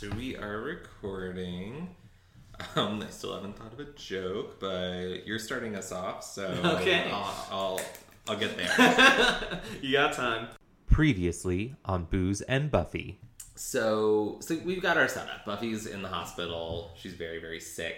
So we are recording. Um, I still haven't thought of a joke, but you're starting us off, so Okay. I'll, I'll I'll get there. you got time. Previously on Booze and Buffy. so so we've got our setup. Buffy's in the hospital. She's very very sick.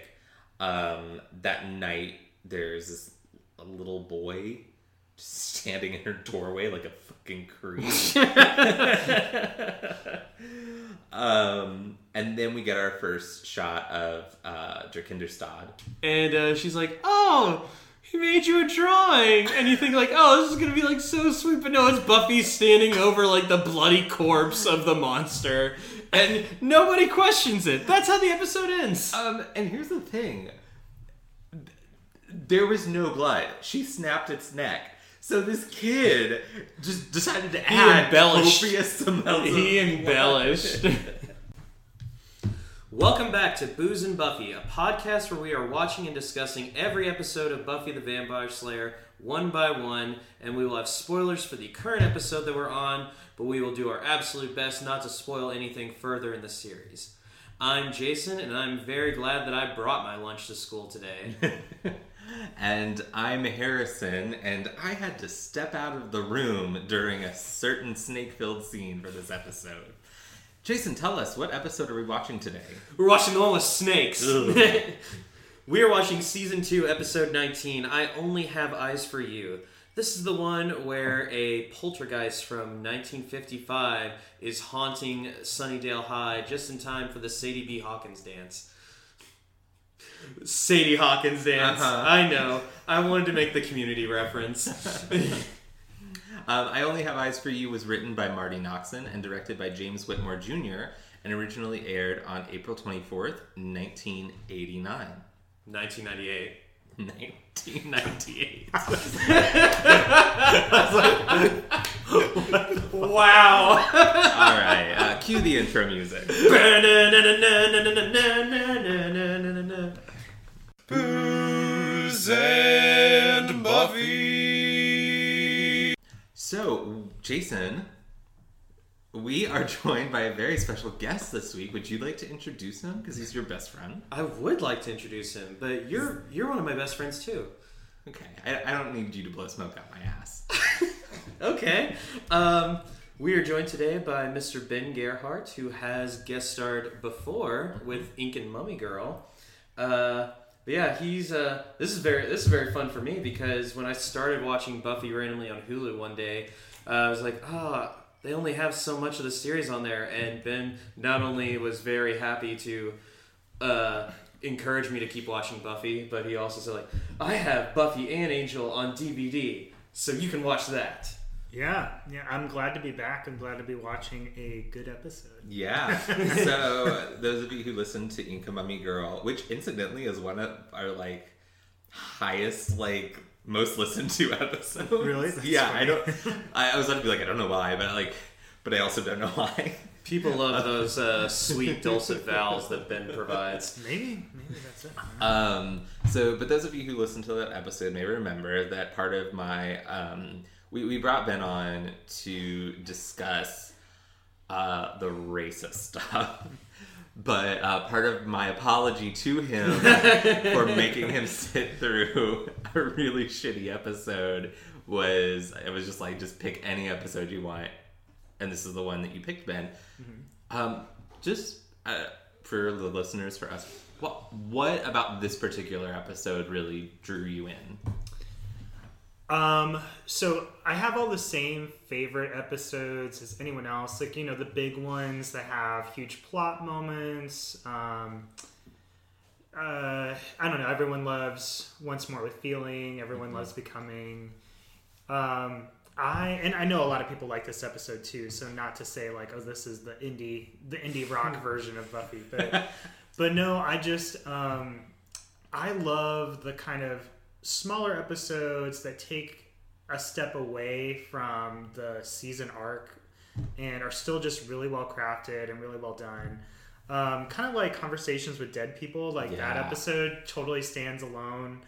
Um, that night, there's this a little boy just standing in her doorway like a fucking creep. um, and then we get our first shot of uh, Der Kindestod. And uh, she's like, "Oh, he made you a drawing," and you think like, "Oh, this is gonna be like so sweet," but no, it's Buffy standing over like the bloody corpse of the monster, and nobody questions it. That's how the episode ends. Um, and here's the thing. There was no blood. She snapped its neck. So this kid just decided to add embellished. copious amounts of He embellished. Welcome back to Booze and Buffy, a podcast where we are watching and discussing every episode of Buffy the Vampire Slayer one by one, and we will have spoilers for the current episode that we're on, but we will do our absolute best not to spoil anything further in the series. I'm Jason, and I'm very glad that I brought my lunch to school today. and I'm Harrison, and I had to step out of the room during a certain snake-filled scene for this episode. Jason, tell us what episode are we watching today? We're watching the one with snakes. We are watching season 2, episode 19. I only have eyes for you. This is the one where a poltergeist from 1955 is haunting Sunnydale High just in time for the Sadie B. Hawkins dance. Sadie Hawkins dance. Uh-huh. I know. I wanted to make the community reference. Um, I Only Have Eyes for You was written by Marti Noxon and directed by James Whitmore Jr. and originally aired on April 24th, 1989. 1998. 1998. Wow. All right, uh, cue the intro music. Booze and Buffy. So, Jason, we are joined by a very special guest this week. Would you like to introduce him? Because he's your best friend. I would like to introduce him, but you're you're one of my best friends too. Okay, I, I don't need you to blow smoke out my ass. Okay. Um, we are joined today by Mr. Ben Gerhardt, who has guest starred before with Inca Mummy Girl. Uh, but yeah, he's uh, this is very this is very fun for me because when I started watching Buffy randomly on Hulu one day, uh, I was like, ah, they only have so much of the series on there, and Ben not only was very happy to. Uh, encourage me to keep watching Buffy, but he also said like, I have Buffy and Angel on DVD, so you can watch that. Yeah, yeah, I'm glad to be back. I'm glad to be watching a good episode. Yeah. So those of you who listen to Inca Mummy Girl, which incidentally is one of our like highest like most listened to episodes. Really? That's yeah. I funny. don't. I, I was about to be like I don't know why, but like, but I also don't know why. People love those uh, sweet dulcet vowels that Ben provides. Maybe, maybe that's it. Um, so, but those of you who listened to that episode may remember that part of my um, we we brought Ben on to discuss uh, the racist stuff. But uh, part of my apology to him for making him sit through a really shitty episode was it was just like just pick any episode you want, and this is the one that you picked, Ben. Um, just uh, for the listeners, for us, what what about this particular episode really drew you in? Um, so I have all the same favorite episodes as anyone else. Like you know, the big ones that have huge plot moments. Um, uh, I don't know. Everyone loves Once More with Feeling. Everyone loves Becoming. Um, I and I know a lot of people like this episode too. So not to say like, oh, this is the indie the indie rock version of Buffy, but but no, I just um, I love the kind of smaller episodes that take a step away from the season arc and are still just really well crafted and really well done. Um, kind of like conversations with dead people, like that episode totally stands alone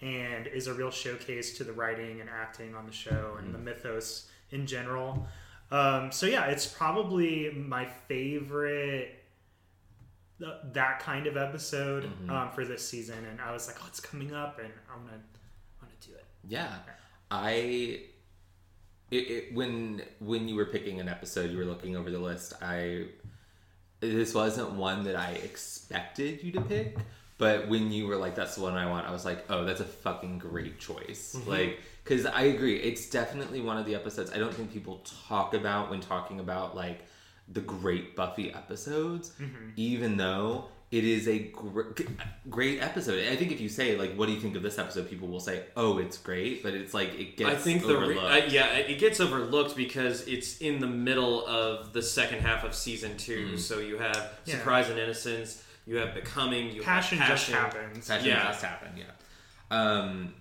and is a real showcase to the writing and acting on the show and the mythos in general. Um, so yeah, it's probably my favorite th- that kind of episode Mm-hmm. um, for this season, and I was like, oh, it's coming up, and I'm gonna, I'm gonna do it. Yeah, I. It, it, when when you were picking an episode, you were looking over the list. I this wasn't one that I expected you to pick, but when you were like, "That's the one I want," I was like, "Oh, that's a fucking great choice." Like, because I agree, it's definitely one of the episodes I don't think people talk about when talking about like the great Buffy episodes, even though it is a gr- great episode. I think if you say like, "What do you think of this episode?" people will say, "Oh, it's great," but it's like it gets I think the re- overlooked. I, yeah, it gets overlooked because it's in the middle of the second half of season 2 Mm-hmm. So you have Yeah. surprise and innocence, you have becoming, you Passion, have just happens. That Yeah. just happened. Yeah. Um,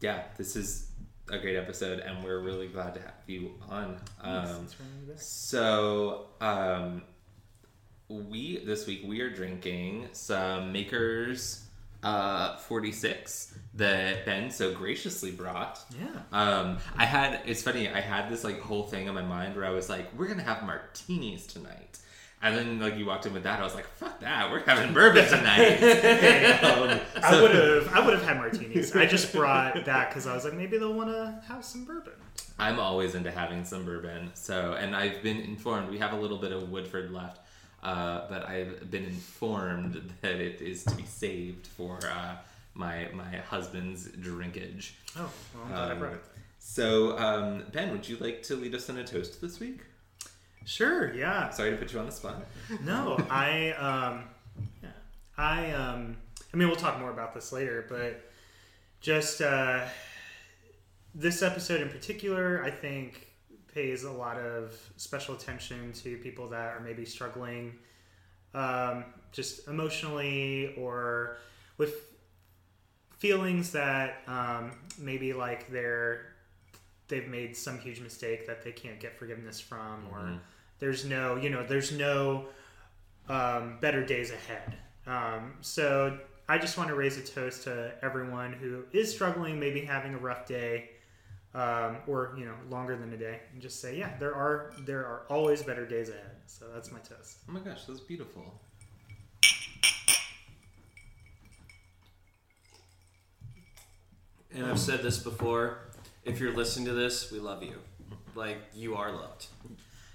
yeah, this is a great episode, and we're really glad to have you on. Um, Thanks for having me back. so, um, we this week we are drinking some Makers uh, 46 that Ben so graciously brought. Yeah. Um, I had it's funny. I had this like whole thing in my mind where I was like, "We're gonna have martinis tonight," and then like you walked in with that, I was like, "Fuck that! We're having bourbon tonight." Um, I would have, I would have had martinis. I just brought that because I was like, maybe they'll want to have some bourbon. I'm always into having some bourbon. So, and I've been informed we have a little bit of Woodford left, uh, but I've been informed that it is to be saved for uh, my my husband's drinkage. Oh, well, I'm glad I Um, brought it. So, um, Ben, would you like to lead us in a toast this week? Sure. Yeah. Sorry to put you on the spot. No, I um, yeah, I um, I mean, we'll talk more about this later, but just uh, this episode in particular, I think pays a lot of special attention to people that are maybe struggling, um, just emotionally or with feelings that um, maybe like they're they've made some huge mistake that they can't get forgiveness from or there's no you know there's no um, better days ahead um, so i just want to raise a toast to everyone who is struggling maybe having a rough day um, or you know longer than a day and just say yeah there are there are always better days ahead so that's my toast Oh my gosh, that's beautiful. And I've said this before. If you're listening to this, we love you. Like you are loved.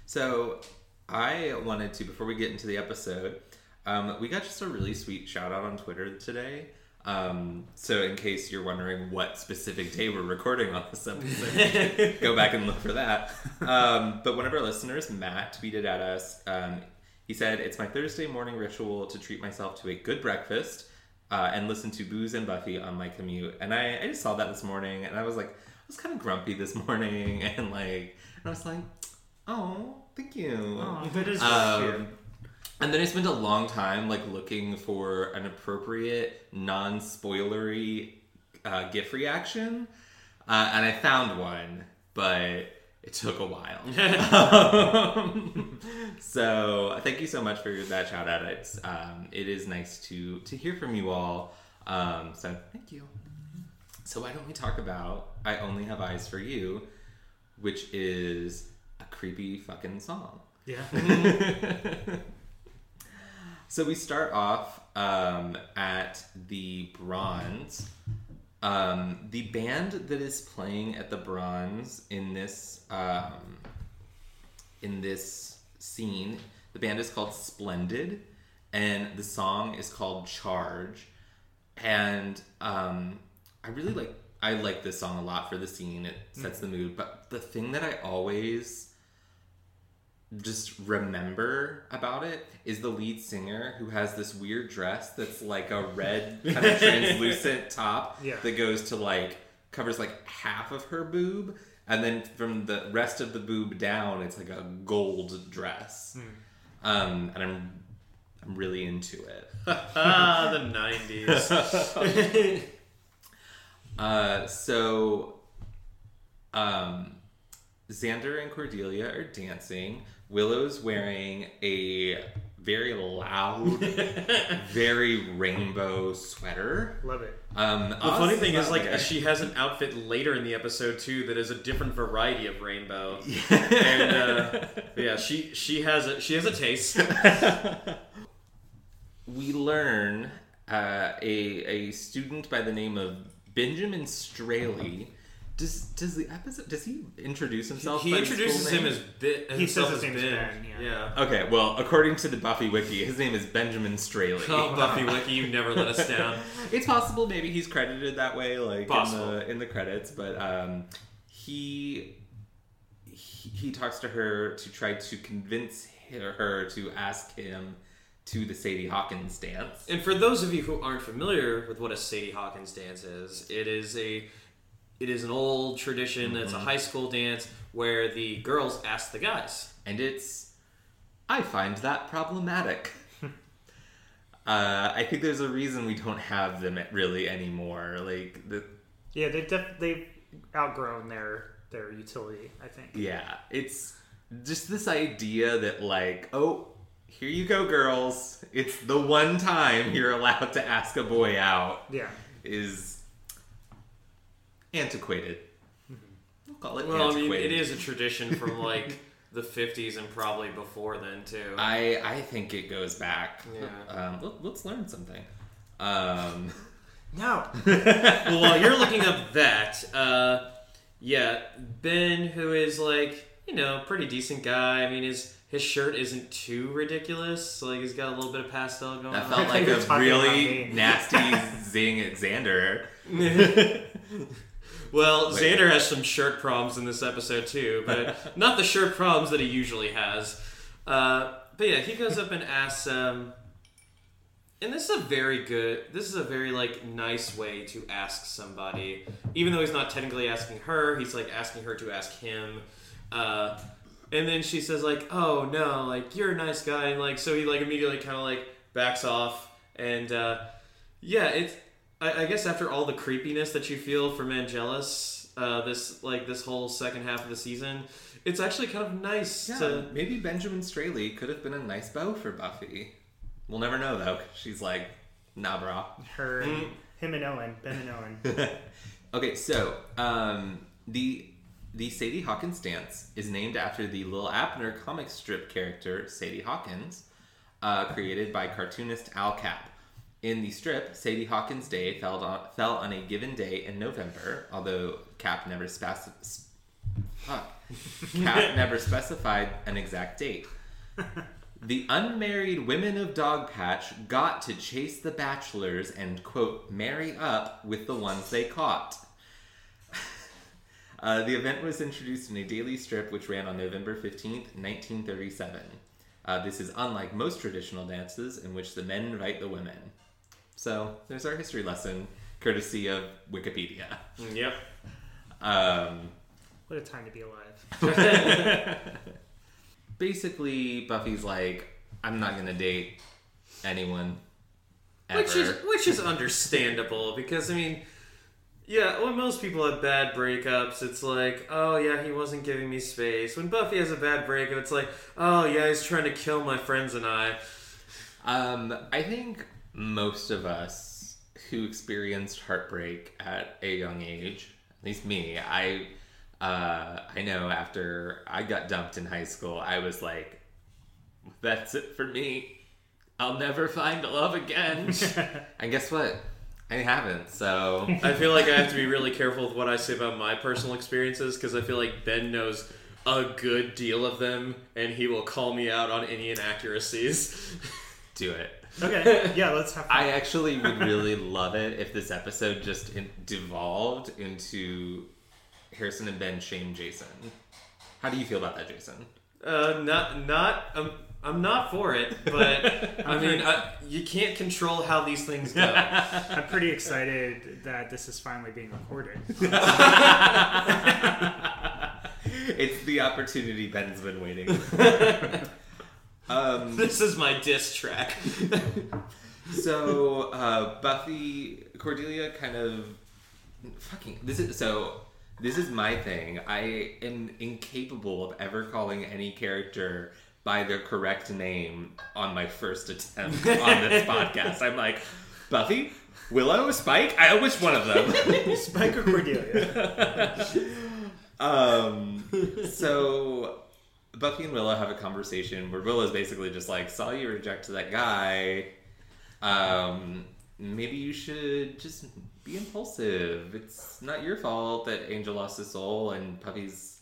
So, I wanted to, before we get into the episode, um, we got just a really sweet shout out on Twitter today. Um, so, in case you're wondering what specific day we're recording on this episode, go back and look for that. Um, but one of our listeners, Matt, tweeted at us. Um, he said, It's my Thursday morning ritual to treat myself to a good breakfast uh, and listen to Booze and Buffy on my commute. And I, I just saw that this morning and I was like, I was kind of grumpy this morning and like, and I was like, oh, thank you. oh that is Um, really cute. And then I spent a long time like looking for an appropriate, non-spoilery uh, GIF reaction, uh, and I found one, but it took a while. um, so thank you so much for that shout out. It's um, it is nice to to hear from you all. Um, so thank you. So why don't we talk about "I Only Have Eyes for You," which is creepy fucking song. yeah So we start off um, at the Bronze. Um, the band that is playing at the Bronze in this um, in this scene, the band is called Splendid, and the song is called Charge. And um, I really like I like this song a lot for the scene. It sets the mood. But the thing that I always just remember about it is the lead singer who has this weird dress that's like a red kind of translucent top Yeah. that goes to like covers like half of her boob and then from the rest of the boob down it's like a gold dress um and i'm i'm really into it ah, the '90s. Uh, so, um, Xander and Cordelia are dancing. Willow's wearing a very loud, very rainbow sweater. love it Um, The funny thing is, like, there. she has an outfit later in the episode too that is a different variety of rainbow. and uh, yeah, she she has a she has a taste. we learn uh, a a student by the name of Benjamin Straley. Does does the episode does he introduce himself? He by his introduces him as Bit. He says himself his as name's Ben, yeah. Okay, well, according to the Buffy wiki, his name is Benjamin Straley. Oh, Buffy Wiki, you never let us down. it's possible maybe he's credited that way, like in the in the credits, but um, he, he he talks to her to try to convince her, her to ask him to the Sadie Hawkins dance. And for those of you who aren't familiar with what a Sadie Hawkins dance is, it is a it is an old tradition. It's a high school dance where the girls ask the guys. and it's I find that problematic. uh, I think there's a reason we don't have them really anymore. Like the Yeah, they've def- they've outgrown their their utility. I think. yeah, it's just this idea that like oh. Here you go, girls. It's the one time you're allowed to ask a boy out. Yeah. Is antiquated. We'll call it Well, I mean, antiquated. it is a tradition from like the 50s and probably before then too. I I think it goes back. Yeah. Um, let, let's learn something. Um, No. well, while you're looking up that, uh, yeah, Ben, who is like you know pretty decent guy. I mean, his his shirt isn't too ridiculous. Like he's got a little bit of pastel going that on. felt like a were talking about really nasty zing at Xander. Well, Wait. Xander has some shirt problems in this episode too, but not the shirt problems that he usually has. Uh, but yeah, he goes up and asks, um, and this is a very good, this is a very like nice way to ask somebody, even though he's not technically asking her, he's like asking her to ask him. Uh, and then she says like, "Oh no, like you're a nice guy," and like so he like immediately kind of like backs off, and uh, yeah, it's I, I guess after all the creepiness that you feel from Angelus, uh, this like this whole second half of the season, it's actually kind of nice Yeah, to. maybe Benjamin Straley could have been a nice bow for Buffy. We'll never know though. 'cause She's like, nah, bro. Her, Mm. him and Owen, Ben and Owen. okay, so um, the the Sadie Hawkins dance is named after the Li'l Abner comic strip character Sadie Hawkins, uh, created by cartoonist Al Capp. In the strip, Sadie Hawkins' Day fell on, fell on a given day in November, although Capp never spec- s- fuck. Capp never specified an exact date. The unmarried women of Dogpatch got to chase the bachelors and, quote, marry up with the ones they caught. Uh, the event was introduced in a daily strip which ran on November 15th, 1937. Uh, this is unlike most traditional dances in which the men invite the women. So, there's our history lesson, courtesy of Wikipedia. Yep. Um, What a time to be alive. basically, Buffy's like, I'm not going to date anyone ever. Which is which is understandable because I mean, yeah, when most people have bad breakups, it's like, oh yeah, he wasn't giving me space. When Buffy has a bad breakup, it's like, oh yeah, he's trying to kill my friends and I. Um, I think most of us who experienced heartbreak at a young age, at least me, I, uh, I know after I got dumped in high school, I was like, "That's it for me. I'll never find love again." and guess what? I haven't. So I feel like I have to be really careful with what I say about my personal experiences because I feel like Ben knows a good deal of them, and he will call me out on any inaccuracies. do it. Okay, yeah, let's have fun. I actually would really love it if this episode just in- devolved into Harrison and Ben shame Jason. How do you feel about that, Jason? Uh, not not um, I'm not for it, but I mean, I, you can't control how these things go. I'm pretty excited that this is finally being recorded. it's the opportunity Ben's been waiting. Um, this is my diss track. so uh, Buffy Cordelia kind of fucking this is so this is my thing. I am incapable of ever calling any character by their correct name on my first attempt on this podcast. I'm like Buffy, Willow, Spike. I which one of them? Spike or Cordelia? Um, so Buffy and Willow have a conversation where Willow's basically just like, saw you reject to that guy. um, maybe you should just be impulsive. It's not your fault that Angel lost his soul and Puffy's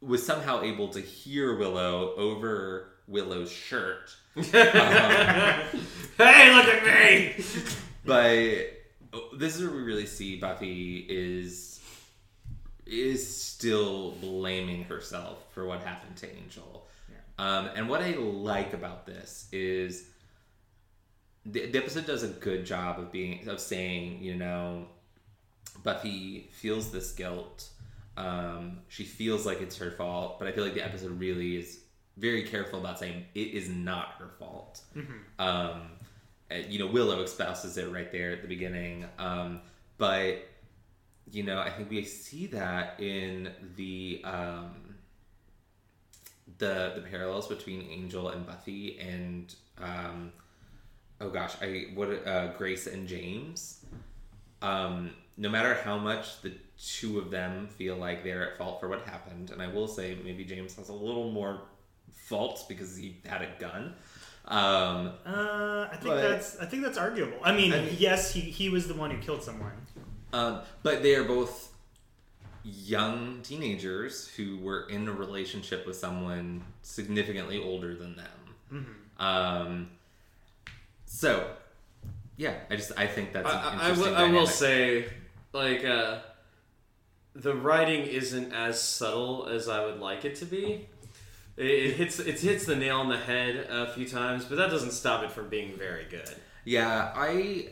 was somehow able to hear Willow over Willow's shirt. Um, hey, look at me! but this is where we really see Buffy is is still blaming herself for what happened to Angel. Um, and what I like about this is the, the episode does a good job of being of saying, you know, Buffy feels this guilt. Um, she feels like it's her fault, but I feel like the episode really is very careful about saying it is not her fault. Um, and, you know, Willow espouses it right there at the beginning. Um, but you know, I think we see that in the um, the the parallels between Angel and Buffy and um, oh gosh, I what uh, Grace and James. Um, no matter how much the two of them feel like they're at fault for what happened, and I will say maybe James has a little more fault because he had a gun. Um, Uh, I think But- that's I think that's arguable. I mean, I mean- yes, he he was the one who killed someone. Um, but they are both young teenagers who were in a relationship with someone significantly older than them. Um, so, yeah, I just I think that's I, will, I will say, like, uh, the writing isn't as subtle as I would like it to be. It, it hits it hits the nail on the head a few times, but that doesn't stop it from being very good. Yeah, I.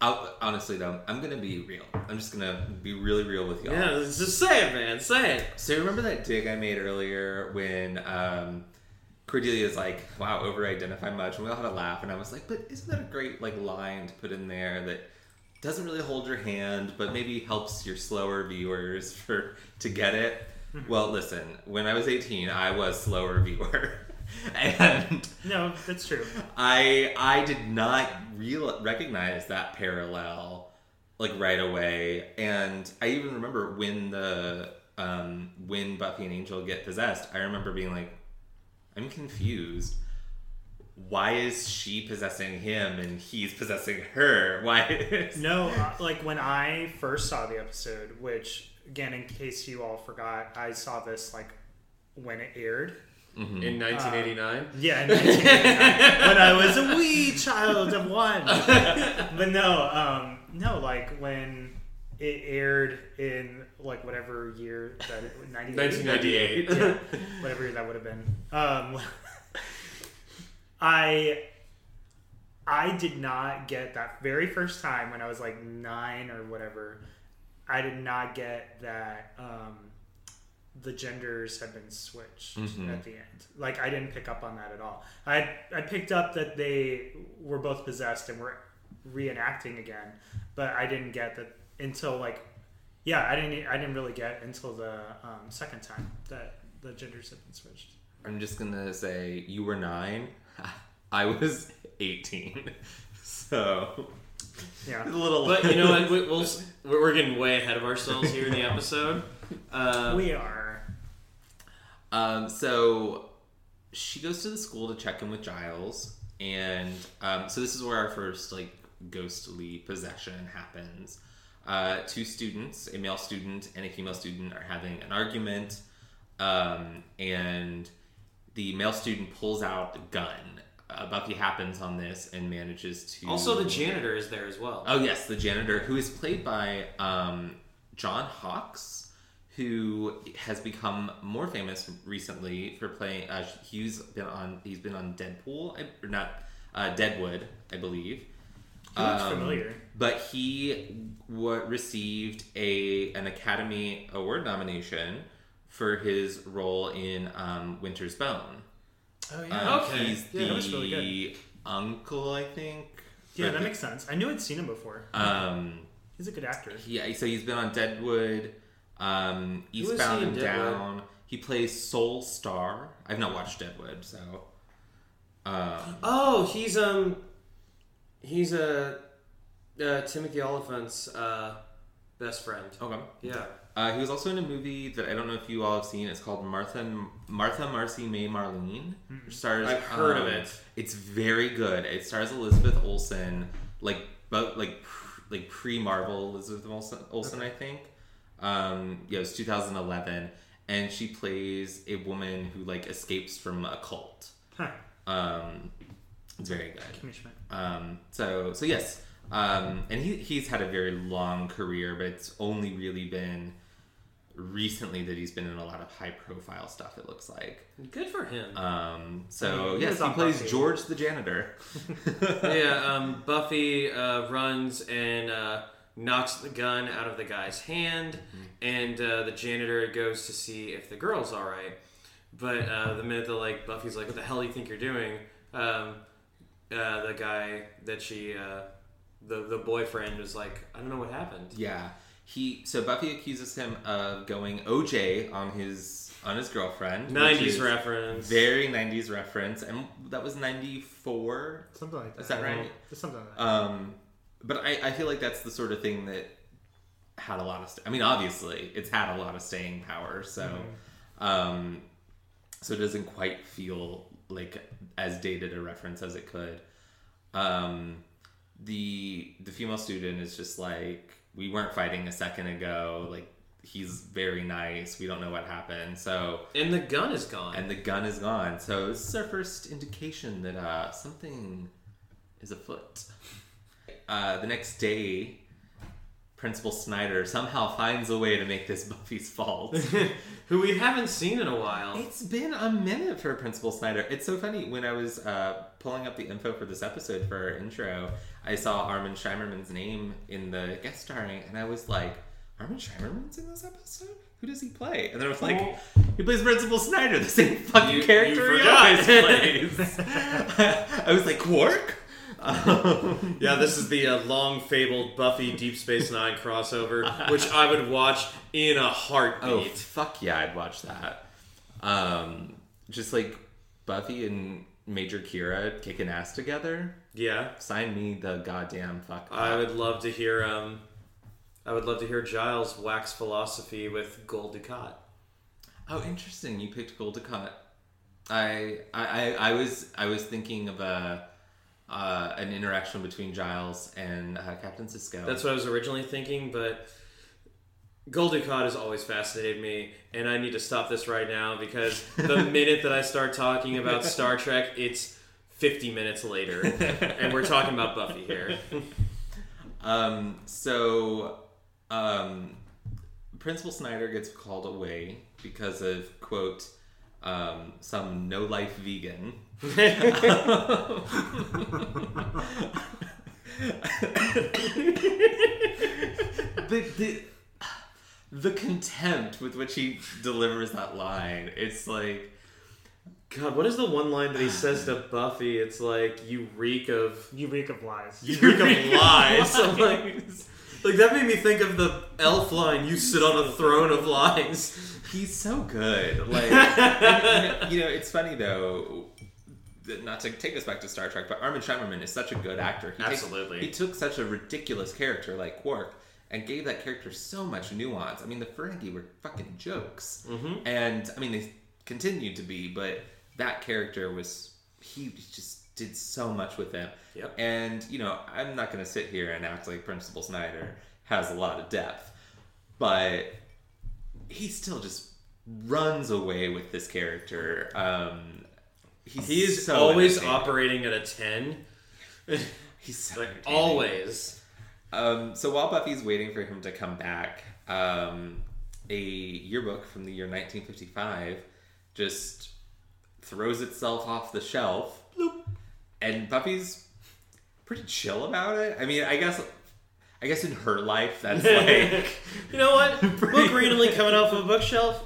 I'll, honestly though, I'm gonna be real. I'm just gonna be really real with y'all. Yeah, just say it, man. Say it. So remember that dig I made earlier when um, Cordelia's like, "Wow, over-identify much," and we all had a laugh, and I was like, "But isn't that a great like line to put in there that doesn't really hold your hand, but maybe helps your slower viewers for to get it?" well, listen, when I was 18, I was slower viewer, and No, that's true. I I did not real recognize that parallel like right away, and I even remember when the um, when Buffy and Angel get possessed. I remember being like, I'm confused. Why is she possessing him and he's possessing her? Why? Is... No, uh, like when I first saw the episode, which again, in case you all forgot, I saw this like when it aired. In 1989. Yeah, in 1989, when I was a wee child of one. but no, um, no, like when it aired in like whatever year that it, 98? 1998. yeah, whatever year that would have been. Um, I I did not get that very first time when I was like nine or whatever. I did not get that um, the genders had been switched Mhm. at the end. Like I didn't pick up on that at all. I I picked up that they were both possessed and were reenacting again, but I didn't get that until like yeah I didn't I didn't really get until the um, second time that the genders had been switched. I'm just gonna say you were nine. I was 18. So Yeah. a little. But you know what? We, we'll, s- we're we're getting way ahead of ourselves here in the episode. Uh, We are. Um, so she goes to the school to check in with Giles, and um, so this is where our first like ghostly possession happens. Uh, two students, a male student and a female student, are having an argument, um, and the male student pulls out a gun. Uh, Buffy happens on this and manages to. also, the janitor is there as well. Oh yes, the janitor who is played by um, John Hawkes, who has become more famous recently for playing. Uh, he's been on. He's been on Deadpool, I, or not uh, Deadwood, I believe. He looks Um, familiar. But he wa received a an Academy Award nomination for his role in um, Winter's Bone. Oh Um, Okay. He's Yeah, the that was really uncle, I think. Yeah, that the- makes sense. I knew I'd seen him before. Um, He's a good actor. Yeah, so he's been on Deadwood, um, Who is he Eastbound in and Deadwood? Down. He plays Sol Star. I've not watched Deadwood, so. Um, Oh, he's um, he's a uh, Timothy Olyphant's uh, best friend. okay. Yeah. Uh, he was also in a movie that I don't know if you all have seen. It's called Martha Martha Marcy May Marlene. Which stars. I've heard of um, it. It's very good. It stars Elizabeth Olsen, like but like pr- like pre Marvel Elizabeth Olsen, Olsen I think. Um, yeah, it was 2011, and she plays a woman who like escapes from a cult. Huh. Um, it's very good. Kimmy Um, so so yes, um, and he he's had a very long career, but it's only really been recently that he's been in a lot of high profile stuff. It looks like. Good for him. Um, I so mean, yes, was he plays Buffy. George the janitor. yeah, um, Buffy uh, runs and uh, knocks the gun out of the guy's hand, and uh, the janitor goes to see if the girl's all right. But uh, the minute that like Buffy's like, "What the hell do you think you're doing?" Um, uh, the guy that she, uh, the the boyfriend, was like, "I don't know what happened." Yeah, he. So Buffy accuses him of going OJ on his on his girlfriend. Nineties reference. Very '90s reference, and that was '94. Something like that. Is that right? Just something like that. Um, but I, I feel like that's the sort of thing that had a lot of. St- I mean, obviously, it's had a lot of staying power. So, um, so it doesn't quite feel like as dated a reference as it could. Um, the the female student is just like we weren't fighting a second ago. Like he's very nice. We don't know what happened. So and the gun is gone. and the gun is gone. So this is our first indication that uh, something is afoot. Uh, the next day, Principal Snyder somehow finds a way to make this Buffy's fault. who we haven't seen in a while. it's been a minute for Principal Snyder. It's so funny when I was uh, pulling up the info for this episode for our intro, I saw Armin Shimerman's name in the guest starring, and I was like, Armin Shimerman's in this episode? Who does he play? And then I was like, he plays Principal Snyder, the same fucking You- character you he always plays. I was like, Quark? Um, Yeah, this is the uh, long fabled Buffy Deep Space Nine crossover, which I would watch in a oh, heartbeat. fuck yeah, I'd watch that. Um, just like Buffy and Major Kira kicking ass together. Yeah, Sign me the goddamn fuck. I would love to hear. Um, I would love to hear Giles wax philosophy with Gul Dukat. Oh, interesting. You picked Gul Dukat. I, I, I, I was, I was thinking of a, uh, an interaction between Giles and uh, Captain Sisko. That's what I was originally thinking, but Gul Dukat has always fascinated me, and I need to stop this right now because the minute that I start talking about Star Trek, it's 50 minutes later, and we're talking about Buffy here. Um, so, um, Principal Snyder gets called away because of quote um, some no life vegan. The, the the contempt with which he delivers that line, it's like God, what is the one line that he says to Buffy? It's like, you reek of You reek of lies. You reek of lies. I'm like, like that made me think of the elf line. You sit on a throne of lies. He's so good. Like, and, you know, it's funny though. Not to take us back to Star Trek, but Armin Shimerman is such a good actor. He takes- Absolutely. he took such a ridiculous character like Quark and gave that character so much nuance. I mean, the Ferengi were fucking jokes, Mm-hmm. and I mean they continued to be, but that character was he just did so much with them. Yep. And you know, I'm not going to sit here and act like Principal Snyder has a lot of depth, but he still just runs away with this character. Um, he's He is so always entertaining. operating at a ten. He's so Like always. Um, so while Buffy's waiting for him to come back, um, a yearbook from the year 1955 just throws itself off the shelf, and Buffy's pretty chill about it. I mean, I guess, I guess in her life, that's like You know what? Book randomly coming off of a bookshelf.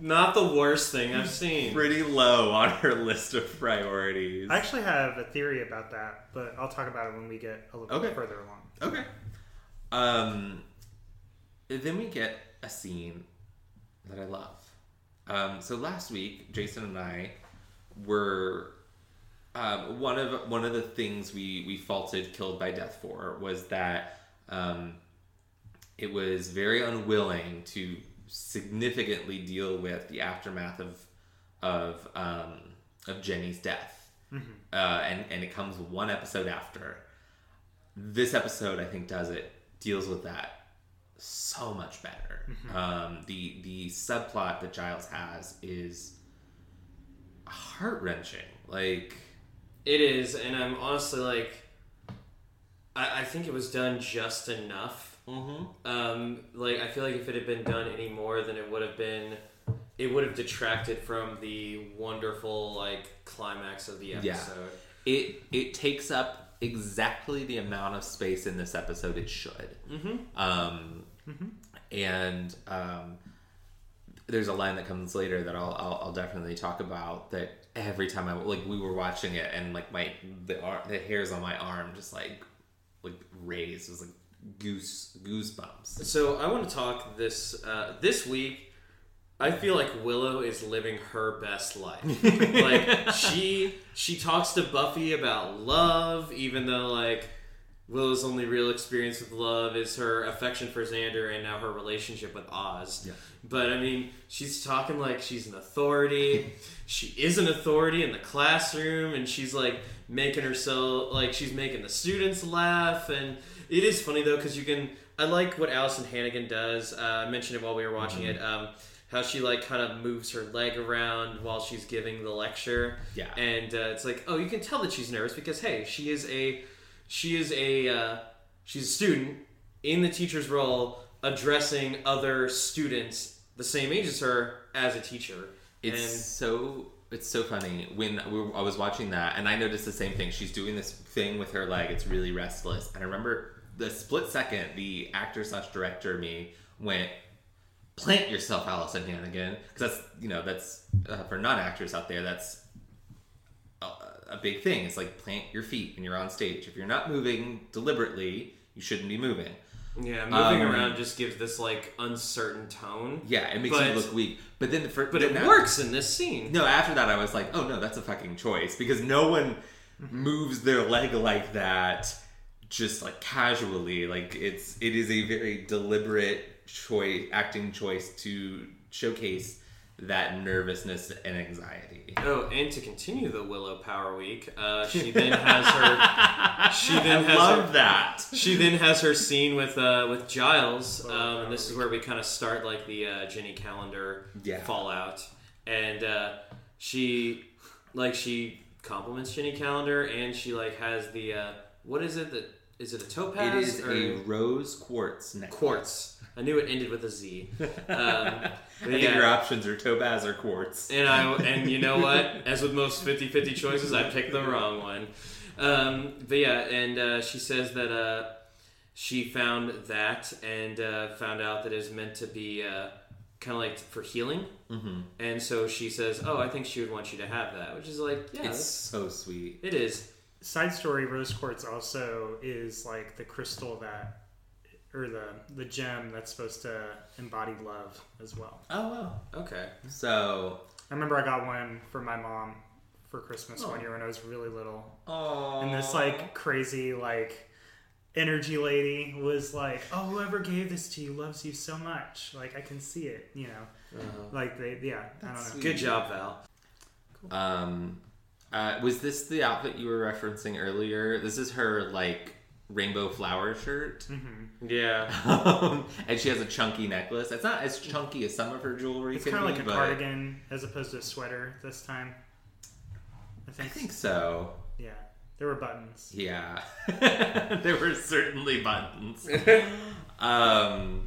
Not the worst thing I've seen. pretty low on her list of priorities. I actually have a theory about that, but I'll talk about it when we get a little Okay. bit further along. Okay. Um, then we get a scene that I love. Um, so last week, Jason and I were um, one of one of the things we we faulted Killed by Death for was that um, it was very unwilling to significantly deal with the aftermath of of um, of Jenny's death, uh, and and it comes one episode after. This episode, I think, does it deals with that so much better. Um, the the subplot that Giles has is heart wrenching. Like, It is, and I'm honestly like, I, I think it was done just enough. Um, like I feel like if it had been done any more, then it would have been, it would have detracted from the wonderful like climax of the Yeah. episode. it it takes up exactly the amount of space in this episode it should. Mm-hmm. Um, and um, there's a line that comes later that I'll, I'll I'll definitely talk about. That every time I like we were watching it and like my the ar- the hairs on my arm just like like raised. It was like goose goosebumps. So I want to talk this uh, this week. I feel like Willow is living her best life. like she she talks to Buffy about love, even though like Willow's only real experience with love is her affection for Xander and now her relationship with Oz. Yeah. But I mean, she's talking like she's an authority. she is an authority in the classroom, and she's like making herself like she's making the students laugh. And it is funny though because you can. I like what Alyson Hannigan does. Uh, I mentioned it while we were watching it. Um, how she like kind of moves her leg around while she's giving the lecture. Yeah. And uh, it's like, oh, you can tell that she's nervous because hey, she is a she is a uh, she's a student in the teacher's role addressing other students the same age as her as a teacher. It's and so it's so funny when we were, I was watching that, and I noticed the same thing. She's doing this thing with her leg; it's really restless. And I remember the split second the actor slash director me went, "Plant yourself, Alyson Hannigan," because that's you know that's uh, for non actors out there. That's a, a big thing. It's like plant your feet when you're on stage. If you're not moving deliberately, you shouldn't be moving. yeah, moving Um, around just gives this like uncertain tone. Yeah, it makes But- you look weak. But then for But then it after- works in this scene. No, after that, I was like, oh no, that's a fucking choice because no one moves their leg like that just like casually. Like it's it is a very deliberate choice, acting choice to showcase that nervousness and anxiety. Oh, and to continue the Willow Power Week, uh, she then has her. She then I has love her, that. She then has her scene with uh, with Giles, um, and this is where we kind of start like the uh, Jenny Calendar Yeah. fallout, and uh, she like she compliments Jenny Calendar, and she like has the uh, what is it that is it a topaz? It is or a rose quartz necklace. quartz. I knew it ended with a Z. Um, but I think yeah. your options are topaz or quartz. And I and you know what? As with most 50-50 choices, I picked the wrong one. Um, but yeah, and uh, she says that uh, she found that and uh, found out that it's meant to be uh, kind of like for healing. Mm-hmm. And so she says, "Oh, I think she would want you to have that," which is like, yeah, It's so sweet. it is. Side story: Rose quartz also is like the crystal that, or the the gem that's supposed to embody love as well. Oh wow. Okay. So, I remember I got one for my mom for Christmas one year when I was really little, oh, and this like crazy like energy lady was like, "Oh, whoever gave this to you loves you so much. Like I can see it, you know. Like they, yeah, I don't know. sweet. Good job, Val. Um, uh, was this the outfit you were referencing earlier? This is her like rainbow flower shirt, Yeah. um, and she has a chunky necklace. It's not as chunky as some of her jewelry. It's kind of be, like a but cardigan as opposed to a sweater this time. I I think. think so. Yeah, there were buttons. Yeah, there were certainly buttons. um,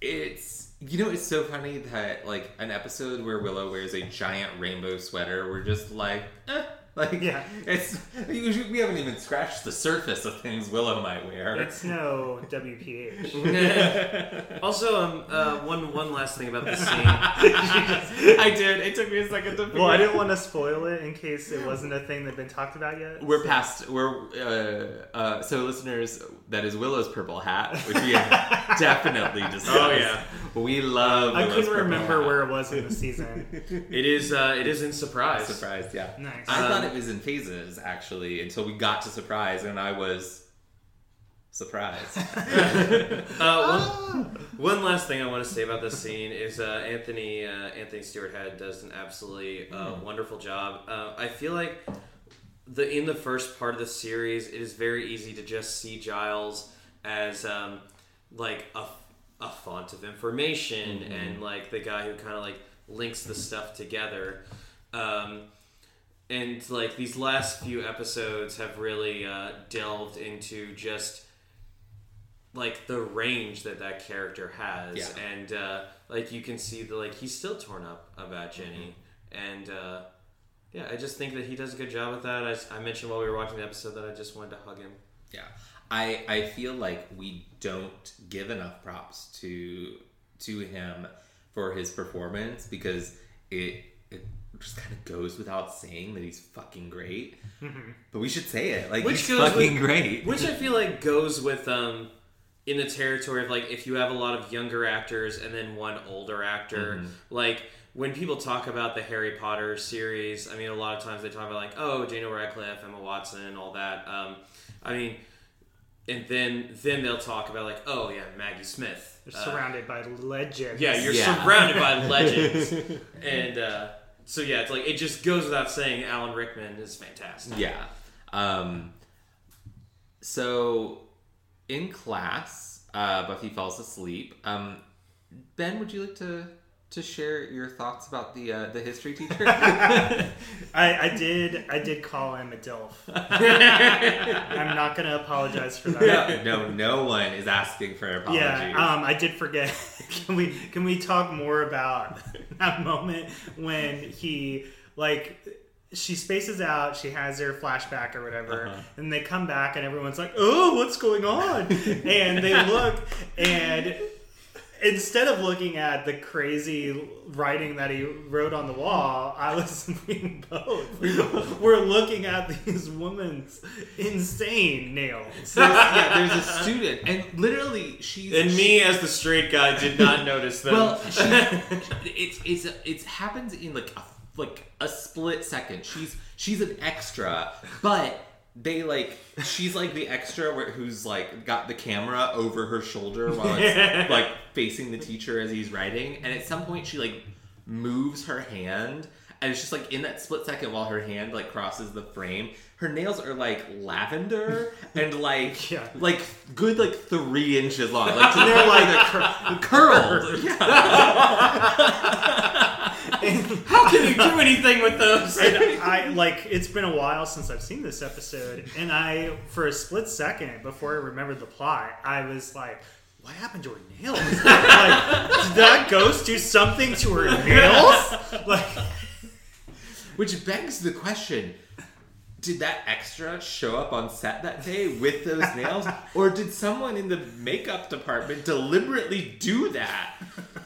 it's you know it's so funny that like an episode where Willow wears a giant rainbow sweater, we're just like, eh, like Yeah. it's we haven't even scratched the surface of things Willow might wear. It's no WPH. also, um, uh, one one last thing about this scene. I did. It took me a second to. well, I didn't want to spoil it in case it wasn't a thing that'd been talked about yet. We're so- past. We're uh, uh, so listeners. That is Willow's purple hat, which we have definitely discussed. Oh, yeah. we love. I Willow's couldn't remember hat. where it was in the season. It is uh, it is in surprise. Surprised, yeah. Nice. I Um, thought it was in phases actually until we got to surprise, and I was surprised. Uh, one, one last thing I want to say about this scene is uh, Anthony uh, Anthony Stewart Head does an absolutely uh, wonderful job. Uh, I feel like the in the first part of the series, it is very easy to just see Giles as um, like a, a font of information and like the guy who kind of like links the stuff together. Um, and like these last few episodes have really uh, delved into just like the range that that character has. Yeah. and uh, like you can see that like he's still torn up about jenny. And uh, yeah i just think that he does a good job with that. I, I mentioned while we were watching the episode that i just wanted to hug him. Yeah, I I feel like we don't give enough props to to him for his performance because it it just kind of goes without saying that he's fucking great. But we should say it like Which he's fucking with- great. which i feel like goes with um in the territory of like if you have a lot of younger actors and then one older actor like when people talk about the harry potter series i mean a lot of times they talk about like oh daniel radcliffe emma watson all that um, i mean and then then they'll talk about like oh yeah maggie smith They're Uh, surrounded by legends. yeah you're Yeah. surrounded by legends and uh, so yeah it's like it just goes without saying alan rickman is fantastic Yeah. Um, so in class, uh, Buffy falls asleep. Um, ben, would you like to to share your thoughts about the uh, the history teacher? I, I did. I did call him a dilf. I'm not gonna apologize for that. no, no one is asking for apologies. Yeah, um, I did forget. can we can we talk more about that moment when he like she spaces out, she has her flashback or whatever, Uh-huh. and they come back and everyone's like, "Oh, what's going on?" and they look and instead of looking at the crazy writing that he wrote on the wall, I was thinking both. We're looking at these women's insane nails. So there's, yeah, there's a student, and literally she's and me as the straight guy did not notice them Well, she, it's it's it happens in like a, like a split second. She's she's an extra, but they like she's like the extra where, who's like got the camera over her shoulder while it's like facing the teacher as he's writing, and at some point she like moves her hand. And it's just like in that split second while her hand like crosses the frame, her nails are like lavender and like Yeah. like good like three inches long. Like they're like cur- curled. Yeah. How can you do anything with those? and I like it's been a while since I've seen this episode, and I for a split second before I remembered the plot, I was like, "What happened to her nails? like, did that ghost do something to her nails? Like, Which begs the question did that extra show up on set that day with those nails? Or did someone in the makeup department deliberately do that?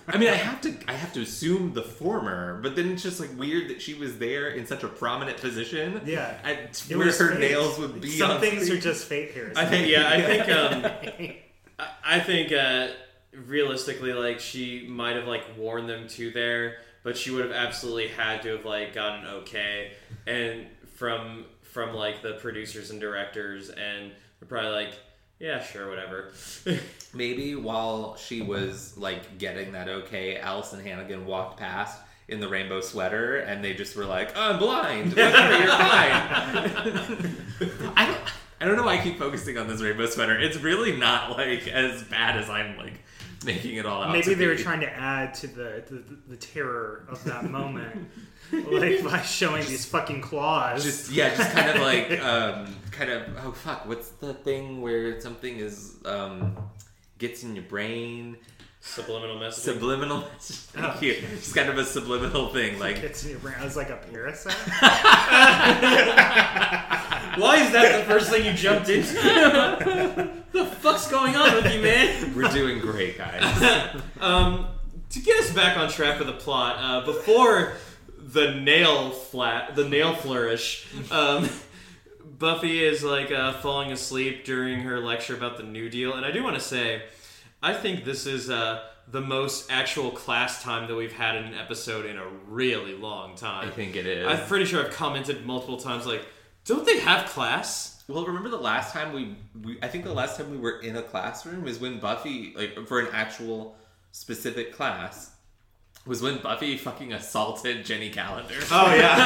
I mean, I have to I have to assume the former, but then it's just like weird that she was there in such a prominent position. Yeah. at, where her fate. nails would be. Some things are just fate here. I think yeah, I think um I- I think uh realistically like she might have like worn them to there, but she would have absolutely had to have like gotten okay and from from like the producers and directors and they're probably like yeah, sure, whatever. Maybe while she was like getting that okay, Alyson Hannigan walked past in the rainbow sweater, and they just were like, "Oh, I'm blind. Whatever, you're fine." I don't. I don't know why I keep focusing on this rainbow sweater. It's really not like as bad as I'm like making it all out. Maybe to they were trying to add to the the, the terror of that moment, like by showing these fucking claws. just yeah, just kind of like um, kind of oh fuck, what's the thing where something is um, gets in your brain? Subliminal message. Subliminal. Thank you. Just kind of a subliminal thing, like Gets in your brain. I was like a parasite. Why is that the first thing you jumped into? the fuck's going on with you, man? we're doing great, guys. Um, to get us back on track with the plot, uh, before the nail flat, the nail flourish, um, Buffy is like uh, falling asleep during her lecture about the New Deal, and I do want to say, I think this is uh, the most actual class time that we've had in an episode in a really long time. I think it is. I'm pretty sure I've commented multiple times, like, don't they have class? Well, remember the last time we, we I think the last time we were in a classroom is when Buffy like for an actual specific class was when Buffy fucking assaulted Jenny Calendar. Oh yeah.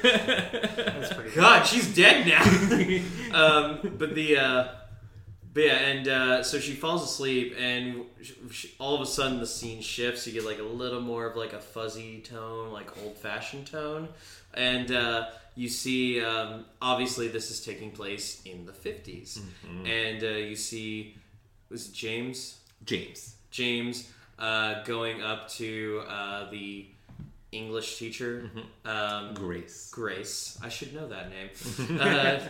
That's pretty. God, she's dead now. um, but the uh, but yeah, and uh, so she falls asleep, and sh sh all of a sudden the scene shifts. You get like a little more of like a fuzzy tone, like old fashioned tone, and uh, you see um, obviously this is taking place in the 50s and uh, you see was it James James. James uh, going up to uh, the English teacher, um, Grace. Grace. I should know that name. uh,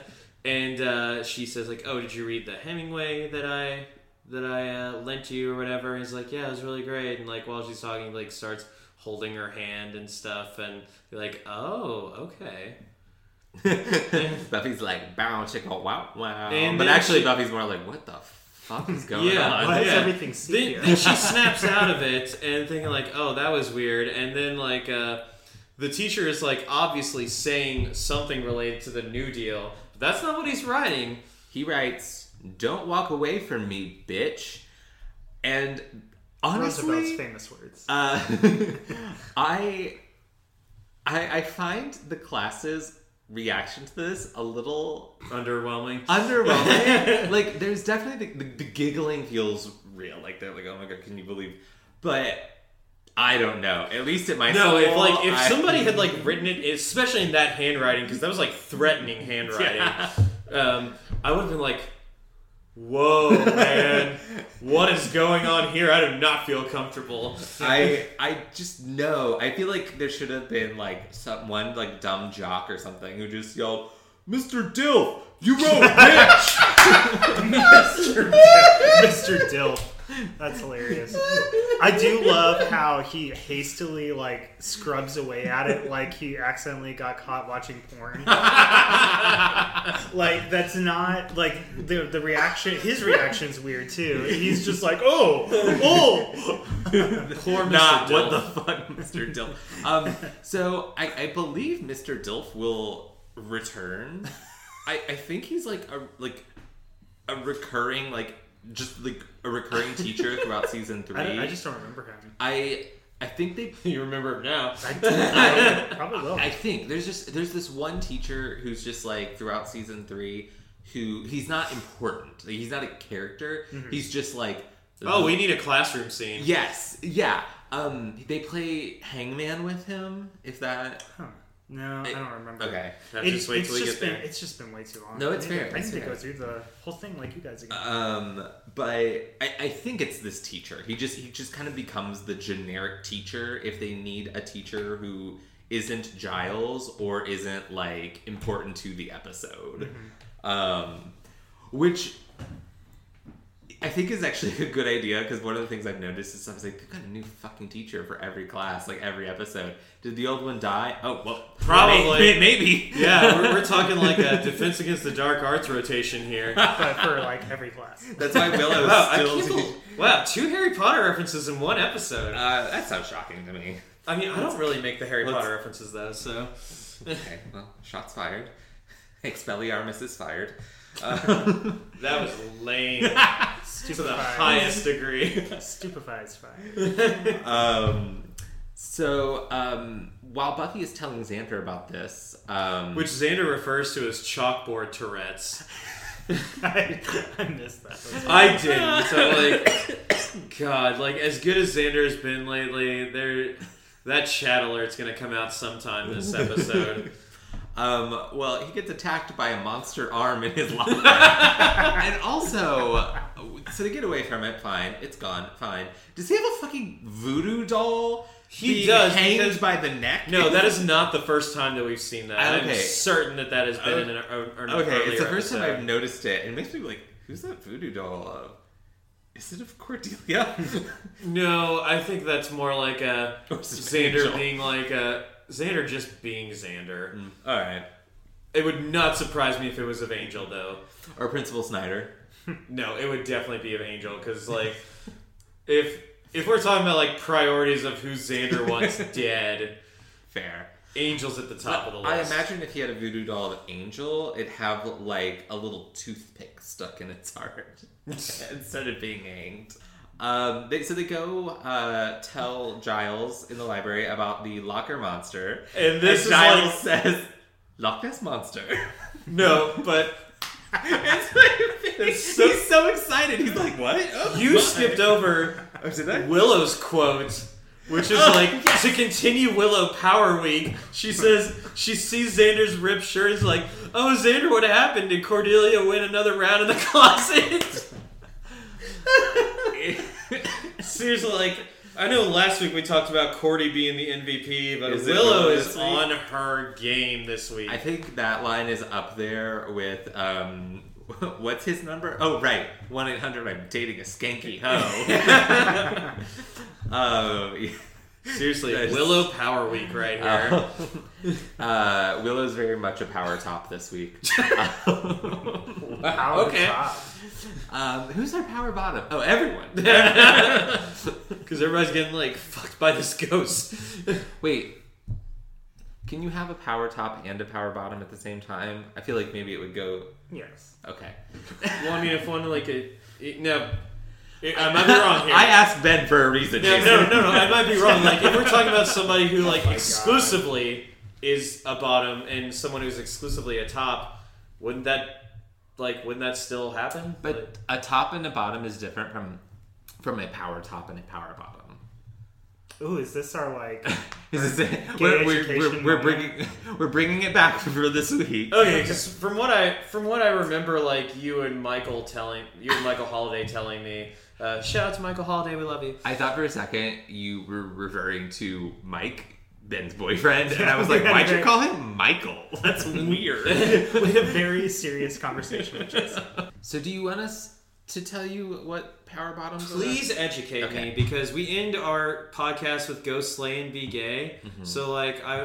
and uh, she says like, "Oh, did you read the Hemingway that I that I uh, lent you or whatever?" And he's like, "Yeah, it was really great." And like while she's talking, like starts holding her hand and stuff, and you're like, "Oh, okay." Buffy's like bow chicka wow wow, And but actually she- Buffy's more like what the fuck is going Yeah, on? Why is Yeah. everything Then, sepia? then she snaps out of it and thinking like, "Oh, that was weird." And then like uh, the teacher is like obviously saying something related to the New Deal. But that's not what he's writing. He writes, "Don't walk away from me, bitch." And honestly, Roosevelt's famous words. Uh, I, I I find the class's reaction to this a little Underwhelming. underwhelming. like, there's definitely the, the, the giggling feels real. Like they're like, "Oh my god, can you believe?" But I don't know. At least at my No, if like if I- somebody had like written it, especially in that handwriting, because that was like threatening handwriting, um, I would have been like, "Whoa, man, what is going on here? I do not feel comfortable." I I just know. I feel like there should have been like someone like dumb jock or something who just yelled, "Mr. Dill, you wrote bitch." Mr. Dill. Mr. Dill. That's hilarious. I do love how he hastily like scrubs away at it like he accidentally got caught watching porn. like that's not like the the reaction his reaction's weird too. He's just like, "Oh, oh." Poor Mr. Not Dilf. what the fuck, Mr. Dilf. Um, so I, I believe Mr. Dilf will return. I, I think he's like a like a recurring like just like a recurring teacher throughout season three. I, I just don't remember him. I I think they You remember him now. I, I probably will. I think there's just there's this one teacher who's just like throughout season three who he's not important. Like, he's not a character. He's just like Oh, we need a classroom scene. yes, yeah. Um, they play Hangman with him. If that Huh. No, I don't remember. okay. It- just wait it's till we just get been there. it's just been way too long. No, it's I need to- fair, I it's need to go through the whole thing like you guys again. Um, but I, I think it's this teacher. He just he just kind of becomes the generic teacher if they need a teacher who isn't Giles or isn't like important to the episode. Um, which I think is actually a good idea because one of the things I've noticed is I was like, they've got a new fucking teacher for every class, like every episode. Did the old one die? Oh well, Probably. may- maybe. Yeah, we're, we're talking like a Defense Against the Dark Arts rotation here. but for like every class. That's why Willow Wow, I still. can't believe, wow, two Harry Potter references in one episode. uh, that sounds shocking to me. I mean, I don't really make the Harry let's- Potter references though, so Okay, well, shots fired. Expelliarmus is fired. Uh, that was lame to the highest degree. Stupefies fire. um, so, um, while Buffy is telling Xander about this, um, Which Xander refers to as chalkboard Tourette's. I, I missed that. I didn't. So like, God, like as good as Xander's been lately, there, that chat alert's gonna come out sometime this episode. Um, well, he gets attacked by a monster arm in his locker, and also, so to get away from it, fine, it's gone, fine. Does he have a fucking voodoo doll? He does, hanged because- by the neck. No, that is not the first time that we've seen that. I'm certain that that has been Oh, in an, an Okay, it's the first time. I've noticed it, and it makes me like, who's that voodoo doll of? Is it of Cordelia? No, I think that's more like a Xander being like a Xander just being Xander. Mm. All right. It would not surprise me if it was of Angel though. Or Principal Snyder. No, it would definitely be of Angel because like if if we're talking about like priorities of who Xander wants dead, Fair. Angel's at the top of the list. I imagine if he had a voodoo doll of Angel, it'd have like a little toothpick stuck in its heart instead of being hanged. Um, they, so they go uh, tell Giles in the library about the locker monster, And this is Giles like- says, "Loch Ness monster." no, but It's like- so- he's so excited. He's like, "What?" Oh, you my. skipped over Oh, did I? Willow's quote, which is Oh, like to continue Willow Power Week. She says she sees Xander's ripped shirt. Is like, oh Xander, what happened? Did Cordelia win another round in the closet? Seriously, like I know last week we talked about Cordy being the MVP, but Is Willow is week? on her game this week. I think that line is up there with um, what's his number? Oh, right, one eight hundred. I'm dating a skanky hoe. Oh, Seriously, Nice. Willow Power Week right here. uh, Willow's very much a power top this week. Power okay. top. Um, who's our power bottom? Oh, everyone. Because everybody's getting like fucked by this ghost. Wait, can you have a power top and a power bottom at the same time? I feel like maybe it would go. Yes. Okay. well, I mean, if one like a it- no, it- I might be wrong here. I asked Ben for a reason. no, Jason. no, no, no, I might be wrong. Like if we're talking about somebody who like Oh my exclusively is a bottom and someone who's exclusively a top, wouldn't that like wouldn't that still happen? But a top and a bottom is different from from a power top and a power bottom. Ooh, is this our like? Is this it? Gay We're, we're, we're, we're bringing we're bringing it back for this week. Okay, because from what I from what I remember, like you and Michael telling you and Michael Holiday telling me, uh, shout out to Michael Holiday, we love you. I thought for a second you were referring to Mike, Ben's boyfriend, and I was like, why'd you call him Michael? That's weird. we had a very serious conversation with Jason. so, do you want us to tell you what power bottoms are? Please educate Okay. me because we end our podcast with go slay and be gay. Mm-hmm. So like I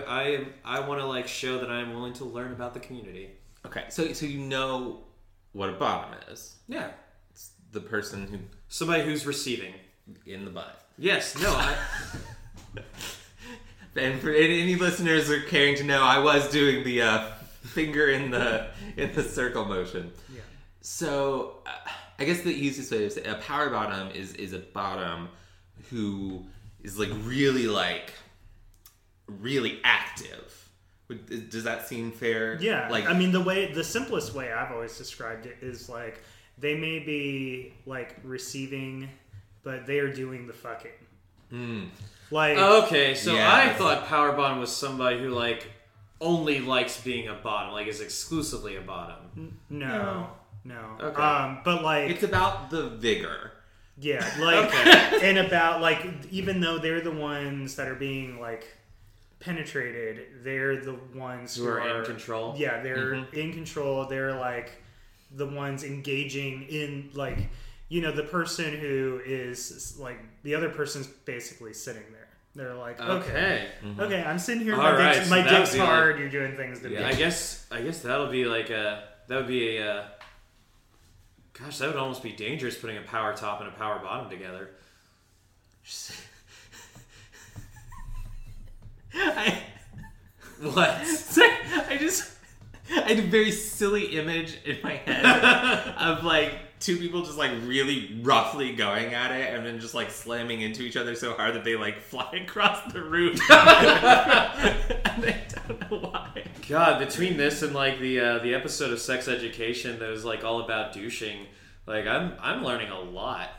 I I want to like show that I'm willing to learn about the community. Okay, so so you know what a bottom is? Yeah, It's the person who somebody who's receiving. in the butt. Yes, no, I, And for any, any listeners are caring to know, I was doing the uh, finger in the in the circle motion. Yeah. So uh, I guess the easiest way to say a power bottom is is a bottom who is like really like really active. Does that seem fair? Yeah, Like I mean, the way the simplest way I've always described it is like they may be like receiving, but they are doing the fucking. mm, Like, okay. So Yeah. I thought power bottom was somebody who like only likes being a bottom, like is exclusively a bottom. no, no. Okay. Um, but like, it's about the vigor. yeah, like, Okay. and about like, even though they're the ones that are being like penetrated, they're the ones Who are in control? Yeah, they're Mm-hmm. in control. They're like the ones engaging in like you know the person who is like the other person's basically sitting there. They're like, okay, Okay. okay, I'm sitting here. All My right, dick's, so my that dick's would be like- hard. You're doing things to me. I guess I guess that'll be like a that would be a uh, gosh that would almost be dangerous putting a power top and a power bottom together. I, What? I just I had a very silly image in my head of like two people just like really roughly going at it and then just like slamming into each other so hard that they like fly across the room. and I don't know why. God, between this and like the uh, the episode of Sex Education that was like all about douching, like I'm I'm learning a lot.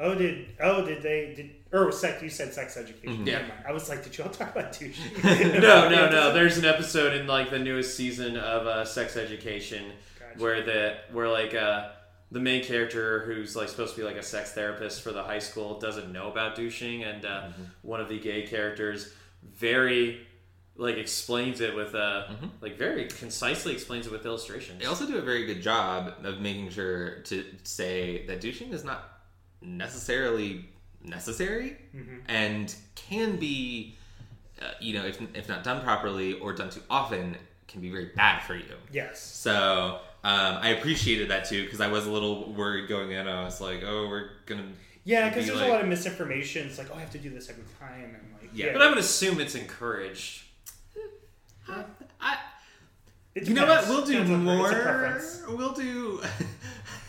Oh, did oh did they did or sex? You said sex education. Yeah. Never mind. I was like, did you all talk about douching? No, no, no. There's an episode in like the newest season of uh, Sex Education Gotcha. where the where like uh, the main character who's like supposed to be like a sex therapist for the high school doesn't know about douching, and uh, one of the gay characters very like explains it with uh like very concisely explains it with illustrations. They also do a very good job of making sure to say that douching is not necessarily necessary and can be, uh, you know, if, if not done properly or done too often, can be very bad for you. yes. So um, I appreciated that too because I was a little worried going in. I was like, oh, we're gonna Yeah, because be there's like- a lot of misinformation. It's like, oh, I have to do this every time, and like, Yeah. But I would assume it's encouraged. I, It you know what? We'll do Depends more. Preference. We'll do.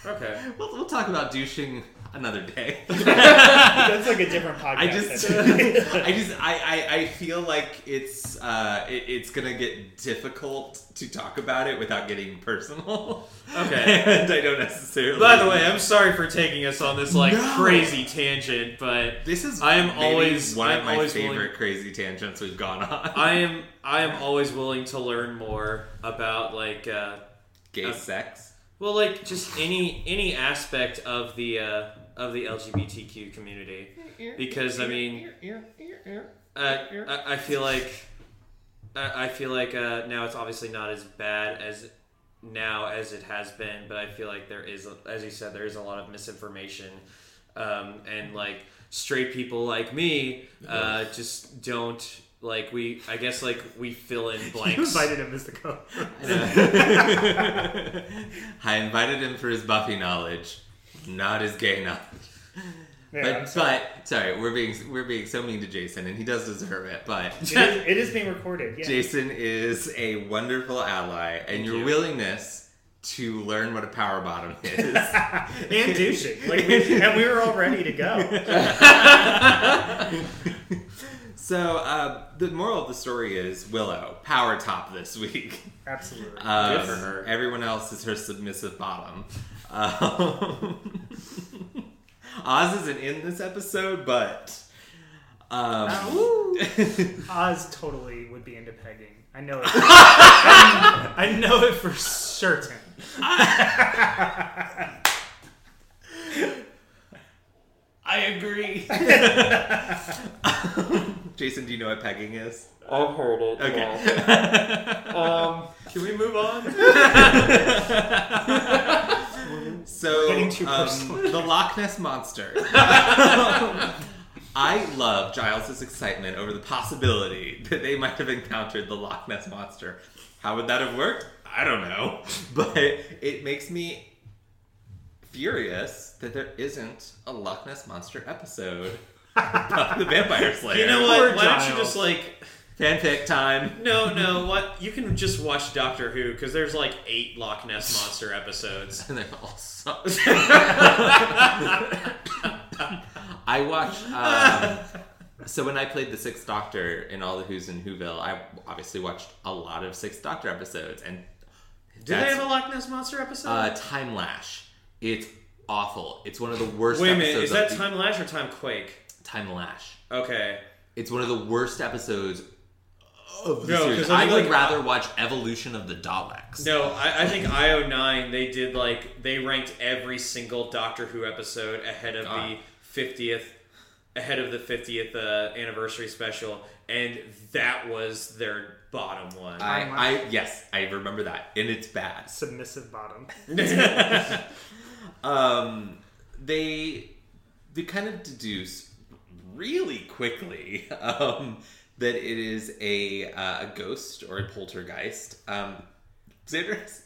Okay. we'll, we'll talk about douching another day. That's like a different podcast. I just, I just, I, I, I feel like it's, uh, it, it's gonna get difficult to talk about it without getting personal. Okay. and I don't necessarily. By the way, I'm sorry for taking us on this like No. crazy tangent, but this is. I am always- one I'm of my favorite willing- crazy tangents we've gone on. I am I am always willing to learn more about like uh, Gay uh, sex. well like just any any aspect of the uh, of the LGBTQ community because I mean uh, I, I feel like I, I feel like uh, now it's obviously not as bad as now as it has been, but I feel like there is, as you said, there is a lot of misinformation, um, and like straight people like me uh, just don't like we. I guess like we fill in you blanks. invited him as the co. I invited him for his Buffy knowledge, not as gay knowledge. Yeah, but, sorry. but sorry, we're being we're being so mean to Jason, and he does deserve it. But it, is, it is being recorded. Yeah. Jason is a wonderful ally, and your you. willingness to learn what a power bottom is. and douching. Like, we, and we were all ready to go. so uh, the moral of the story is Willow power top this week. Absolutely. Um, Good for her. Everyone else is her submissive bottom. Um, Oz isn't in this episode, but um, Oz totally would be into pegging. I know it. I know it for certain. I agree. Jason, do you know what pegging is? I've heard it. Okay. Um, can we move on? So, Getting too um, personal. the Loch Ness monster. I love Giles's excitement over the possibility that they might have encountered the Loch Ness monster. How would that have worked? I don't know, but it makes me furious that there isn't a Loch Ness monster episode of the Vampire Slayer. You know Poor what? Why don't you Giles. just like Fanfic time. No, no. What you can just watch Doctor Who because there's like eight Loch Ness monster episodes. And they all suck. I watched. Um, so when I played the Sixth Doctor in all the Who's in Whoville, I obviously watched a lot of Sixth Doctor episodes, and do they have a Loch Ness monster episode? uh, Timelash? It's awful. It's one of the worst. Wait a minute, is that Time Lash or Time Quake? Timelash? Okay. It's one of the worst episodes of the No, series. 'cause I I would like, rather watch Evolution of the Daleks. No, I, I think IO9 they did like they ranked every single Doctor Who episode ahead of Ah. the fiftieth ahead of the fiftieth uh, anniversary special, and that was their bottom one. I, I yes, I remember that, and it's bad. Submissive bottom. um, they they kind of deduce really quickly um, that it is a uh, a ghost or a poltergeist. Um, Xander has,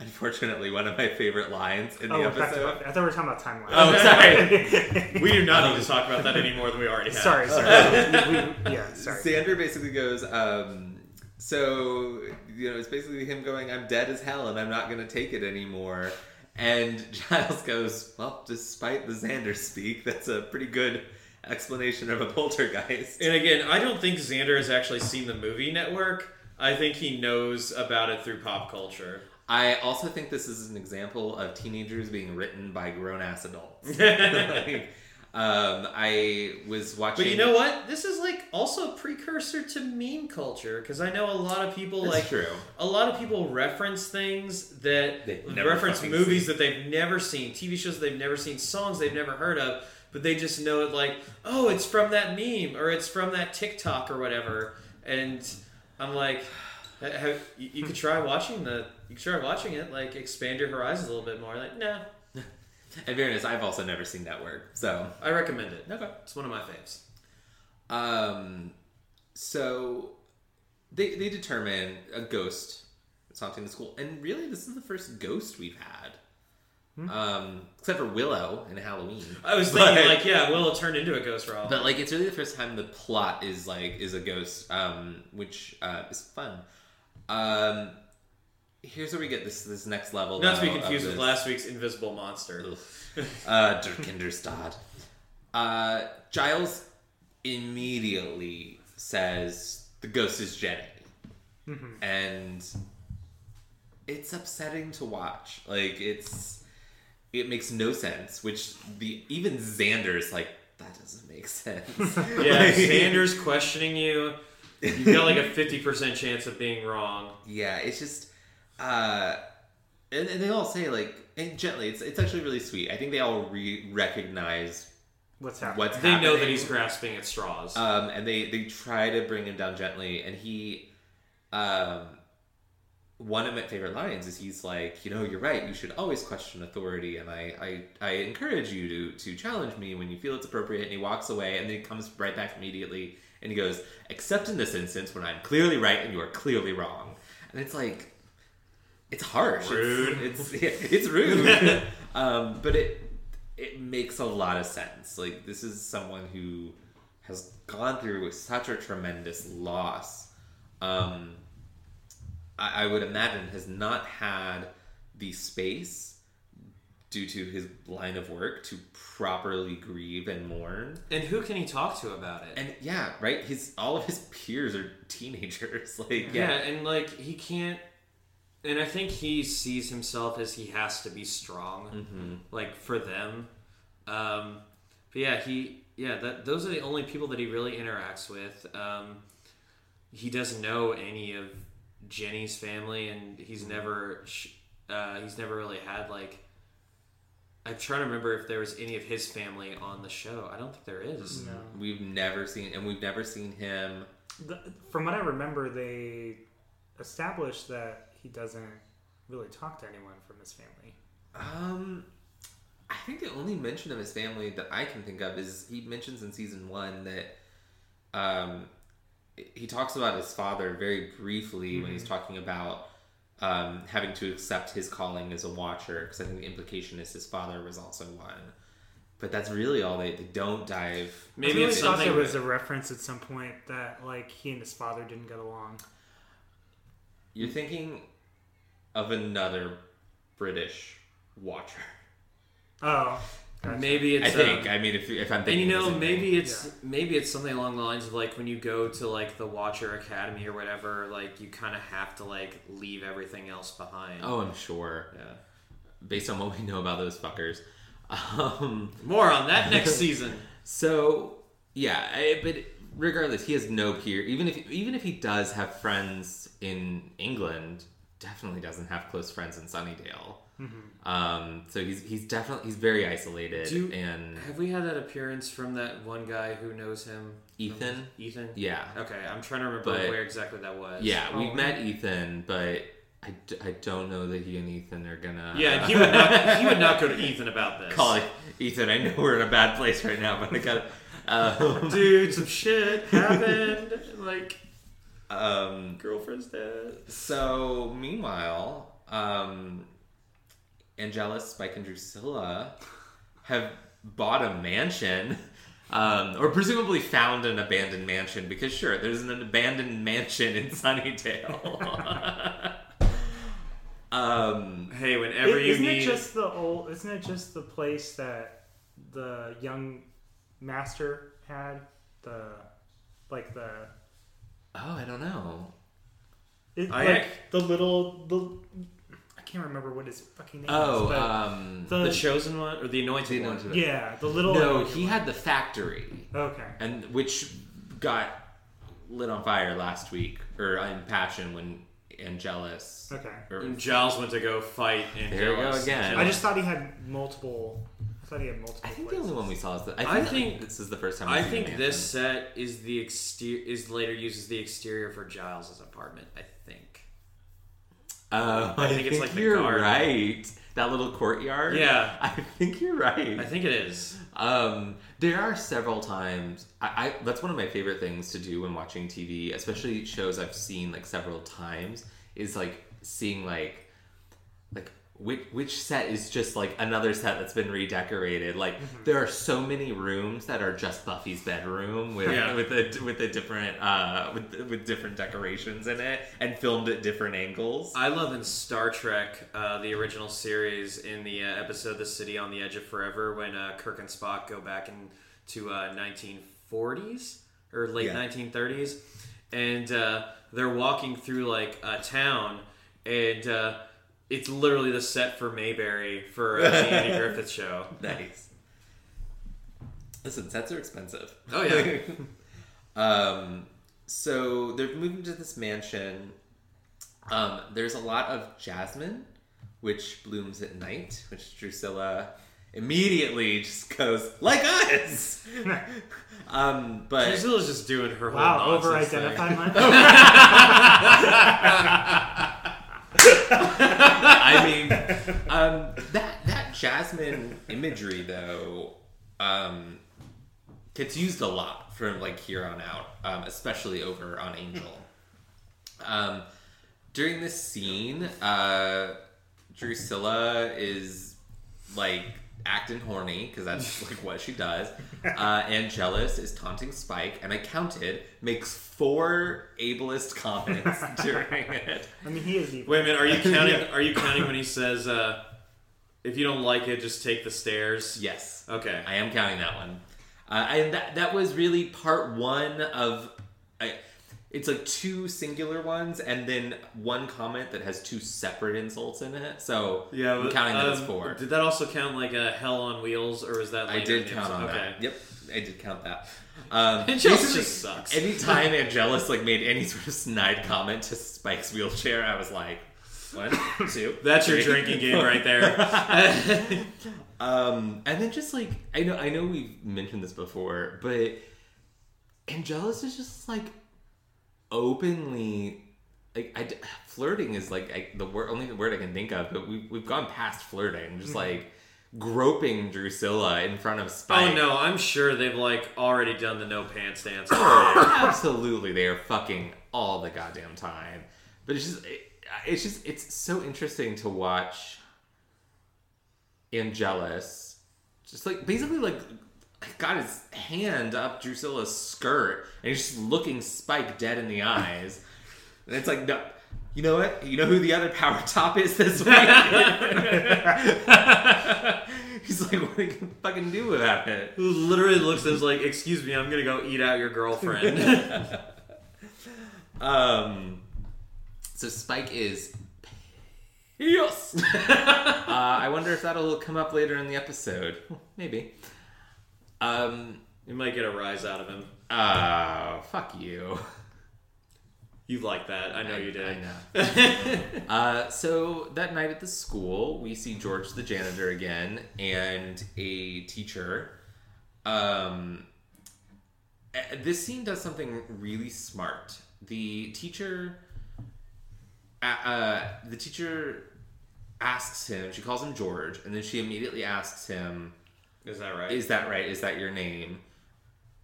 unfortunately, one of my favorite lines in the Oh, back to, episode. I thought we were talking about timeline. Oh, sorry. we do not need to talk about that any more than we already have. sorry, sorry. We- we- yeah, sorry. Xander basically goes, um, so you know, it's basically him going, "I'm dead as hell, and I'm not going to take it anymore." And Giles goes, "Well, despite the Xander speak, that's a pretty good explanation of a poltergeist." And again, I don't think Xander has actually seen the movie Network. I think he knows about it through pop culture. I also think this is an example of teenagers being written by grown ass adults. Like, um, I was watching. But you know what? This is like also a precursor to meme culture because I know a lot of people That's like true. a lot of people reference things that reference movies that they've never seen, TV shows they've never seen, songs they've never heard of, but they just know it like, oh, it's from that meme or it's from that TikTok or whatever. And I'm like, have, you, you could try watching the, you could try watching it, like expand your horizons a little bit more. Like, nah, In fairness, I've also never seen that word, so I recommend it. Okay. It's one of my faves. Um, so they they determine a ghost is haunting the school, and really, this is the first ghost we've had Um, except for Willow in Halloween. I was thinking, But- like, yeah, Willow turned into a ghost Rob. But like, it's really the first time the plot is like is a ghost, um, which uh, is fun. Um, here's where we get this this next level. Not to be confused with last week's Invisible Monster. uh, Der Kindestod. Uh, Giles immediately says the ghost is Jenny, and it's upsetting to watch. Like it's it makes no sense. Which the even Xander's like that doesn't make sense. Yeah, Like- Xander's questioning you. You've got like a 50% chance of being wrong. Yeah, it's just, uh, and, and they all say like, and gently, it's it's actually really sweet. I think they all re- recognize What's happening? what's happening. They know that he's grasping at straws. um, and they they try to bring him down gently, and he, um, one of my favorite lines is he's like, you know, you're right. You should always question authority, and I I, I encourage you to to challenge me when you feel it's appropriate. And he walks away, and then he comes right back immediately, and he goes, except in this instance when I'm clearly right and you are clearly wrong, and it's like. It's harsh. Rude. It's it's, yeah, it's rude. um, but it it makes a lot of sense. Like this is someone who has gone through such a tremendous loss. Um, I, I would imagine has not had the space due to his line of work to properly grieve and mourn. and who can he talk to about it? And yeah, right. His all of his peers are teenagers. Like yeah. yeah, and like he can't. And I think he sees himself as he has to be strong, Mm-hmm. like for them. Um, but yeah, he yeah that those are the only people that he really interacts with. Um, he doesn't know any of Jenny's family, and he's never uh, he's never really had like. I'm trying to remember if there was any of his family on the show. I don't think there is. No. we've never seen, and we've never seen him. The, from what I remember, they established that he doesn't really talk to anyone from his family. Um, I think the only mention of his family that I can think of is he mentions in season one that um, he talks about his father very briefly when he's talking about um, having to accept his calling as a watcher because I think the implication is his father was also one. But that's really all they, they don't dive. Maybe I really it's thought there was a reference at some point that like he and his father didn't get along. You're thinking of another British watcher. Oh, gotcha. maybe I it's. think. um, I mean, if, if I'm thinking, And you know, maybe thing. it's maybe it's something along the lines of like when you go to like the Watcher Academy or whatever, like you kind of have to like leave everything else behind. Oh, I'm sure. yeah. based on what we know about those fuckers. Um, More on that next season. so yeah, I, but regardless, he has no peer. Even if even if he does have friends in England, definitely doesn't have close friends in Sunnydale. Um, so he's he's definitely he's very isolated. Do- and Have we had that appearance from that one guy who knows him? Ethan, Ethan. yeah, Okay, I'm trying to remember But- where exactly that was. yeah, we've Oh. met Ethan, but I, d- I don't know that he and Ethan are gonna. Yeah, he would not. He would not go to Ethan about this. call it Ethan. I know we're in a bad place right now, but I got. Um, Dude, some shit happened. like um, girlfriend's dead. So, meanwhile, um, Angelus, Spike, and Drusilla have bought a mansion, um, or presumably found an abandoned mansion, because sure, there's an abandoned mansion in Sunnydale. um, Hey, whenever I- you isn't need. it just the old? Isn't it just the place that the young master had the like the oh, I don't know. it, I- like the little the I can't remember what his fucking name Oh, is. But um, the, the chosen one or the anointed The one? Anointed yeah, the little no, he had the factory. okay. and which got lit on fire last week or in passion when Angelus. Okay. or- And Giles went to go fight. And There we go again. I just thought he had multiple. I thought he had multiple. I think the only one we saw is that. I I think, think- this is the first time. I we've seen think this set is the exterior is later uses the exterior for Giles's apartment. I think. Uh, I think it's like you're garden. right. That little courtyard. Yeah. I think you're right. I think it is. Um, there are several times. I, I that's one of my favorite things to do when watching TV, especially shows I've seen like several times. Is like seeing like which which set is just like another set that's been redecorated. Like there are so many rooms that are just Buffy's bedroom with Yeah. with a with a different uh with with different decorations in it and filmed at different angles. I love in Star Trek, uh, the original series, in the uh, episode "The City on the Edge of Forever," when uh, Kirk and Spock go back into uh, 1940s or late Yeah. 1930s, and uh, they're walking through like a town, and uh, it's literally the set for Mayberry for uh, the Andy Griffith show. nice. Listen, sets are expensive. Oh yeah, Um, so they're moving to this mansion. Um, there's a lot of jasmine, which blooms at night, which Drusilla immediately just goes like us. um, but Drusilla's just doing her whole Wow, over nonsense thing. identifying my I mean, um, that that jasmine imagery though um, gets used a lot from like here on out, um, especially over on Angel. Um, during this scene, uh, Drusilla is like acting horny because that's like what she does. Uh, Angelus is taunting Spike, and I counted makes four ableist comments during it. I mean, he is evil. Wait a minute, are you counting? Are you counting when he says, uh, "If you don't like it, just take the stairs"? Yes. Okay. I am counting that one. Uh, and that, that was really part one of. I, it's like two singular ones and then one comment that has two separate insults in it. So Yeah, I'm but, counting that as um, four. Did that also count like a Hell on Wheels, or is that? I did count on episode? that. Yep, I did count that. Um, Angelus just sucks. Anytime Angelus like made any sort of snide comment to Spike's wheelchair, I was like, one, two. That's your drinking game right there. Um, and then just like I know, I know we've mentioned this before, but Angelus is just like openly like I, flirting is like I, the word only the word I can think of, but we've we've gone past flirting, just mm-hmm. like groping Drusilla in front of Spike. oh no, I'm sure they've like already done the no pants dance. Absolutely, they are fucking all the goddamn time. But it's just, it, it's just, it's so interesting to watch Angelus, just like basically like got his hand up Drusilla's skirt and he's just looking Spike dead in the eyes, and it's like no. You know what? You know who the other power top is this week? He's like, what are you gonna fucking do about it? Who literally looks at us like, "Excuse me, I'm gonna go eat out your girlfriend." Um, so Spike is yes. uh, I wonder if that'll come up later in the episode. Maybe. Um. you might get a rise out of him. Uh, fuck you. You like that? I know I- you did. I know. uh, so that night at the school, we see George the janitor again and a teacher. Um, this scene does something really smart. The teacher, uh, the teacher asks him. She calls him George, and then she immediately asks him, Is that right? is that right? Is that your name?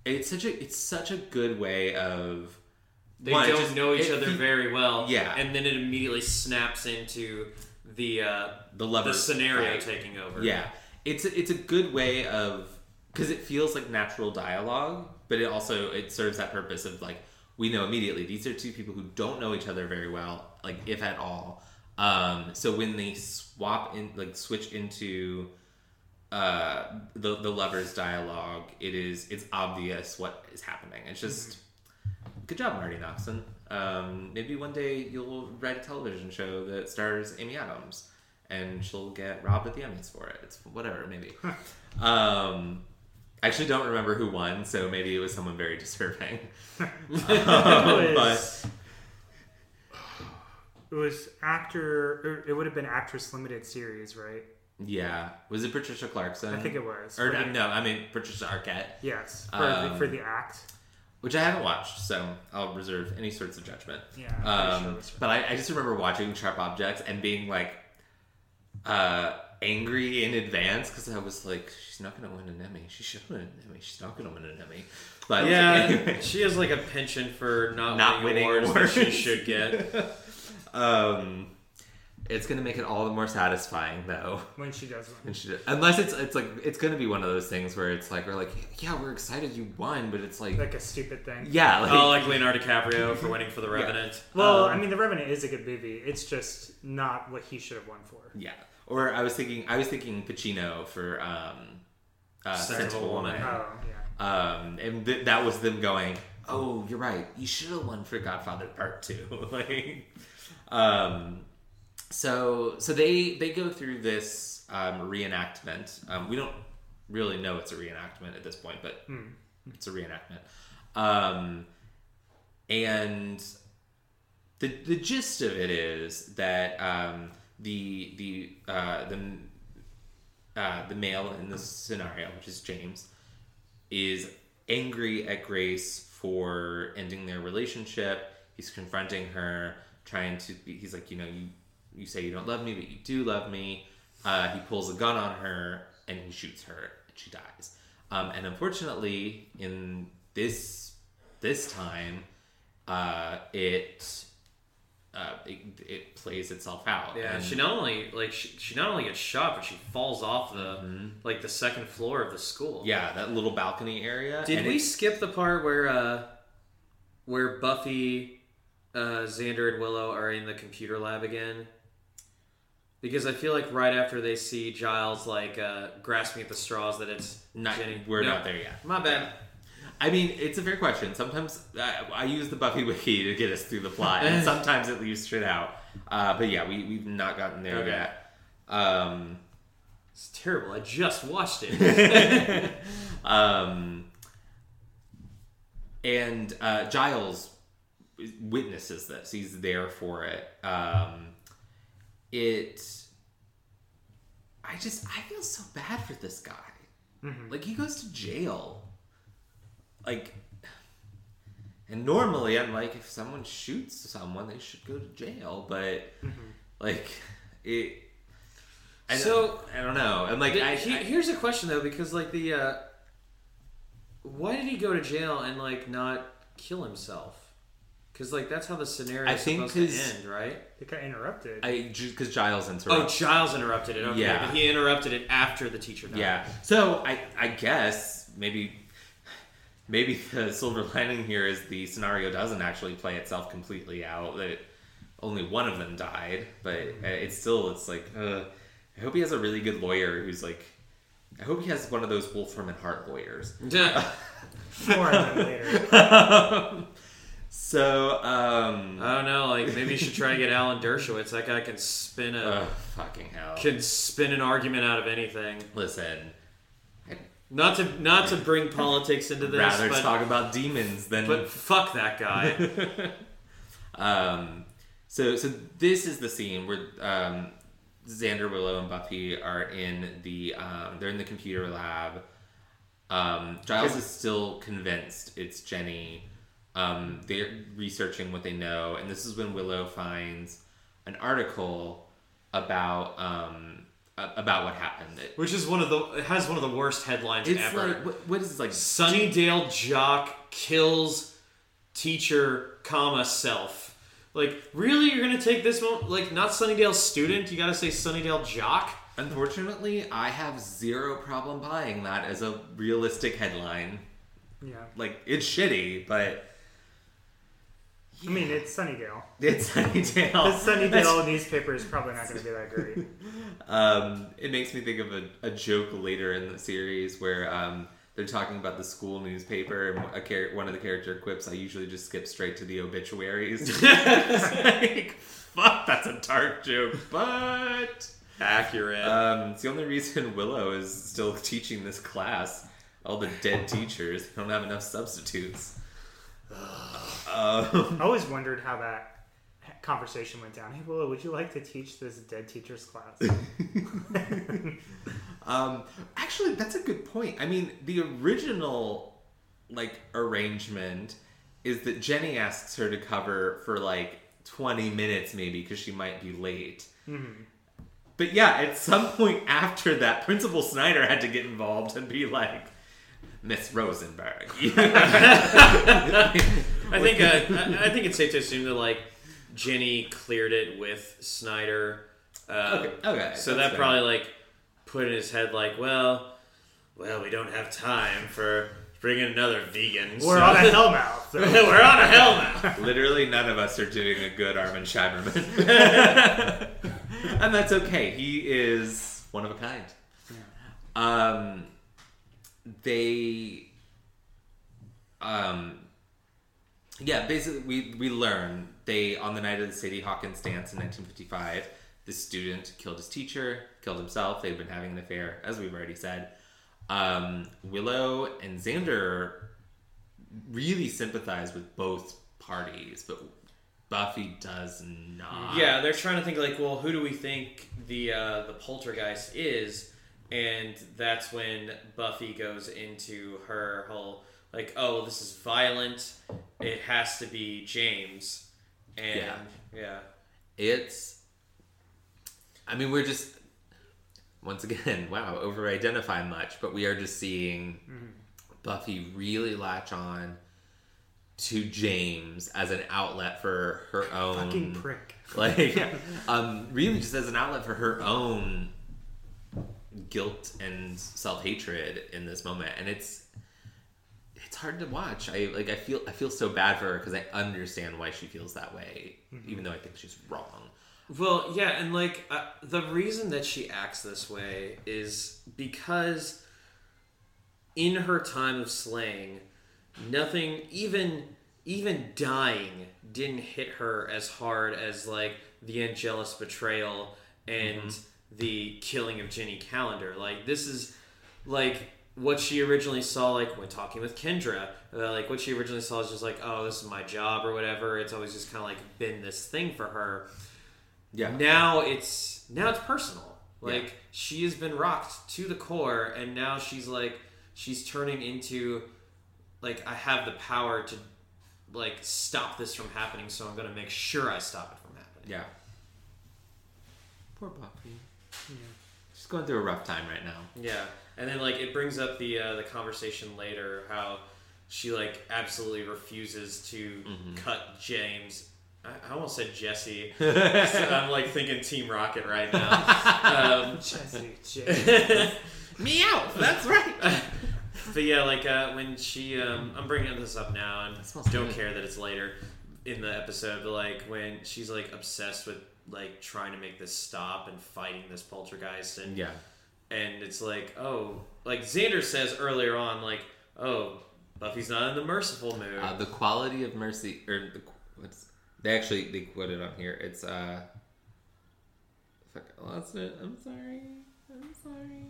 It's such a it's such a good way of they one, don't just- know each it other fe- very well. Yeah. and then it immediately snaps into the uh, the the lovers scenario fight. taking over. Yeah, it's a, it's a good way of because it feels like natural dialogue, but it also it serves that purpose of like we know immediately these are two people who don't know each other very well, like if at all. Um, so when they swap in, like switch into uh, the the lovers dialogue, it is it's obvious what is happening. It's just good job, Marti Noxon. Um, maybe one day you'll write a television show that stars Amy Adams, and she'll get robbed at the Emmys for it. It's whatever, maybe. um, I actually don't remember who won, so maybe it was someone very deserving. Um, It but was, it was actor. It would have been actress limited series, right? Yeah, was it Patricia Clarkson? I think it was. Or For the- no, I mean Patricia Arquette, Yes, for, Um, the, for the act. which I haven't watched, so I'll reserve any sorts of judgment. Yeah, I'm sure Um, it was her. but I, I just remember watching Sharp Objects and being like uh, angry in advance because I was like, she's not going to win an Emmy. She should win an Emmy. She's not going to win an Emmy. But Yeah, anyway, she has like a penchant for not, Not winning, winning awards, that she should get. um, It's gonna make it all the more satisfying though. when she does one. And she, unless it's it's like it's gonna be one of those things where it's like we're like yeah we're excited you won but it's like Like a stupid thing. yeah like, oh, like Leonardo DiCaprio for winning for The Revenant. Well, Um, I mean, The Revenant is a good movie. It's just not what he should have won for. yeah or I was thinking I was thinking Pacino for um uh, Sensible Sensible Woman. Woman Oh, yeah. um and th- that was them going oh you're right you should have won for Godfather Part Two like um so so they they go through this um, reenactment um, we don't really know it's a reenactment at this point but it's a reenactment um, and the the gist of it is that um, the the uh, the uh, the male in this scenario, which is James, is angry at Grace for ending their relationship. He's confronting her, trying to. Be, he's like, you know, you you say you don't love me, but you do love me. Uh, he pulls a gun on her and he shoots her, and she dies. Um, and unfortunately, in this this time, uh, it, uh, it it plays itself out. Yeah, and she not only like she, she not only gets shot, but she falls off the like the second floor of the school. yeah, that little balcony area. Did and we skip the part where uh where Buffy, uh, Xander, and Willow are in the computer lab again? Because I feel like right after they see Giles like uh, grasping at the straws that it's Not, Jenny. we're No. not there yet. My bad. I mean, it's a fair question. Sometimes I, I use the Buffy wiki to get us through the plot, and sometimes it leaves shit out. Uh, but yeah, we, we've not gotten there Okay. yet. Um, It's terrible. I just watched it. um, and uh, Giles witnesses this. He's there for it. Um, it. I just I feel so bad for this guy. Like he goes to jail. Like, and normally I'm like, if someone shoots someone, they should go to jail. But like, it. I So- don't, I don't know. I'm like, Th- I, he- I- here's a question though, because like the uh, why did he go to jail and like not kill himself? Because like that's how the scenario I is think supposed 'cause- to end, right? It got interrupted. I because Giles interrupted. Oh. Giles interrupted it. Okay, Yeah. but he interrupted it after the teacher died. Yeah. So I I guess maybe maybe the silver lining here is the scenario doesn't actually play itself completely out. That only one of them died, but uh, it's still it's like uh, I hope he has a really good lawyer who's like. I hope he has one of those Wolfram and Hart lawyers. Yeah. More on that later. So, um, I don't know. Like maybe you should try to get Alan Dershowitz. That guy can spin a uh, fucking hell. can spin an argument out of anything. Listen, Not to not to bring politics into this, rather but, talk about demons than but fuck that guy. Um, so so this is the scene where um, Xander, Willow, and Buffy are in the um, they're in the computer lab. Um, Giles is still convinced it's Jenny. Um, they're researching what they know, and this is when Willow finds an article about um, about what happened. It- Which is one of the it has one of the worst headlines it's ever. like what, what is this like? Sunnydale jock kills teacher, comma self. Like, really, you're gonna take this one? Like, not Sunnydale student? You gotta say Sunnydale jock? Unfortunately, I have zero problem buying that as a realistic headline. Yeah. Like it's shitty, but I mean, it's Sunnydale. it's Sunnydale. The Sunnydale newspaper is probably not going to be that great. Um, it makes me think of a, a joke later in the series where um, they're talking about the school newspaper, and a char- one of the character quips, "I usually just skip straight to the obituaries." Like, fuck, that's a dark joke, but Accurate. um, it's the only reason Willow is still teaching this class. All the dead teachers don't have enough substitutes. Um, I always wondered how that conversation went down. Hey, Willow, would you like to teach this dead teacher's class? Um, actually, that's a good point. I mean, the original like arrangement is that Jenny asks her to cover for like twenty minutes, maybe because she might be late. But yeah, at some point after that, Principal Snyder had to get involved and be like, Miss Rosenberg. I think uh, I, I think it's safe to assume that like Jenny cleared it with Snyder Uh, Okay, okay. So that fair. probably like put in his head like, well, well, we don't have time for bringing another vegan. We're so- on a hellmouth. So. We're on a hellmouth. Literally, none of us are doing a good Armin Shimerman. and that's okay. He is one of a kind. Um, they, um, yeah, basically, we, we learn they, on the night of the Sadie Hawkins dance in 1955, the student killed his teacher, killed himself. They've been having an affair, as we've already said. Um, Willow and Xander really sympathize with both parties, but Buffy does not. Yeah, they're trying to think like, well, who do we think the uh, the poltergeist is? And that's when Buffy goes into her whole like, oh, this is violent. It has to be James. And Yeah. yeah. It's. I mean, we're just. Once again, wow, over identify much, but we are just seeing Buffy really latch on to James as an outlet for her own. Fucking prick. like um really just as an outlet for her own guilt and self-hatred in this moment and it's it's hard to watch. I like i feel i feel so bad for her because i understand why she feels that way even though i think she's wrong. Well, yeah, and like uh, the reason that she acts this way is because in her time of slaying, nothing, even even dying, didn't hit her as hard as like the Angelus betrayal and the killing of Jenny Calendar. Like this is like what she originally saw like when talking with Kendra. Uh, like what she originally saw is just like, oh, this is my job or whatever. It's always just kind of like been this thing for her yeah now it's now it's personal like Yeah. she has been rocked to the core and now she's like she's turning into like i have the power to like stop this from happening so i'm gonna make sure i stop it from happening yeah poor buffy she's going through a rough time right now yeah and then like it brings up the uh, the conversation later how she like absolutely refuses to cut james I, I almost said Jesse. So I'm like thinking Team Rocket right now. Um, Jesse, Jesse. Meow. That's right. but yeah, like uh, when she, um, I'm bringing this up now, and don't good. care that it's later in the episode. But like when she's like obsessed with like trying to make this stop and fighting this poltergeist, and yeah. and it's like, oh, like Xander says earlier on, like, oh, Buffy's not in the merciful mood. uh, the quality of mercy or the what's they actually they quote it on here. It's uh fuck I lost it. I'm sorry. I'm sorry.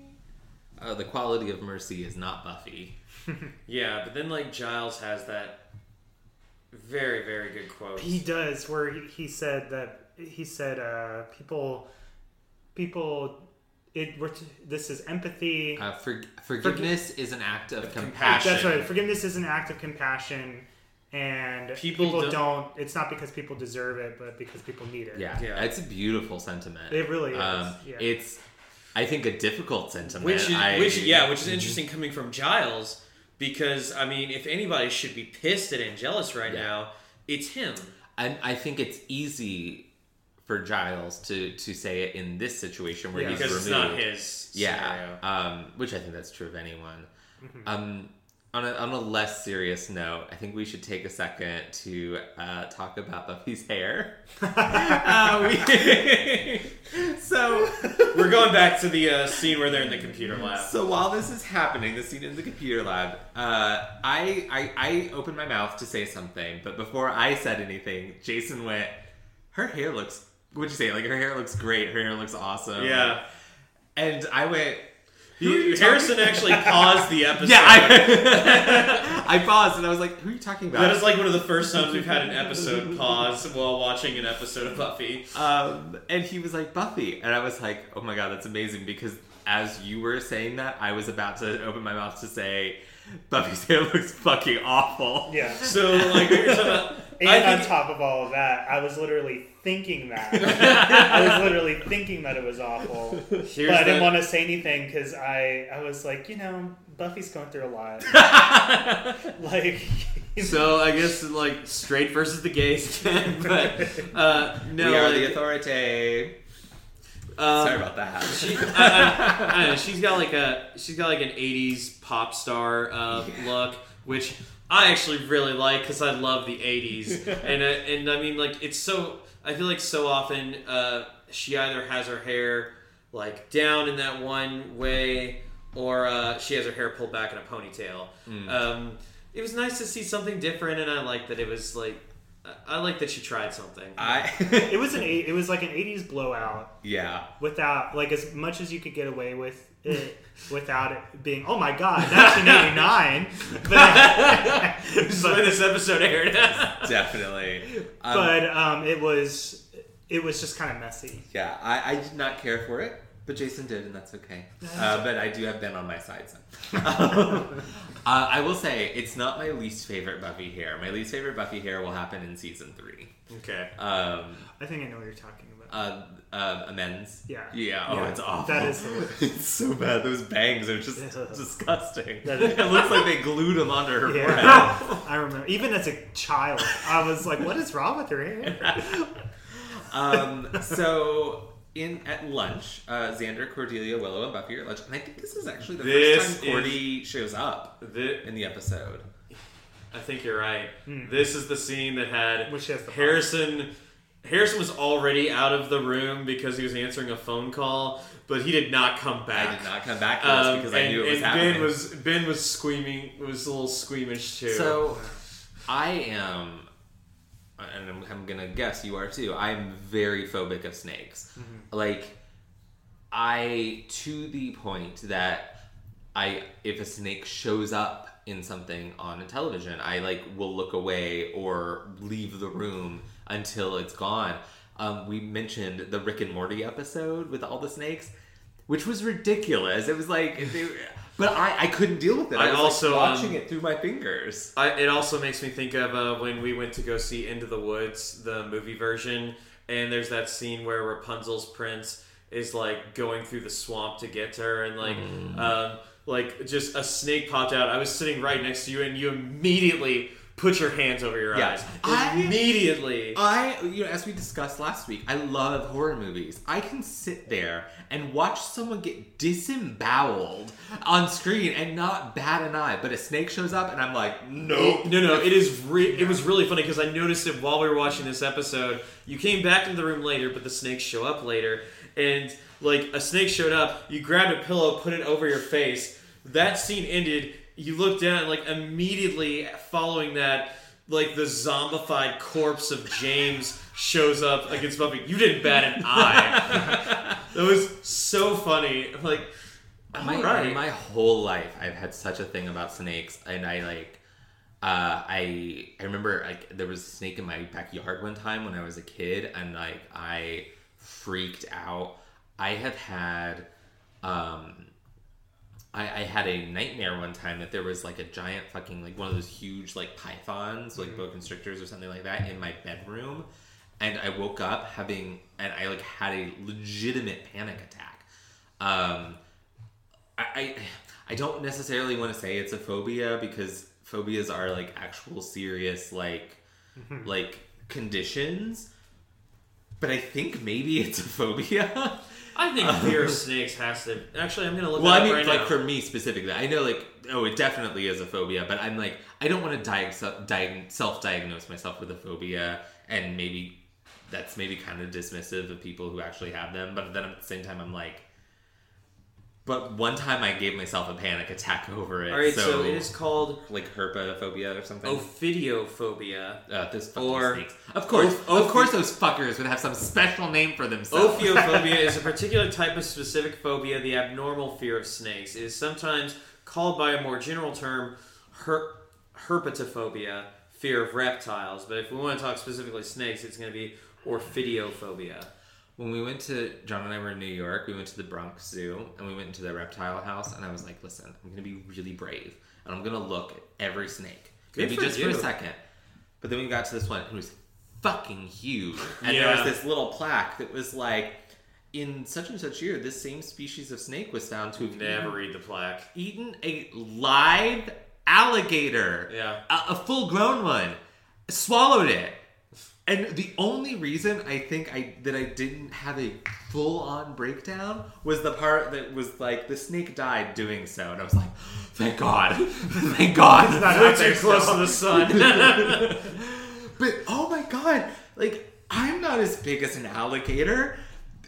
Uh, the quality of mercy is not buffy. Yeah, but then like Giles has that very very good quote. He does, where he, he said that he said uh, people, people, it. We're t- this is empathy. uh, for, forgiveness is an act of compassion That's right. Forgiveness is an act of compassion, and People people, don't- don't, It's not because people deserve it, but because people need it. yeah, Yeah. it's a beautiful sentiment It really is, um, yeah. it's i think a difficult sentiment which is I- which yeah, which is interesting coming from Giles because I mean, if anybody should be pissed at Angelus right Yeah. now, it's him. and i think it's easy for giles to to say it in this situation where Yeah. he's Because removed it's not his Yeah, um, which I think that's true of anyone. Um, on a, on a less serious note, I think we should take a second to uh, talk about Buffy's hair. uh, we, so, We're going back to the uh, scene where they're in the computer lab. so while this is happening, the scene in the computer lab, uh, I, I I opened my mouth to say something, but before I said anything, Jason went, "Her hair looks." What'd you say? Like her hair looks great. Her hair looks awesome. Yeah. and I went. He- "Who are you Harrison talking-" actually paused the episode. Yeah, I, I paused and I was like, "Who are you talking about?" that is like one of the first times we've had an episode pause while watching an episode of Buffy. um, and he was like Buffy, and I was like, "Oh my god, that's amazing!" Because as you were saying that, I was about to open my mouth to say, "Buffy's hair looks fucking awful." Yeah. So like you're talking about, And on top of all of that, I was literally thinking that. I was literally thinking that it was awful. here's but I didn't the- want to say anything because I, I was like, you know, Buffy's going through a lot. like, So I guess like straight versus the gays again, but uh, no, we are like, the authority. Um, Sorry about that. She, I, I, I know, she's got like a she's got like an '80s pop star uh, look, which I actually really like because I love the '80s, and uh, and I mean like it's so I feel like so often uh, she either has her hair like down in that one way, or uh, she has her hair pulled back in a ponytail. Um, it was nice to see something different, and I like that it was like I- I like that she tried something. I It was an eight, it was like an '80s blowout yeah. without like as much as you could get away with it without it being oh my god 1989 but, this is when this episode aired. Definitely. Um, but um it was it was just kind of messy yeah, I, I did not care for it, but Jason did, and that's okay. Uh, but I do have Ben on my side. So. uh, I will say it's not my least favorite Buffy hair. My least favorite Buffy hair will happen in season three. okay. Um, I think I know what you're talking about uh, uh, amends. Yeah. Yeah. Oh, Yeah, it's awful. that is the worst. it's so bad. Those bangs are just disgusting. It looks like they glued them onto her forehead. I remember even as a child I was like what is wrong with her hair Um, so in at lunch, uh, Xander, Cordelia, Willow, and Buffy are at lunch, and I think this is actually the This first time Cordy shows up The, in the episode. I think you're right. Hmm. This is the scene that had Which has the Harrison. Harrison was already out of the room because he was answering a phone call, but he did not come back. I did not come back to this Um, because and, I knew it was and happening. Ben was Ben was squeaming. Was a little squeamish too. So, I am, and I'm, I'm gonna guess you are too. I'm very phobic of snakes. Like, I to the point that I, if a snake shows up in something on a television, I like will look away or leave the room until it's gone. Um, we mentioned the Rick and Morty episode with all the snakes, which was ridiculous. It was like, they, but I, I couldn't deal with it. I, I was also, like, watching um, it through my fingers. I, it also makes me think of uh, when we went to go see Into the Woods, the movie version, and there's that scene where Rapunzel's prince is like going through the swamp to get to her, and like, Mm. um, like just a snake popped out. I was sitting right next to you, and you immediately put your hands over your Yeah. eyes. I- immediately. I, you know, as we discussed last week, I love horror movies. I can sit there and watch someone get disemboweled on screen and not bat an eye, but a snake shows up and I'm like, nope. No, no, it is. Re- It was really funny because I noticed it while we were watching this episode. You came back into the room later, but the snakes show up later, and like a snake showed up. You grabbed a pillow, put it over your face. That scene ended. You look down, like immediately following that, like the zombified corpse of James shows up against Buffy. You didn't bat an eye. that was so funny. Like, My, all right. my whole life, I've had such a thing about snakes, and I like. Uh, I I remember like there was a snake in my backyard one time when I was a kid, and like I freaked out. I have had, um, I, I had a nightmare one time that there was like a giant fucking like one of those huge like pythons, like boa constrictors or something like that, in my bedroom, and I woke up having and I like had a legitimate panic attack. Um, I, I I don't necessarily want to say it's a phobia because phobias are like actual serious like like conditions. But I think maybe it's a phobia. I think fear of snakes has to. Actually, I'm gonna look. well, I mean, right like now. for me specifically, I know like oh, it definitely is a phobia. But I'm like, I don't want to diag- diag- self-diagnose myself with a phobia, and maybe that's maybe kind of dismissive of people who actually have them. But then at the same time, I'm like, but one time I gave myself a panic attack over it. All right, so, so, it is called like herpetophobia or something. ophidiophobia. Uh, those fucking Or- snakes. Of course, Oph- of course, those fuckers would have some special name for themselves. Ophiophobia is a particular type of specific phobia, the abnormal fear of snakes. It is sometimes called by a more general term her- herpetophobia, fear of reptiles. But if we want to talk specifically snakes, it's going to be orphidiophobia. When we went to John and I were in New York, we went to the Bronx Zoo and we went into the reptile house, and I was like, "Listen, I'm gonna be really brave, and I'm gonna look at every snake, Good maybe for just for a you. second." But then we got to this one, and it was fucking huge, and there was this little plaque that was like, "In such and such year, this same species of snake was found to have Never eaten, read the plaque. eaten a live alligator, Yeah. a, a full-grown one, swallowed it." And the only reason I think I that I didn't have a full on breakdown was the part that was like the snake died doing so, and I was like, "Thank God, thank God!" it's not Way too close to the sun. But oh my God, like I'm not as big as an alligator.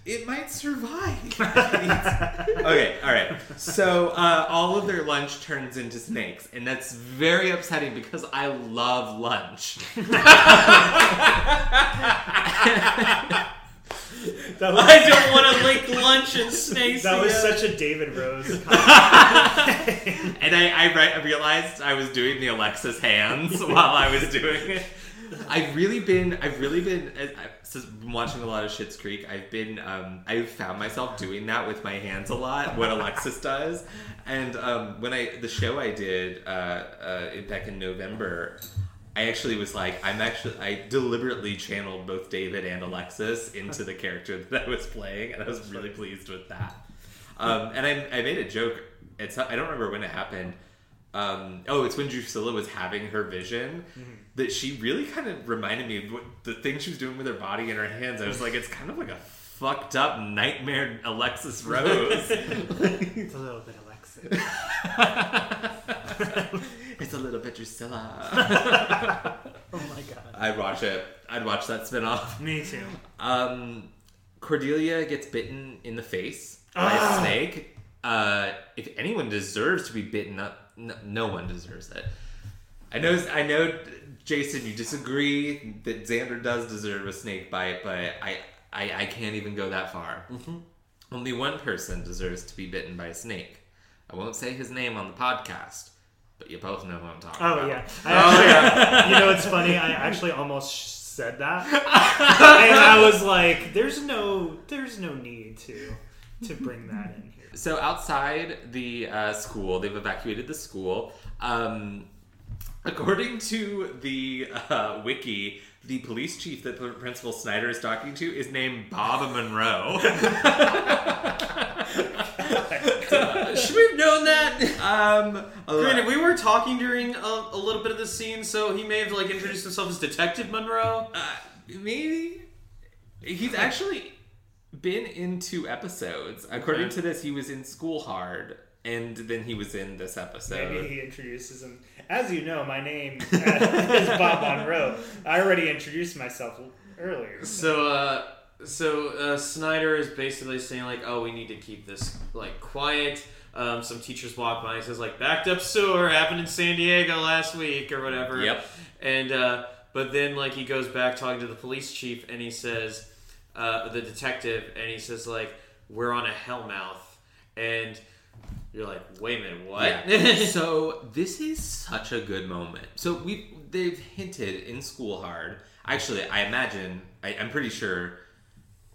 It might survive. okay, all right. So uh, all of their lunch turns into snakes, and that's very upsetting because I love lunch. That was, I don't want to link lunch and snakes. that was together. such a David Rose. And I, I, re- I realized I was doing the Alexis hands while I was doing it. I've really been, I've really been, I've watching a lot of Schitt's Creek. I've been, um, I've found myself doing that with my hands a lot. What Alexis does, and um, when I the show I did uh, uh, back in November. I actually was like, I'm actually, I deliberately channeled both David and Alexis into the character that I was playing, and I was really pleased with that. Um, and I, I made a joke. It's I don't remember when it happened. Um, oh, it's when Drusilla was having her vision that she really kind of reminded me of what, the thing she was doing with her body and her hands. I was like, it's kind of like a fucked up nightmare Alexis Rose. it's a little bit Alexis. it's a little bit Drusilla. Oh my god. I'd watch it. I'd watch that spinoff. Me too. Um, Cordelia gets bitten in the face by Ah. a snake. Uh, if anyone deserves to be bitten up, no, no one deserves it. I know. I know, Jason. You disagree that Xander does deserve a snake bite, but I, I, I can't even go that far. Only one person deserves to be bitten by a snake. I won't say his name on the podcast, but you both know who I'm talking about. Oh about. yeah. I actually, You know, it's funny. I actually almost said that, and I was like, "There's no, there's no need to, to bring that in here." So outside the uh, school, they've evacuated the school. Um, according to the uh, wiki, the police chief that Principal Snyder is talking to is named Bob Monroe. Should we have known that? um, Granted, we were talking during a, a little bit of the scene, so he may have like introduced himself as Detective Monroe. uh, maybe he's actually been in two episodes. According Okay. to this, he was in School Hard, and then he was in this episode. Maybe he introduces him. As you know, my name is Bob Monroe. I already introduced myself earlier. So, uh, so uh, Snyder is basically saying like, "Oh, we need to keep this like quiet." Um, some teachers walk by and says like, "Backed up sewer happened in San Diego last week or whatever." Yep. And uh, but then like he goes back talking to the police chief and he says, uh, the detective, and he says like, "We're on a hellmouth," and you're like, "Wait a minute, what?" Yeah. so this is such a good moment. So we they've hinted in School Hard. Actually, I imagine I, I'm pretty sure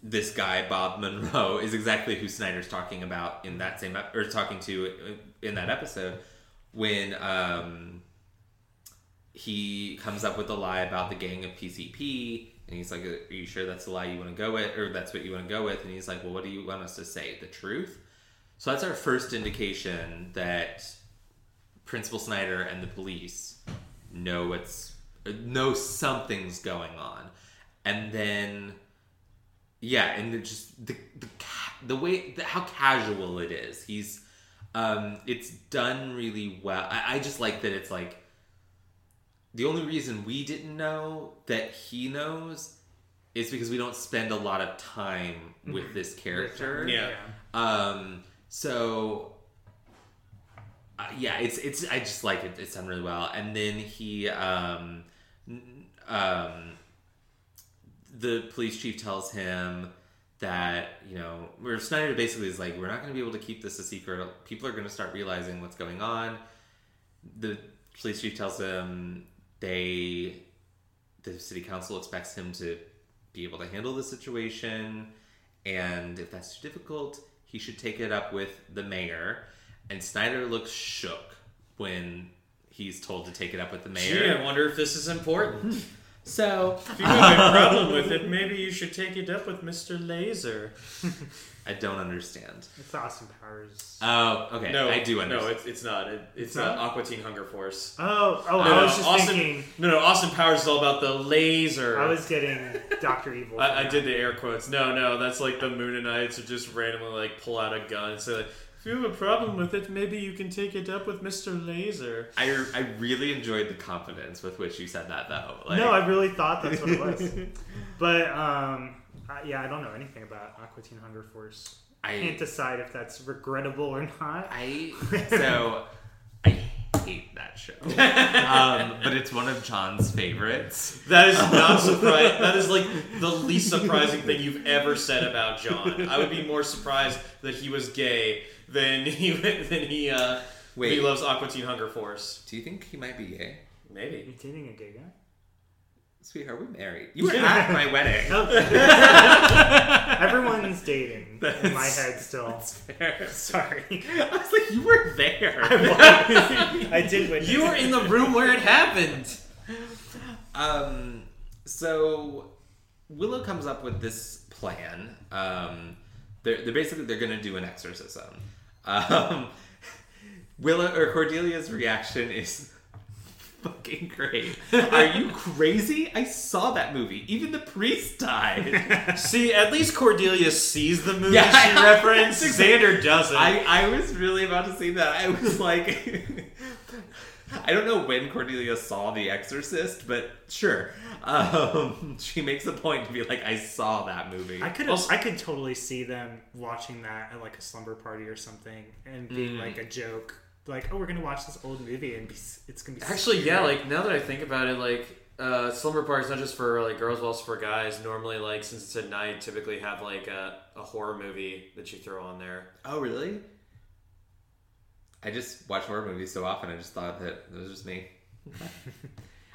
this guy Bob Monroe is exactly who Snyder's talking about in that same or talking to in that episode when um, he comes up with a lie about the gang of PCP. And he's like, "Are you sure that's the lie you want to go with, or that's what you want to go with?" And he's like, "Well, what do you want us to say? The truth?" So that's our first indication that Principal Snyder and the police know what's know something's going on, and then yeah, and it just the the the way the, how casual it is. He's um, it's done really well. I, I just like that it's like the only reason we didn't know that he knows is because we don't spend a lot of time with this character. Yeah. Um. So. Uh, yeah, it's it's. I just like it. It's done really well. And then he, um, um, the police chief tells him that you know, where Snyder basically is like, we're not going to be able to keep this a secret. People are going to start realizing what's going on. The police chief tells him they, the city council expects him to be able to handle the situation, and if that's too difficult, he should take it up with the mayor. And Snyder looks shook when he's told to take it up with the mayor. Gee, I wonder if this is important. So If you have a problem with it, maybe you should take it up with Mr. Laser. I don't understand. It's Austin Powers. Oh, okay. No, I do understand. No, it's, it's not. It, it's It's uh, not? Aqua Teen Hunger Force. oh, oh, No, I no, was just Austin, thinking. no, no. Austin Powers is all about the laser. I was getting Doctor Evil. I, I did the air quotes. No, no, that's like the Mooninites who just randomly like pull out a gun and say, like, "If you have a problem with it, maybe you can take it up with Mr. Laser." I, I really enjoyed the confidence with which you said that, though. Like, no, I really thought that's what it was. but um, I, yeah, I don't know anything about Aqua Teen Hunger Force. I can't decide if that's regrettable or not. I, so I hate that show, um, but it's one of John's favorites. That is not surprising. that is like the least surprising thing you've ever said about John. I would be more surprised that he was gay than he than he uh, Wait. he loves Aqua Teen Hunger Force. Do you think he might be gay? Maybe. You're dating a gay guy? Sweetheart, we're married. You were at my wedding. Everyone's dating in my head still. Sorry. I was like, you were there. I did witness You were in the room where it happened. Um, so Willow comes up with this plan. Um, they're, they're basically they're going to do an exorcism. Um, Willow or Cordelia's reaction is fucking great. Are you crazy? I saw that movie. Even the priest died. See, at least Cordelia sees the movie Yeah, she referenced. Xander doesn't. I, I was really about to say that. I was like, I don't know when Cordelia saw The Exorcist, but sure. Um, she makes a point to be like, I saw that movie. I could Also- I could totally see them watching that at like a slumber party or something and being Mm. like a joke, like oh we're gonna watch this old movie and be, it's gonna be Actually, scary. yeah. Like now that I think about it, like uh, slumber parties not just for like girls, but also for guys. Normally, like since it's at night, typically have like a, a horror movie that you throw on there. oh, really? I just watch horror movies so often. I just thought that it was just me.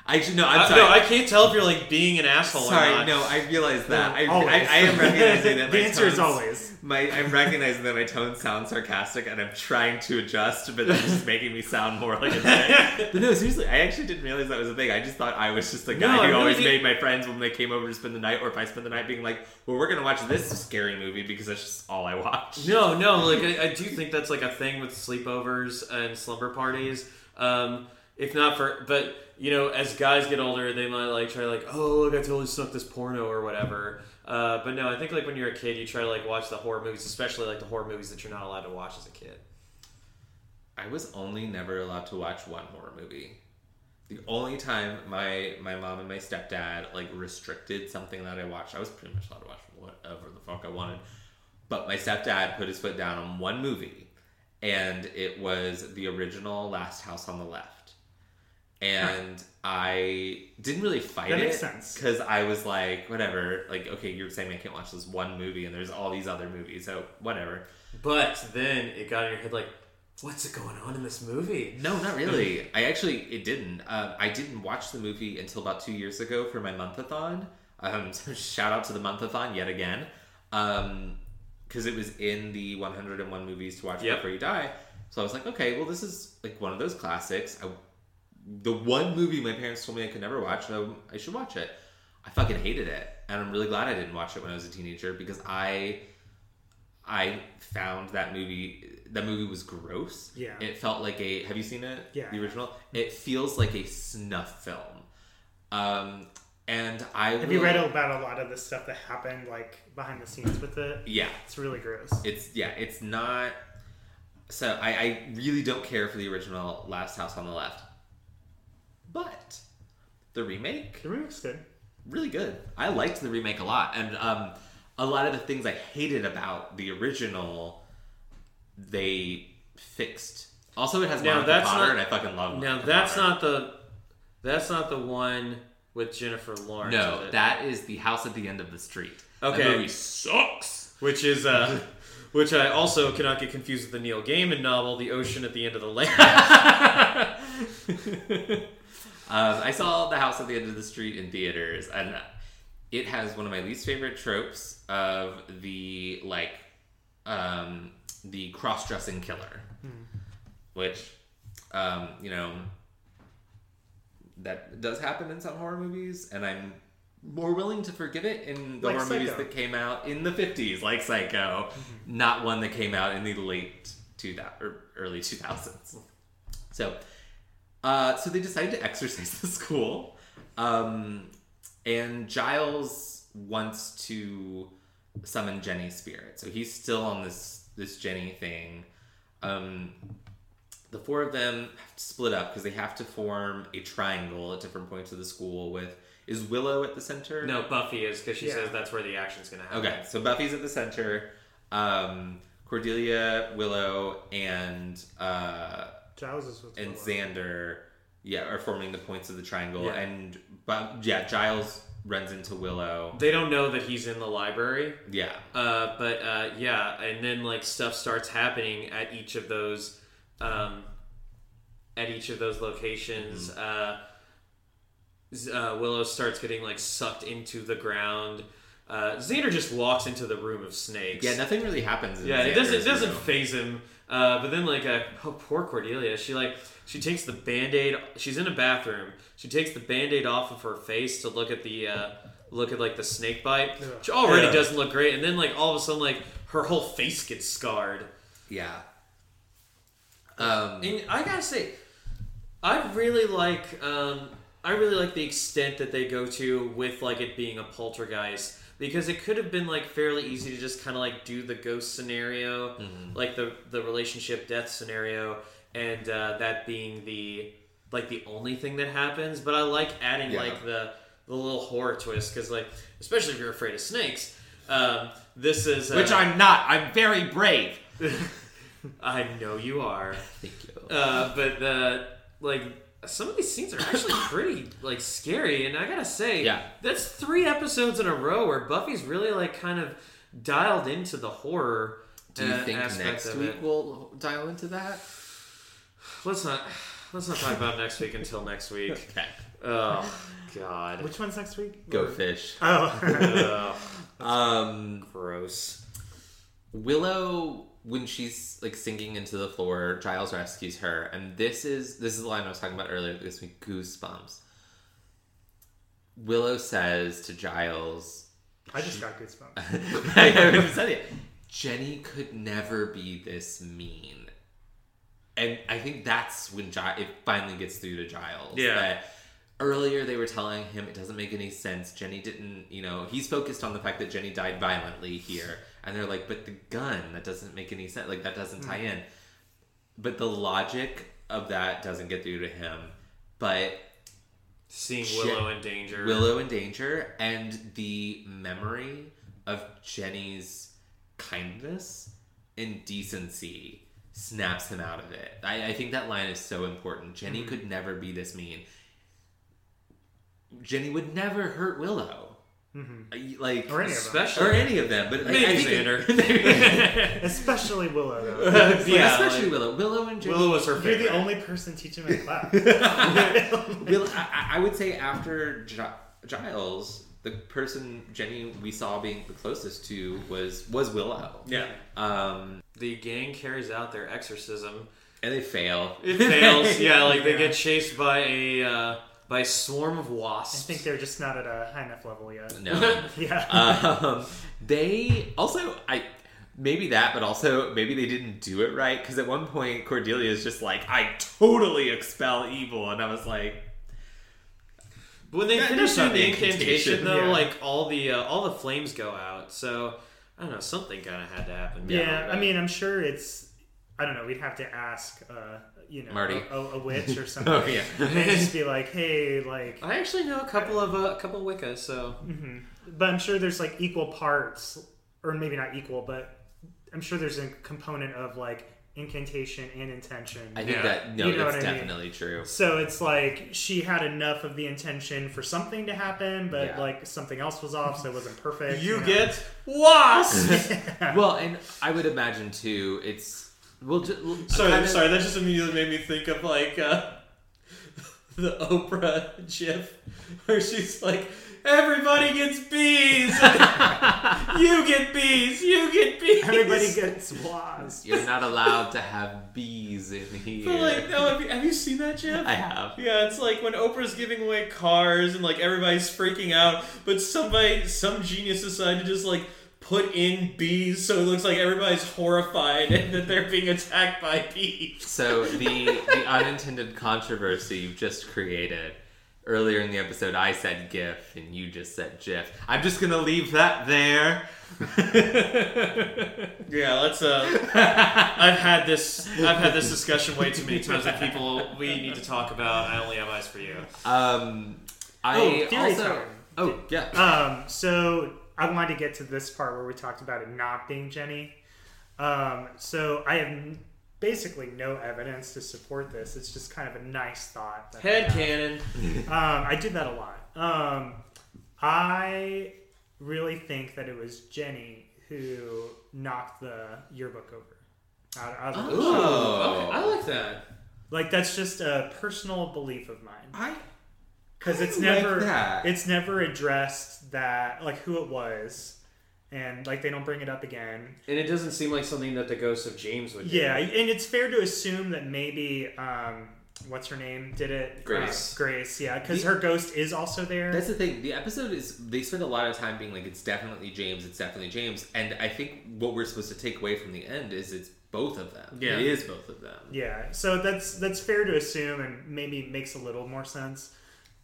I actually no. I'm Uh, sorry. no, I can't tell if you're like being an asshole or not. no, I realize that. I, Always. I, I am recognizing that the my answer is always My, I'm recognizing that my tone sounds sarcastic, and I'm trying to adjust, but it's just making me sound more like a dick. But no, seriously, I actually didn't realize that was a thing. I just thought I was just the guy No, who really always made my friends when they came over to spend the night, or if I spend the night being like, "Well, we're gonna watch this scary movie because that's just all I watch." No, no, like I, I do think that's like a thing with sleepovers and slumber parties. Um, if not for, but you know, as guys get older, they might like try like, oh look, I totally snuck this porno or whatever. Uh, but no, I think like when you're a kid, you try to like watch the horror movies, especially like the horror movies that you're not allowed to watch as a kid. I was only never allowed to watch one horror movie. The only time my my mom and my stepdad like restricted something that I watched, I was pretty much allowed to watch whatever the fuck I wanted. But my stepdad put his foot down on one movie, and it was the original Last House on the Left. And I didn't really fight That it makes sense. because I was like, whatever. Like, okay, you're saying I can't watch this one movie, and there's all these other movies, so whatever. But then it got in your head like, what's it going on in this movie? No, not really. I actually it didn't. Um, I didn't watch the movie until about two years ago for my month-a-thon. Um, so shout out to the month-a-thon yet again, because it was in the 101 movies to watch Yep. before you die. So I was like, okay, well, this is like one of those classics. I, the one movie my parents told me I could never watch, so I should watch it. I fucking hated it, and I'm really glad I didn't watch it when I was a teenager because I I found that movie. That movie was gross. Yeah. It felt like a. Have you seen it? Yeah. The original. It feels like a snuff film. Um, and I Have you read about a lot of the stuff that happened like behind the scenes with it? Yeah. It's really gross. It's yeah. It's not. So I, I really don't care for the original Last House on the Left, but the remake The remake's good. really good. I liked the remake a lot, and um, a lot of the things I hated about the original, they fixed. Also, it has Now, Monica that's Potter, not- and I fucking love. Now Monica that's Potter. not the, that's not the one with Jennifer Lawrence. is No, it? that is the house at the end of the street. Okay. that movie sucks. which is uh, which I also cannot get confused with the Neil Gaiman novel, The Ocean at the End of the Lake. Um, I saw the house at the end of the street in theaters, and it has one of my least favorite tropes of the like um, the cross-dressing killer, which um, you know that does happen in some horror movies, and I'm more willing to forgive it in the Like horror movies that came out in the 50s, like Psycho, not one that came out in the late 2000 or early 2000s. So, uh, so they decided to exorcise the school, um, and Giles wants to summon Jenny's spirit. So he's still on this this Jenny thing. Um, the four of them have to split up because they have to form a triangle at different points of the school. With is Willow at the center? No, Buffy is because she Yeah. says that's where the action's gonna happen. Okay, so Buffy's at the center. Um, Cordelia, Willow, and uh, Giles is with and Xander, yeah, are forming the points of the triangle. Yeah. And but yeah, Giles runs into Willow. They don't know that he's in the library. Yeah, Uh, but uh, yeah, and then like stuff starts happening at each of those, um, at each of those locations. Uh, Z- uh, Willow starts getting like sucked into the ground. Uh, Xander just walks into the room of snakes. yeah, nothing really happens. In Yeah, it doesn't it doesn't phase him. Uh, but then like uh, oh, poor Cordelia, she like she takes the band-aid. She's in a bathroom. She takes the band-aid off of her face to look at the uh, look at like the snake bite, which already Yeah. doesn't look great. And then like all of a sudden like her whole face gets scarred. Yeah. Um, And I gotta say, I really like um, I really like the extent that they go to with like it being a poltergeist because it could have been like fairly easy to just kind of like do the ghost scenario, like the the relationship death scenario, and uh, that being the like the only thing that happens. But I like adding Yeah. like the the little horror twist because like especially if you're afraid of snakes. Um, this is uh, which I'm not. I'm very brave. I know you are. Thank you. Uh, but the like some of these scenes are actually pretty like scary, and I gotta say, Yeah. that's three episodes in a row where Buffy's really like kind of dialed into the horror. Do you uh, think next week it. we'll dial into that? Let's not. Let's not talk about next week until next week. Okay. Oh God. Which one's next week? Go Or- fish. Oh, Ugh, Um, gross. Willow, when she's like sinking into the floor, Giles rescues her, and this is this is the line I was talking about earlier. That gives me goosebumps. Willow says to Giles, I just got goosebumps. I haven't said it. Jenny could never be this mean. And I think that's when Gi- it finally gets through to Giles. Yeah. That earlier they were telling him it doesn't make any sense. Jenny didn't, you know, he's focused on the fact that Jenny died violently here. And they're like, but the gun, that doesn't make any sense. Like, that doesn't tie in. But the logic of that doesn't get through to him. But Seeing. Willow in danger. Willow in danger and the memory of Jenny's kindness and decency snaps him out of it. I, I think that line is so important. Jenny Mm-hmm. could never be this mean. Jenny would never hurt Willow. I- Like Or any of them. Especially or any of them, but like, Maybe I think Xander. Especially Willow, though. yeah, Yeah, especially like- Willow. Willow and Jenny. Willow was her You're favorite. the only person teaching my class. Will, I, I would say after Gi- Giles, the person Jenny we saw being the closest to was was Willow. Yeah. Um, The gang carries out their exorcism. and they fail. It fails. yeah, like they get chased by a uh, by a swarm of wasps. I think they're just not at a high enough level yet. No. Yeah. um, they also I maybe that, but also maybe they didn't do it right because at one point Cordelia is just like, "I totally expel evil," and I was like, But when they Yeah, finish doing the the incantation, incantation. though, Yeah. like all the uh, all the flames go out. So I don't know, something kind of had to happen. yeah, I mean, I'm sure it's. I don't know. We'd have to ask, uh, you know, Marty. A, a, a witch or something. "Oh yeah." and just be like, hey, like. I actually know a couple of uh, a couple of Wiccas, so But I'm sure there's like equal parts, or maybe not equal, but I'm sure there's a component of like incantation and intention. I think Yeah. that no, You know that's what I mean. definitely true. So it's like she had enough of the intention for something to happen, but Yeah. like something else was off, so it wasn't perfect. you know? get wasp. Well, and I would imagine too. It's well, just, sorry, kind of- sorry, that just immediately made me think of like uh, the Oprah gif where she's like, "Everybody gets bees. you get bees. You get bees." Everybody gets wasps. You're not allowed to have bees in here. But like, no, have you, have you seen that gif? I have. Yeah, it's like when Oprah's giving away cars and like everybody's freaking out, but somebody, some genius decided to just like put in bees so it looks like everybody's horrified that they're being attacked by bees. So the the unintended controversy you've just created. Earlier in the episode, I said GIF and you just said GIF. I'm just gonna leave that there. Yeah, let's. uh I've had this. I've had this discussion way too many times with people we need to talk about. I only have eyes for you. Um, I Oh, theory also. time. Oh yeah. Um, so I wanted to get to this part where we talked about it not being Jenny. Um, so I have basically no evidence to support this. It's just kind of a nice thought. that Head have. cannon. Um, I did that a lot. Um, I really think that it was Jenny who knocked the yearbook over. Out, out of the Oh. okay, I like that. Like that's just a personal belief of mine I because I it's like never that. it's never addressed that like who it was, and like they don't bring it up again. And it doesn't seem like something that the ghost of James would do. Yeah, and it's fair to assume that maybe um, what's her name did it. Grace. Uh, Grace, yeah, because her ghost is also there. That's the thing. The episode is they spend a lot of time being like it's definitely James, it's definitely James, and I think what we're supposed to take away from the end is it's both of them. Yeah. it is both of them. Yeah, so that's that's fair to assume, and maybe makes a little more sense.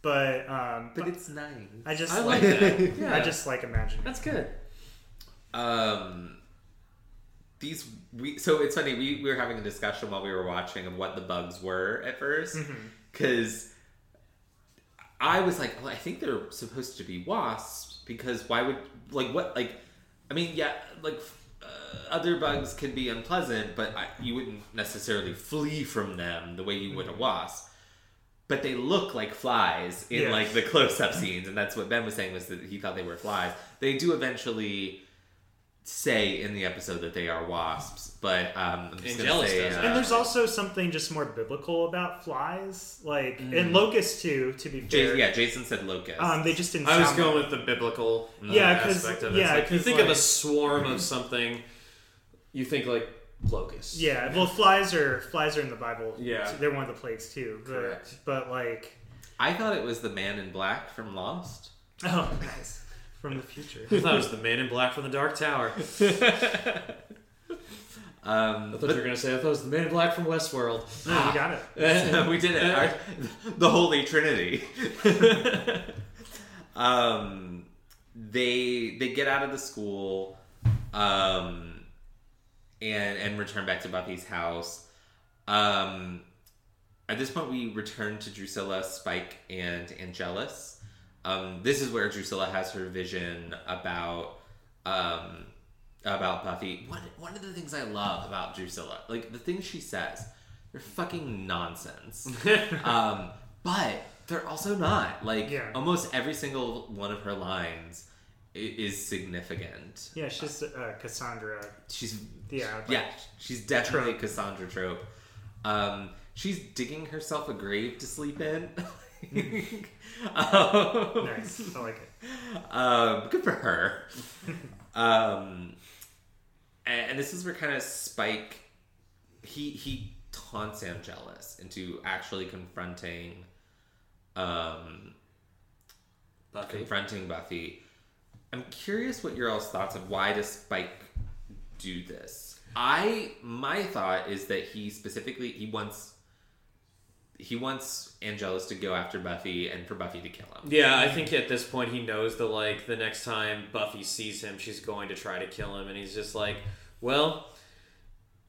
But um, But it's nice. I just I like, like that. Yeah. I just like imagining. That's good. um these we so it's funny we, we were having a discussion while we were watching of what the bugs were at first because i was like well i think they're supposed to be wasps because why would like what like i mean yeah like uh, other bugs can be unpleasant but I, you wouldn't necessarily flee from them the way you would a wasp but they look like flies in Yes. like the close-up scenes and that's what ben was saying was that he thought they were flies they do eventually say in the episode that they are wasps but um I'm just gonna say, uh, And there's also something just more biblical about flies, like and locusts too. To be Ja- fair, yeah jason said locust um, they just didn't. I was going like- with the biblical uh, Yeah, 'cause- aspect of it. yeah, It's like, you 'cause, think of a like- swarm of something, you think like locusts. Yeah, well, flies are flies are in the Bible. Yeah. they're one of the plagues too. But, Correct. But like, i thought it was the man in black from lost oh, nice from the future. I thought it was the man in black from the Dark Tower. um I thought you were gonna say I thought it was the man in black from Westworld. No, you got it. we did it. Our, the Holy Trinity. um, they they get out of the school, um, and and return back to Buffy's house. Um, at this point, we return to Drusilla, Spike, and Angelus. Um, this is where Drusilla has her vision about um, about Buffy. One one of the things I love about Drusilla, like the things she says, they're fucking nonsense. um, but they're also not. Like Yeah. almost every single one of her lines is significant. Yeah, she's uh, Cassandra. She's Yeah, like- yeah, she's definitely Trope. Cassandra trope. Um, she's digging herself a grave to sleep in. um, Nice, I like it. um, good for her. um, and, and this is where kind of Spike he he taunts Angelus into actually confronting um Buffy. confronting Buffy. I'm curious what your all's thoughts of why does Spike do this? I my thought is that he specifically he wants he wants Angelus to go after Buffy and for Buffy to kill him. Yeah, I think at this point he knows that like the next time Buffy sees him, she's going to try to kill him, and he's just like, well.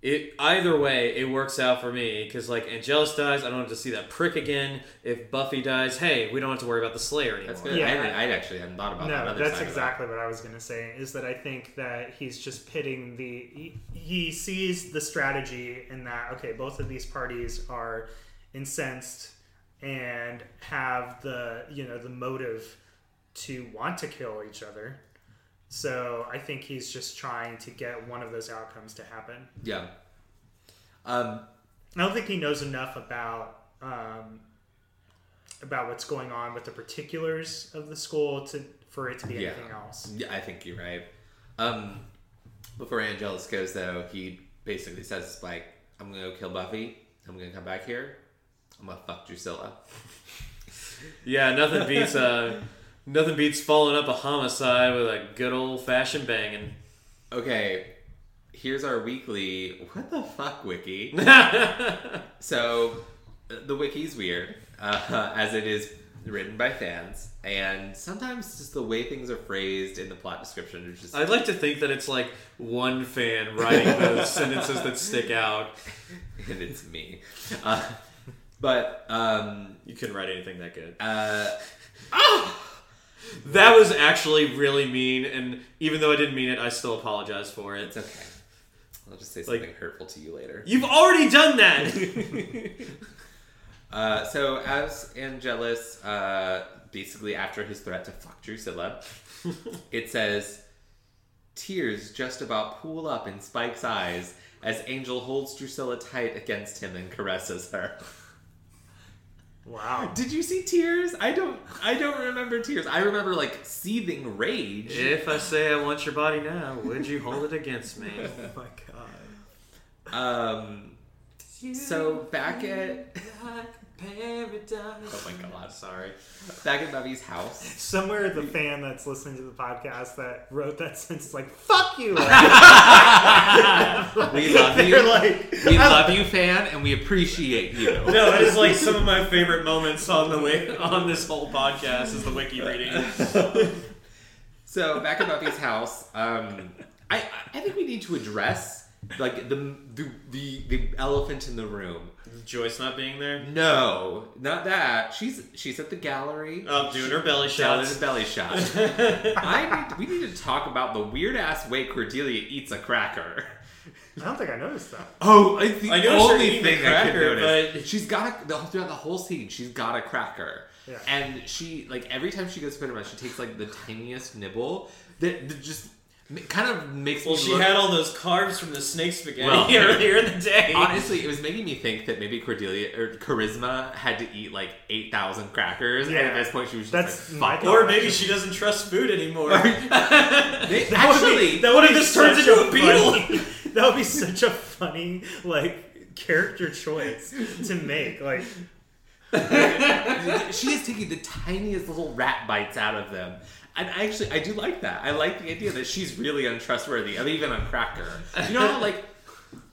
It either way, it works out for me because like Angelus dies, I don't have to see that prick again. If Buffy dies, hey, we don't have to worry about the Slayer anymore. That's good. Yeah. I, I actually hadn't thought about that. No, other that's side of exactly what I was going to say. Is that I think that he's just pitting the. He, he sees the strategy in that okay, both of these parties are incensed and have the you know the motive to want to kill each other. So I think he's just trying to get one of those outcomes to happen. Yeah. Um, I don't think he knows enough about um, about what's going on with the particulars of the school to for it to be Yeah. anything else. Yeah, I think you're right. Um, before Angelus goes, though, he basically says, like, I'm gonna go kill Buffy. I'm gonna come back here. I'm gonna fuck Drusilla. Yeah, nothing beats uh, nothing beats following up a homicide with a good old fashioned banging. Okay, here's our weekly. What the fuck, wiki? so, the wiki's weird, uh, as it is written by fans, and sometimes just the way things are phrased in the plot description is just. I'd like to think that it's like one fan writing those sentences that stick out. and it's me. Uh, but, um, You couldn't write anything that good. uh, That was actually really mean, and even though I didn't mean it, I still apologize for it. it's okay. I'll just say Like- something hurtful to you later. You've already done that. Uh, so as Angelus, uh, basically after his threat to fuck Drusilla, it says, tears just about pool up in Spike's eyes as Angel holds Drusilla tight against him and caresses her. Wow. Did you see tears? I don't. I don't remember tears. I remember like seething rage. if I say I want your body now, would you hold it against me? Oh my god. Um. So back at paradise. oh my god, sorry. Back at Buffy's house. Somewhere the fan that's listening to the podcast that wrote that sentence is like, fuck you. We love you. They're like, We love you, fan, and we appreciate you. No, it is like some of my favorite moments on the way on this whole podcast is the wiki reading. So back at Buffy's house, um, I I think we need to address like the the the, the elephant in the room. Joyce not being there. No, not that. She's she's at the gallery. Oh, doing her belly Down shots. in a belly shot. I need, we need to talk about the weird ass way Cordelia eats a cracker. I don't think I noticed that. Oh, it's the I noticed her only eating the thing I could cracker, notice. but- She's got a, the, throughout the whole scene. She's got a cracker, Yeah. and she like every time she goes to put her mouth, she takes like the tiniest nibble that, that just m- kind of makes Well, me. she look- had all those carbs from the snake spaghetti Well, earlier in the day. Honestly, it was making me think that maybe Cordelia or Charisma had to eat like eight thousand crackers, and Yeah. at this point she was just That's like, my "Fuck." or maybe she doesn't trust food anymore. They- That would be- actually, that would what be if this turns such into a funny- that would be such a funny like character choice to make. Like, she is taking the tiniest little rat bites out of them. And actually, I do like that. I like the idea that she's really untrustworthy, and even on Cracker. You know how like,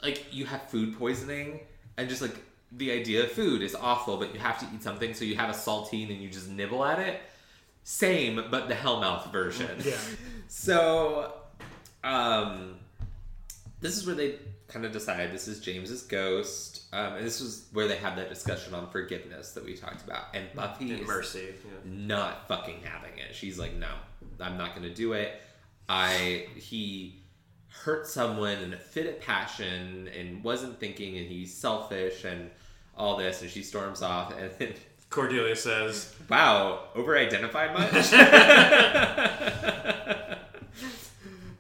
like you have food poisoning, and just like the idea of food is awful, but you have to eat something, so you have a saltine and you just nibble at it. Same, but the Hellmouth version. yeah, So, um, this is where they kind of decide this is James's ghost, um, and this was where they have that discussion on forgiveness that we talked about. And Buffy And is mercy. not fucking having it. She's like, no, I'm not going to do it. I he hurt someone in a fit of passion and wasn't thinking, and he's selfish and all this, and she storms off, and then Cordelia says, Wow, over identified much?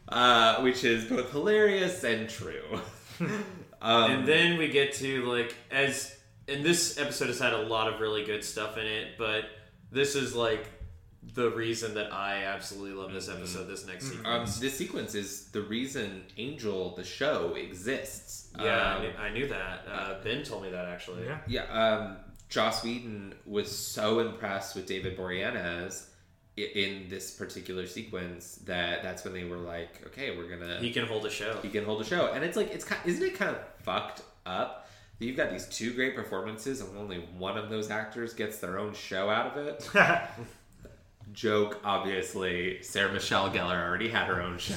uh, which is both hilarious and true. Um, and then we get to like as and this episode has had a lot of really good stuff in it, but this is like the reason that I absolutely love this episode. This next um, sequence. this sequence is the reason Angel, the show, exists. yeah, I Um, knew, I knew that. Uh, ben told me that actually. yeah. yeah. Um, Joss Whedon was so impressed with David Boreanaz i- in this particular sequence that that's when they were like, okay, we're gonna He can hold a show. he can hold a show. And it's like it's kind isn't it kind of fucked up that you've got these two great performances and only one of those actors gets their own show out of it? Joke, obviously. Sarah Michelle Gellar already had her own show.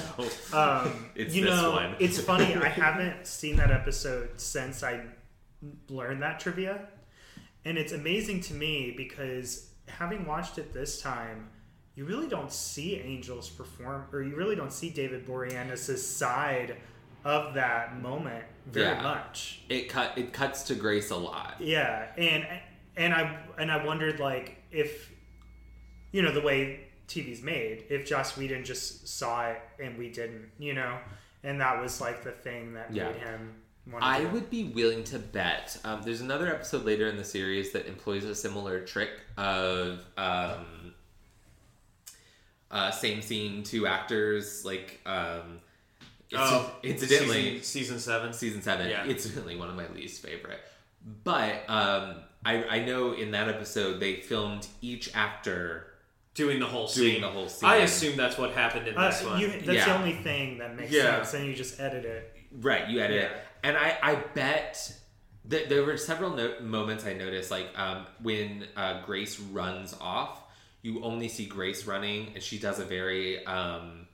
Um, It's you this know, one. it's funny. I haven't seen that episode since I learned that trivia, and it's amazing to me because having watched it this time, you really don't see Angels perform, or you really don't see David Boreanaz's side of that moment very Yeah. much. It cut it cuts to Grace a lot. Yeah, and and I and I wondered like if you know the way TV's made, if Joss Whedon just saw it and we didn't, you know, and that was like the thing that Yeah. made him want to I would be willing to bet. Um, there's another episode later in the series that employs a similar trick of um, uh, same scene, two actors. Like, um, it's, Oh, incidentally, season, season seven. season seven. Yeah. Incidentally, one of my least favorite. But um, I, I know in that episode they filmed each actor doing the whole doing scene. the whole scene. I assume that's what happened in Uh, this one. you, that's Yeah. the only thing that makes Yeah. sense. Then you just edit it. Right, you edit it. And I, I bet that there were several no- moments I noticed, like um, when uh, Grace runs off, you only see Grace running, and she does a very, um,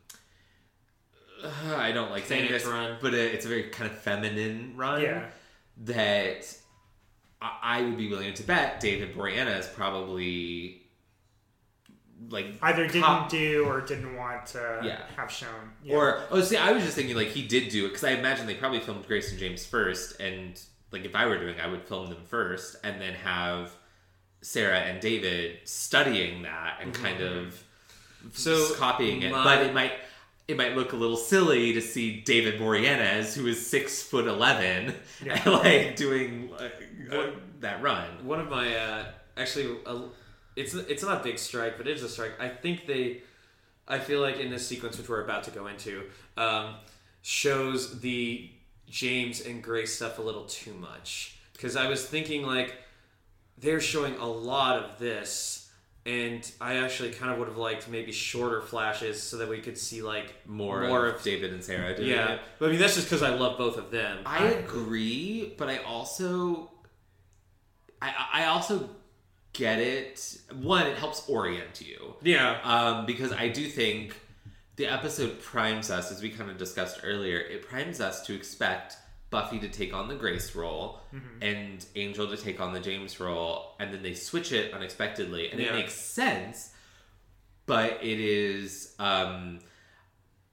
I don't like saying this, run. but it, it's a very kind of feminine run Yeah. that I, I would be willing to bet David Boreanaz is probably like Either didn't do or didn't want to Yeah. have shown. Yeah. Or oh, see, I was just thinking like he did do it because I imagine they probably filmed Grace and James first, and like if I were doing, I would film them first, and then have Sarah and David studying that and kind of So, copying it. my- But it might it might look a little silly to see David Boreanaz, who is six foot eleven, Yeah. like doing like, uh, that run. one of my uh, actually uh, it's it's not a big strike but it is a strike i think they i feel like in this sequence which we're about to go into um, shows the james and grace stuff a little too much because i was thinking like they're showing a lot of this and i actually kind of would have liked maybe shorter flashes so that we could see like More, more of, of David and Sarah doing yeah it. but i mean that's just because i love both of them I agree, but I also, I I also get it. One, it helps orient you, yeah um, because I do think the episode primes us, as we kind of discussed earlier. It primes us to expect Buffy to take on the Grace role and Angel to take on the James role, and then they switch it unexpectedly, and it makes sense. But it is um,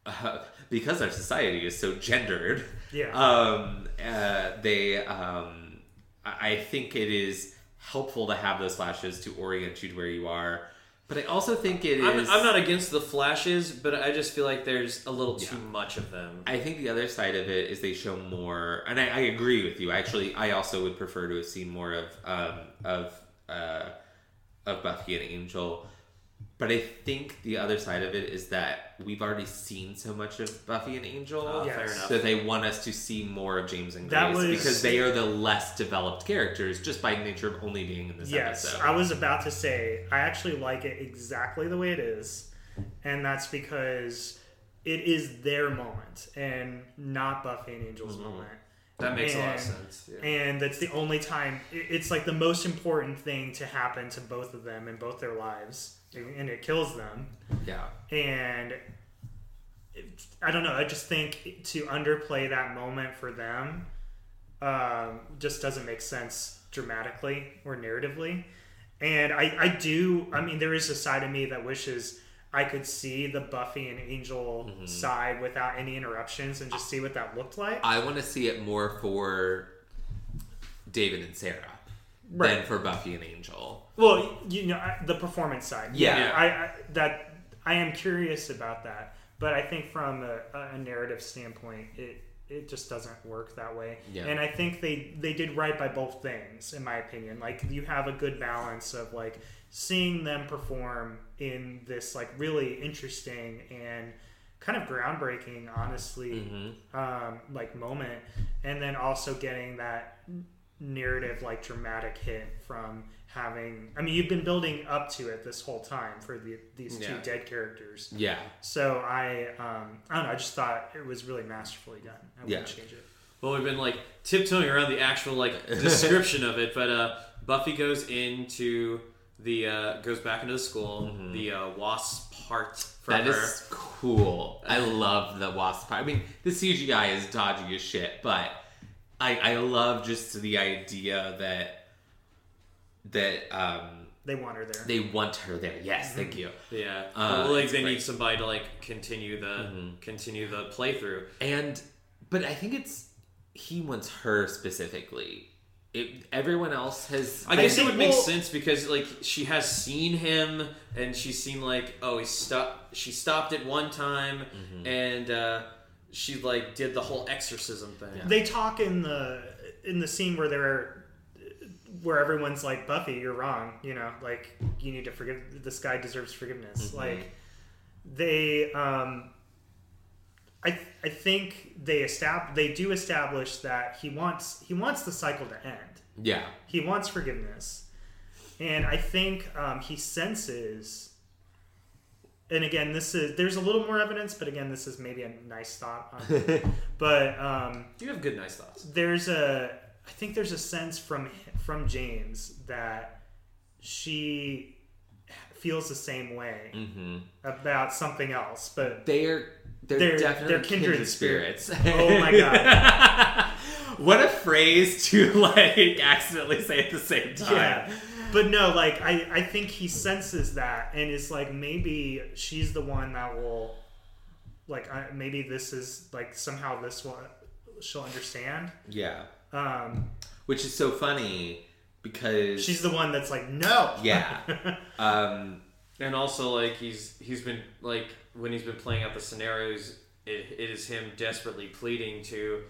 uh, because our society is so gendered yeah. um, uh, they um, I think it is helpful to have those flashes to orient you to where you are. But I also think it I'm, is- I'm not against the flashes, but I just feel like there's a little too much of them. I think the other side of it is they show more, and I, I agree with you. Actually, I also would prefer to have seen more of um, of uh, of Buffy and Angel. But I think the other side of it is that we've already seen so much of Buffy and Angel. Uh, Yes. Fair enough. that they want us to see more of James and Grace was- because they are the less developed characters just by nature of only being in this Yes, episode. I was about to say I actually like it exactly the way it is, and that's because it is their moment and not Buffy and Angel's Mm-hmm. moment. That makes a lot of sense. Yeah. And that's the only time it's like the most important thing to happen to both of them in both their lives, and it kills them. yeah. And it, I don't know. I just think to underplay that moment for them um, just doesn't make sense dramatically or narratively. And I, I do. I mean, there is a side of me that wishes I could see the Buffy and Angel side without any interruptions and just see what that looked like. I want to see it more for David and Sarah than for Buffy and Angel. Well, you know, the performance side. Yeah. I, I that I am curious about that, but I think from a, a narrative standpoint, it it just doesn't work that way. Yeah. And I think they they did right by both things, in my opinion. Like you have a good balance of like seeing them perform in this like really interesting and kind of groundbreaking, honestly, um, like moment, and then also getting that narrative like dramatic hit from having i mean you've been building up to it this whole time for the, these two dead characters Yeah. so i um i don't know i just thought it was really masterfully done i wouldn't Yeah. change it Well, we've been like tiptoeing around the actual like description of it, but uh, Buffy goes into the uh, goes back into the school. The uh, wasp part for That is her. cool. I love the wasp part. I mean, the CGI is dodgy as shit, but I I love just the idea that that um they want her there they want her there. Yes, thank you. Yeah, Uh, well, like they great. need somebody to like continue the continue the playthrough. And but I think it's he wants her specifically. It, everyone else has. I guess it would make well- sense because like she has seen him and she's seen like oh he stopped she stopped at one time Mm-hmm. and uh, she like did the whole exorcism thing. They talk in the in the scene where they're where everyone's like Buffy, you're wrong. You know, like you need to forgive. This guy deserves forgiveness. Like they, um, I I think they estab- they do establish that he wants he wants the cycle to end. Yeah. He wants forgiveness, and I think um, he senses. And again, this is there's a little more evidence, but again, this is maybe a nice thought. On, but um, You have good nice thoughts. there's a I think there's a sense from from James that she feels the same way hmm about something else, but They're they're, They're- definitely they're kindred kindred, spirits. Oh my God. what a phrase to like accidentally say at the same time. yeah. But no, like I I think he senses that and it's like maybe she's the one that will like I, maybe this is like somehow this one she'll understand. Yeah. Um, Which is so funny because she's the one that's like no. yeah. Um And also, like he's he's been like when he's been playing out the scenarios, it, it is him desperately pleading to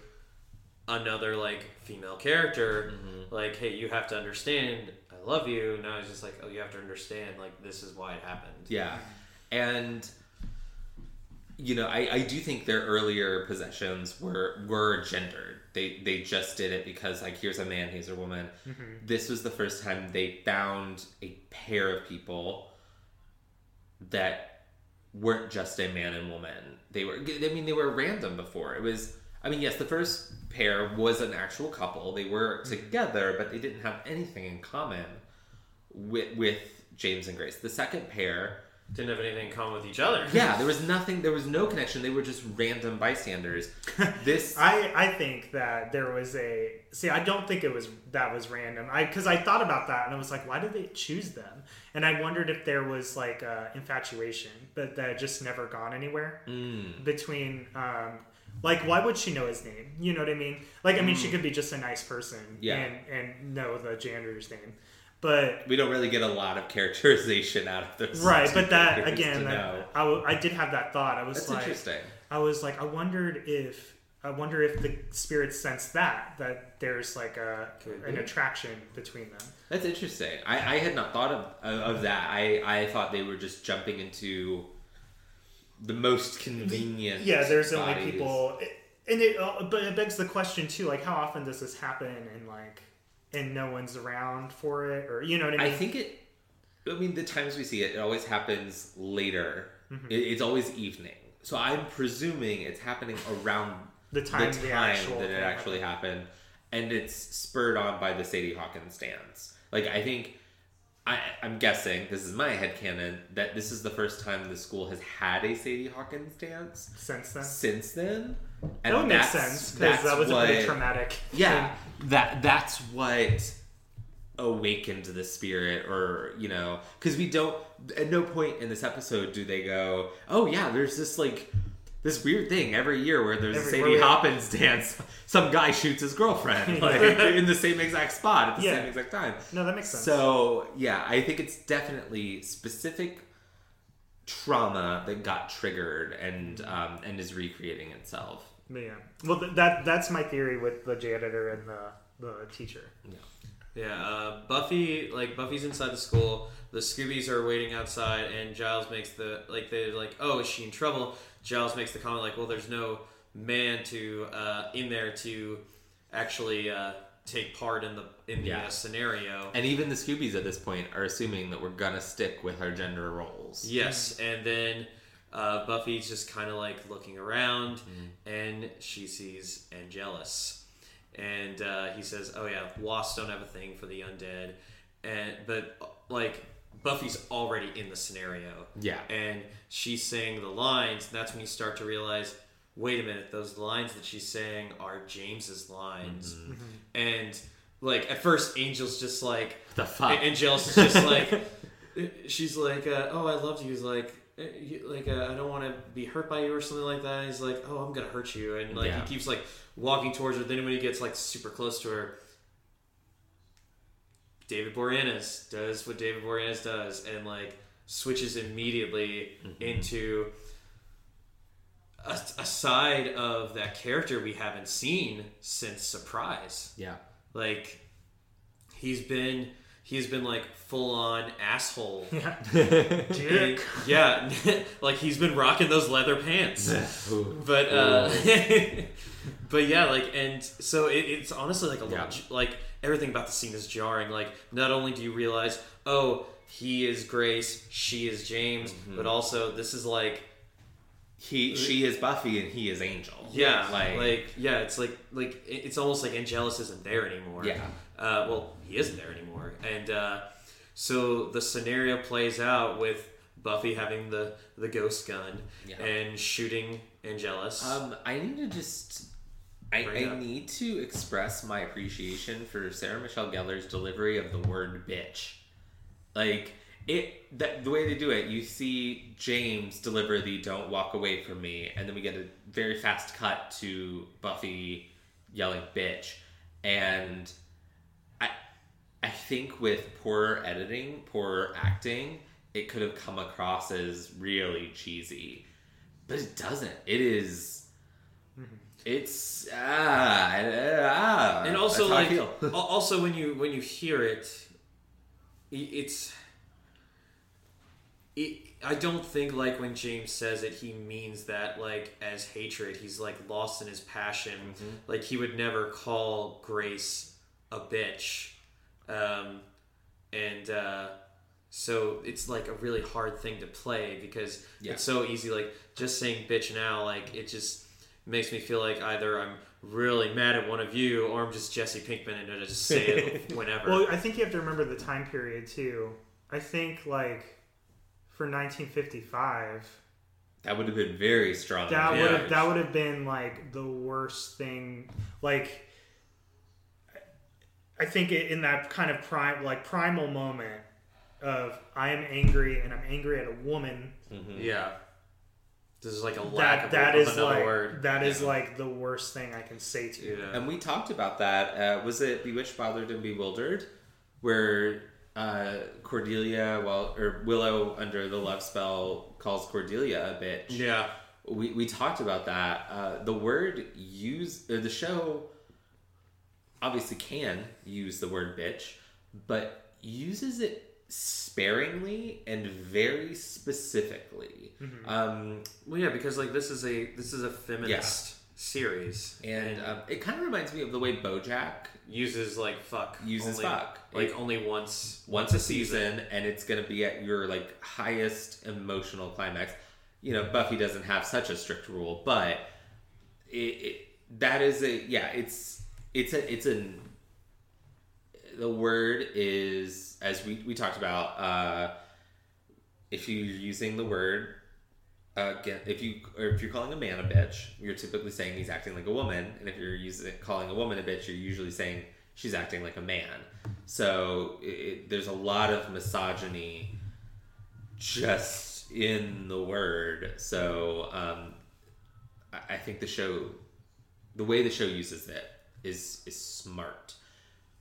another like female character, like, "Hey, you have to understand. I love you." Now he's just like, "Oh, you have to understand. Like this is why it happened." Yeah, and you know, I, I do think their earlier possessions were were gendered. They they just did it because like here's a man, here's a woman. Mm-hmm. This was the first time they found a pair of people that weren't just a man and woman. They were I mean they were random before. It was I mean yes, the first pair was an actual couple. They were mm-hmm. together, but they didn't have anything in common with with James and Grace. The second pair Didn't have anything in common with each other. yeah, there was nothing. There was no connection. They were just random bystanders. This, I, I think that there was a see I don't think it was that was random I because I thought about that and I was like why did they choose them and I wondered if there was like uh, infatuation but that just never gone anywhere mm, between um, like why would she know his name you know what I mean like I mean she could be just a nice person Yeah. and and know the janitor's name but we don't really get a lot of characterization out of those. right but that again to that, know. I, w- I did have that thought I was that's like interesting. I was like, I wondered if I wonder if the spirits sense that that there's like a Could an be. attraction between them. That's interesting. I, I had not thought of of that. I I thought they were just jumping into the most convenient. Yeah, there's only people, and it uh, but it begs the question too, like how often does this happen and like and no one's around for it or you know what I mean? I think it. I mean, the times we see it, it always happens later. Mm-hmm. It, it's always evening. So I'm presuming it's happening around the time the the, time actual that it actually happened, and it's spurred on by the Sadie Hawkins dance. Like I think, I, I'm guessing this is my head headcanon that this is the first time the school has had a Sadie Hawkins dance since then. since then. That would make sense because that was a pretty what- traumatic. yeah, that that's what awakened the spirit, or you know, because we don't. At no point in this episode do they go, "Oh yeah, there's this like." This weird thing every year where there's a Sadie Hopkins dance, some guy shoots his girlfriend like in the same exact spot at the Yeah. same exact time. No, that makes sense. So yeah, I think it's definitely specific trauma that got triggered and um, and is recreating itself. But yeah, well th- that that's my theory with the janitor and the the teacher. Yeah, uh, Buffy like Buffy's inside the school. The Scoobies are waiting outside, and Giles makes the like they're like, "Oh, is she in trouble?" Giles makes the comment like, "Well, there's no man to uh, in there to actually uh, take part in the in the Yeah. uh, scenario." And even the Scoobies at this point are assuming that we're gonna stick with our gender roles. Yes, and then uh, Buffy's just kind of like looking around, Mm-hmm. and she sees Angelus, and uh, he says, "Oh yeah, wasps don't have a thing for the undead," and but like Buffy's already in the scenario, Yeah. and she's saying the lines, and that's when you start to realize. Wait a minute, those lines that she's saying are James's lines. Mm-hmm. And like at first Angel's just like The fuck? Angelus is just like, she's like, uh, oh, I loved you. He's like, you- like uh, I don't want to be hurt by you or something like that. He's like, oh, I'm gonna hurt you, and like Yeah. he keeps like walking towards her. Then when he gets like super close to her, David Boreanaz does what David Boreanaz does, and like switches immediately into. a, a side of that character we haven't seen since Surprise. Yeah. Like he's been he's been like full on asshole. Dick. yeah, like he's been rocking those leather pants. but uh but yeah, like and so it, it's honestly like a Yeah. lot like everything about the scene is jarring. Like not only do you realize, oh, he is Grace, she is James, Mm-hmm. but also this is like He, she is Buffy, and he is Angel. Yeah, like, like, yeah, it's like like it's almost like Angelus isn't there anymore. Yeah. Uh, well, he isn't there anymore, and uh, so the scenario plays out with Buffy having the the ghost gun Yeah. and shooting Angelus. Um, I need to just. I, I need to express my appreciation for Sarah Michelle Gellar's delivery of the word bitch. Like it that the way they do it, you see James deliver the "Don't walk away from me," and then we get a very fast cut to Buffy yelling "bitch," and I I think with poor editing, poor acting, it could have come across as really cheesy, but it doesn't. It is. It's ah, ah and also that's how I like also when you when you hear it, it's. It, I don't think like when James says it, he means that like as hatred. He's like lost in his passion. Mm-hmm. Like he would never call Grace a bitch, um, and uh, so it's like a really hard thing to play because Yeah. it's so easy. Like just saying bitch now, like it just makes me feel like either I'm really mad at one of you or I'm just Jesse Pinkman and I just say it whenever. Well, I think you have to remember the time period too. I think like for 1955, That would have been very strong. that would have that would have been like the worst thing. Like, I think in that kind of prime like primal moment of I am angry and I'm angry at a woman. yeah. This is like a lack That of, that of is another like word. that is like the worst thing I can say to you. Yeah. And we talked about that. Uh, was it Bewitched, Bothered, and Bewildered, where uh, Cordelia, well, or Willow under the love spell calls Cordelia a bitch. yeah. We, we talked about that. Uh, the word use the show obviously can use the word bitch, but uses it sparingly and very specifically. Um, Well, yeah, because like this is a this is a feminist series and um, it kind of reminds me of the way BoJack uses like fuck Uses only, fuck. like It- only once once a season and it's going to be at your like highest emotional climax you know buffy doesn't have such a strict rule but it, it that is a yeah it's it's a it's a the word is as we we talked about uh if you're using the word again, if you or if you're calling a man a bitch, you're typically saying he's acting like a woman, and if you're using calling a woman a bitch, you're usually saying she's acting like a man. So it, there's a lot of misogyny just in the word. So um, I, I think the show, the way the show uses it, is is smart,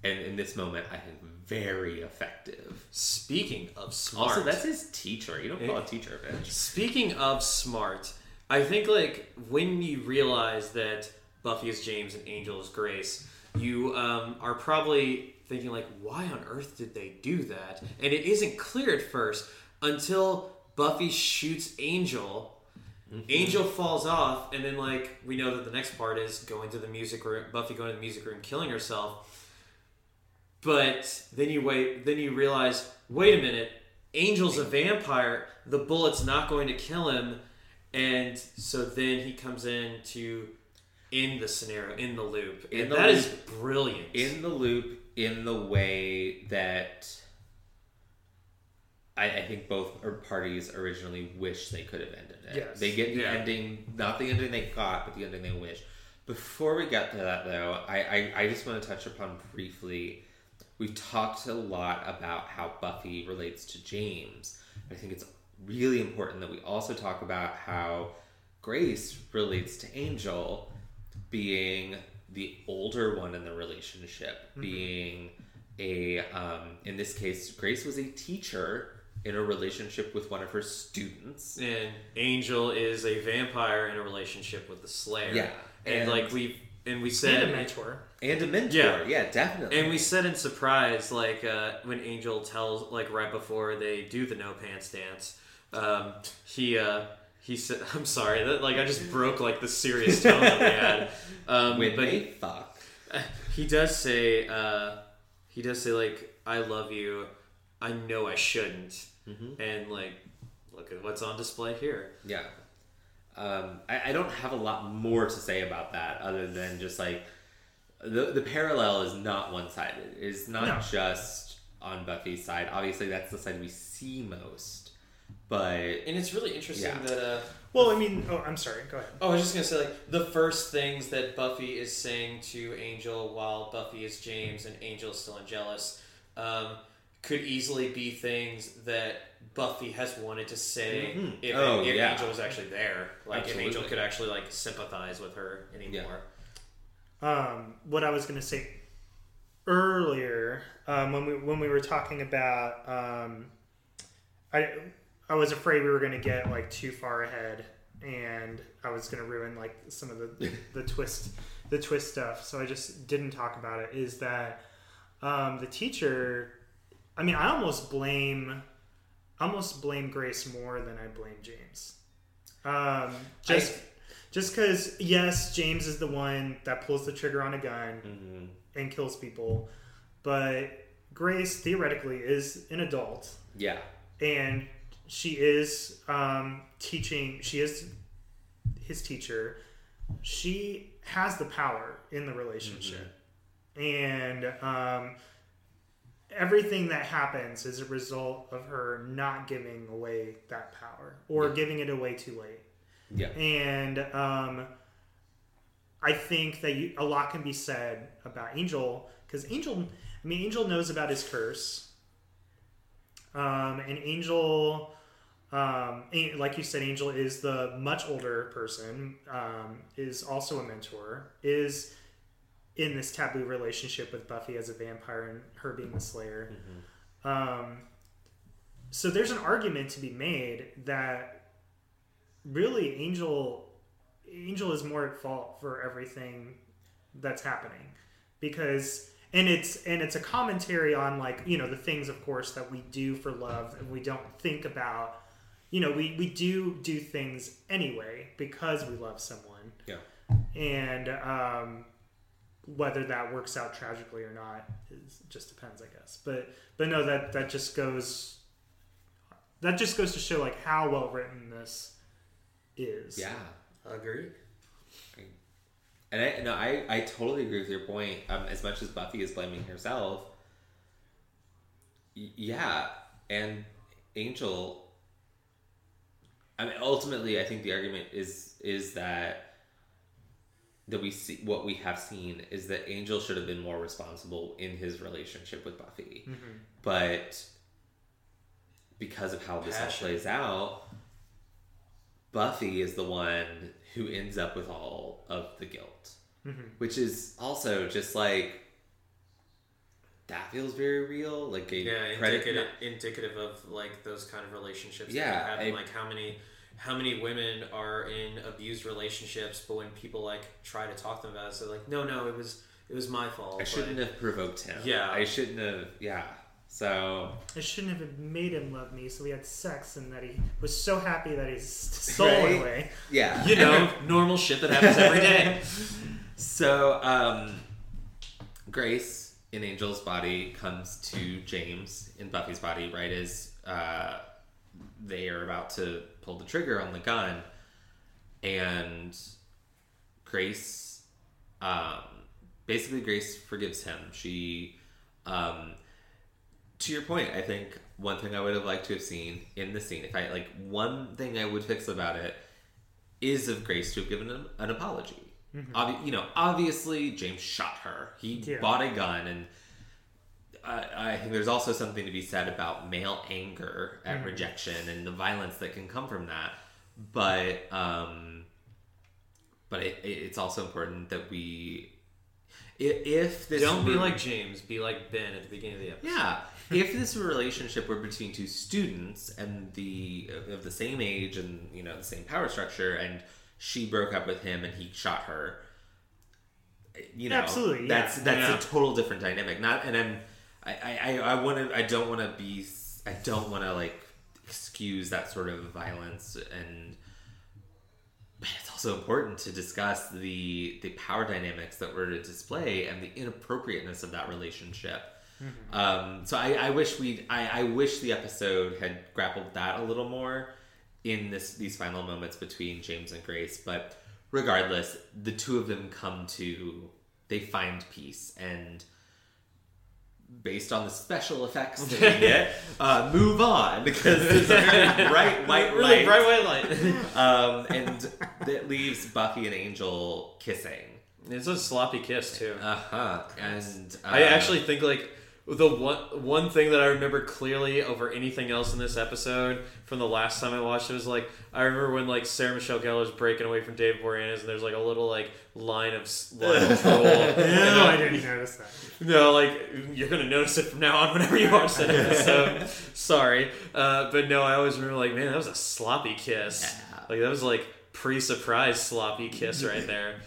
and in this moment, I think very effective. Speaking of smart, Also, that's his teacher. You don't call a teacher a bitch. Speaking of smart, I think like when you realize that Buffy is James and Angel is Grace, you um, are probably thinking like, why on earth did they do that? And it isn't clear at first until Buffy shoots Angel. Angel falls off, and then like we know that the next part is going to the music room. Buffy going to the music room, killing herself. But then you wait. Then you realize, wait a minute. Angel's a vampire. The bullet's not going to kill him, and so then he comes in to in the scenario, in the loop, In and the that is loop. brilliant. in the loop in the way that I, I think both er, parties originally wish they could have ended it. Yes. They get the Yeah. ending, not the ending they got, but the ending they wish. Before we get to that, though, I, I, I just want to touch upon briefly. We've talked a lot about how Buffy relates to James. I think it's really important that we also talk about how Grace relates to Angel being the older one in the relationship, being a um, in this case, Grace was a teacher in a relationship with one of her students. And Angel is a vampire in a relationship with the Slayer. Yeah, and, and- like we and we And said a mentor. And a mentor. Yeah. Yeah, definitely. And we said in surprise, like uh, when Angel tells, like right before they do the no pants dance, um, he uh, he said, "I'm sorry, that like I just broke like the serious tone that we had." Um, when but they he, fuck. he does say, uh, he does say like, "I love you. I know I shouldn't," and like, look at what's on display here. Yeah. Um, I, I don't have a lot more to say about that other than just like the the parallel is not one sided. It's not No. just on Buffy's side. Obviously, that's the side we see most. But And it's really interesting Yeah. that. Uh, Well, I mean, oh, I'm sorry. Go ahead. Oh, I was just gonna say like the first things that Buffy is saying to Angel while Buffy is James and Angel is still Angelus um, could easily be things that Buffy has wanted to say Mhm. if, Oh, if yeah. Angel was actually there. Like if Angel could actually like sympathize with her anymore. um, what I was going to say earlier um, when we when we were talking about um, I I was afraid we were going to get like too far ahead and I was going to ruin like some of the the twist the twist stuff so I just didn't talk about it is that um, the teacher I mean I almost blame almost blame Grace more than I blame James. Um, just just because yes james is the one that pulls the trigger on a gun mhm, and kills people but grace theoretically is an adult. Yeah, and she is um, teaching she is his teacher. She has the power in the relationship. And um, everything that happens is a result of her not giving away that power or Yeah. giving it away too late. Yeah, and um, I think that you, a lot can be said about Angel because Angel, I mean, Angel knows about his curse, um, and Angel, um, like you said, Angel is the much older person, um, is also a mentor, is in this taboo relationship with Buffy as a vampire and her being the Slayer. Um, so there's an argument to be made that really angel angel is more at fault for everything that's happening because and it's and it's a commentary on like you know the things of course that we do for love and we don't think about you know we we do do things anyway because we love someone yeah. and um whether that works out tragically or not is just depends i guess but but no that that just goes that just goes to show like how well written this is Yeah. Agreed. And I, no, I, I totally agree with your point. Um, as much as Buffy is blaming herself, y- yeah, and Angel. I mean, ultimately, I think the argument is is that that we see what we have seen is that Angel should have been more responsible in his relationship with Buffy, mm-hmm. but because of how this all Passion. plays out, Buffy is the one who ends up with all of the guilt, mm-hmm. which is also just like that feels very real. Like a Yeah, indicative, indicative of like those kind of relationships. Yeah, that happen. I- like how many how many women are in abused relationships, but when people like try to talk to them about it, they're like, no, no, it was it was my fault. I shouldn't but- have provoked him. Yeah. I shouldn't have. Yeah. So I shouldn't have made him love me, so we had sex, and that he was so happy that he stole Right? away. yeah, you know, normal shit that happens every day. So, um, Grace in Angel's body comes to James in Buffy's body right as uh, they are about to pull the trigger on the gun, and Grace, um, basically, Grace forgives him. She, um, to your point, I think one thing I would have liked to have seen in the scene, if I like one thing I would fix about it, is of Grace to have given an, an apology. Obvi- you know, obviously James shot her. He Yeah. bought a gun, and I, I think there's also something to be said about male anger at rejection and the violence that can come from that. But um, but it, it- it's also important that we. If this Don't be like James. Be like Ben at the beginning of the episode. Yeah, if this relationship were between two students and the of the same age and you know the same power structure, and she broke up with him and he shot her, you know, Absolutely, yeah. that's that's Yeah. a total different dynamic. Not, and I'm, I, I, I want to, I don't want to be, I don't want to like excuse that sort of violence and. But it's also important to discuss the the power dynamics that were to display and the inappropriateness of that relationship. Um, so I, I wish we I, I wish the episode had grappled that a little more in this these final moments between James and Grace. But regardless, the two of them come to they find peace and based on the special effects that we get, uh, move on because it's a very bright white really light. bright white light. um, and that leaves Buffy and Angel kissing. it's a sloppy kiss too. Uh huh. And uh, I actually think like the one one thing that I remember clearly over anything else in this episode from the last time I watched it was like I remember when like Sarah Michelle Gellar's breaking away from David Boreanaz and there's like a little like line of s- line of troll. No, I didn't notice that. No, like you're gonna notice it from now on whenever you watch that episode. Sorry, uh, but no, I always remember like, man, that was a sloppy kiss. Yeah. Like that was like pre-surprise sloppy kiss right there.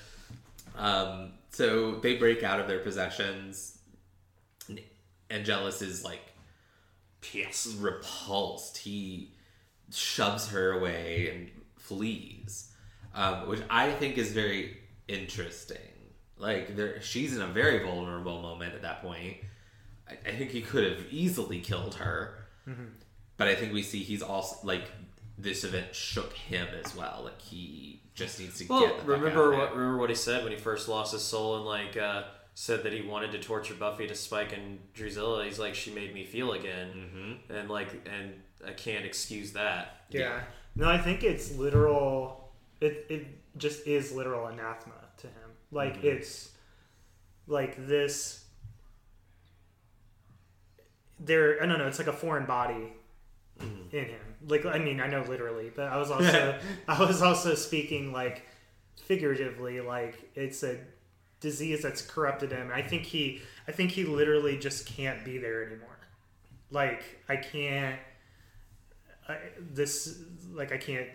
Um, so they break out of their possessions. Angelus is like Yes. repulsed. He shoves her away and flees, um, which I think is very interesting. Like there, she's in a very vulnerable moment at that point. I, I think he could have easily killed her, but I think we see he's also like this event shook him as well. Like he just needs to Well, get. The remember what there. remember what he said when he first lost his soul and like uh, said that he wanted to torture Buffy to Spike and Drusilla. He's like, she made me feel again, Mm-hmm. and like, and I can't excuse that. Yeah. No, I think it's literal. It it just is literal anathema to him. Like Mm-hmm. it's like this. There, I don't know. It's like a foreign body Mm-hmm. in him. Like I mean, I know literally, but I was also I was also speaking like figuratively. Like it's a disease that's corrupted him. I think he I think he literally just can't be there anymore. Like I can't. I, this like I can't.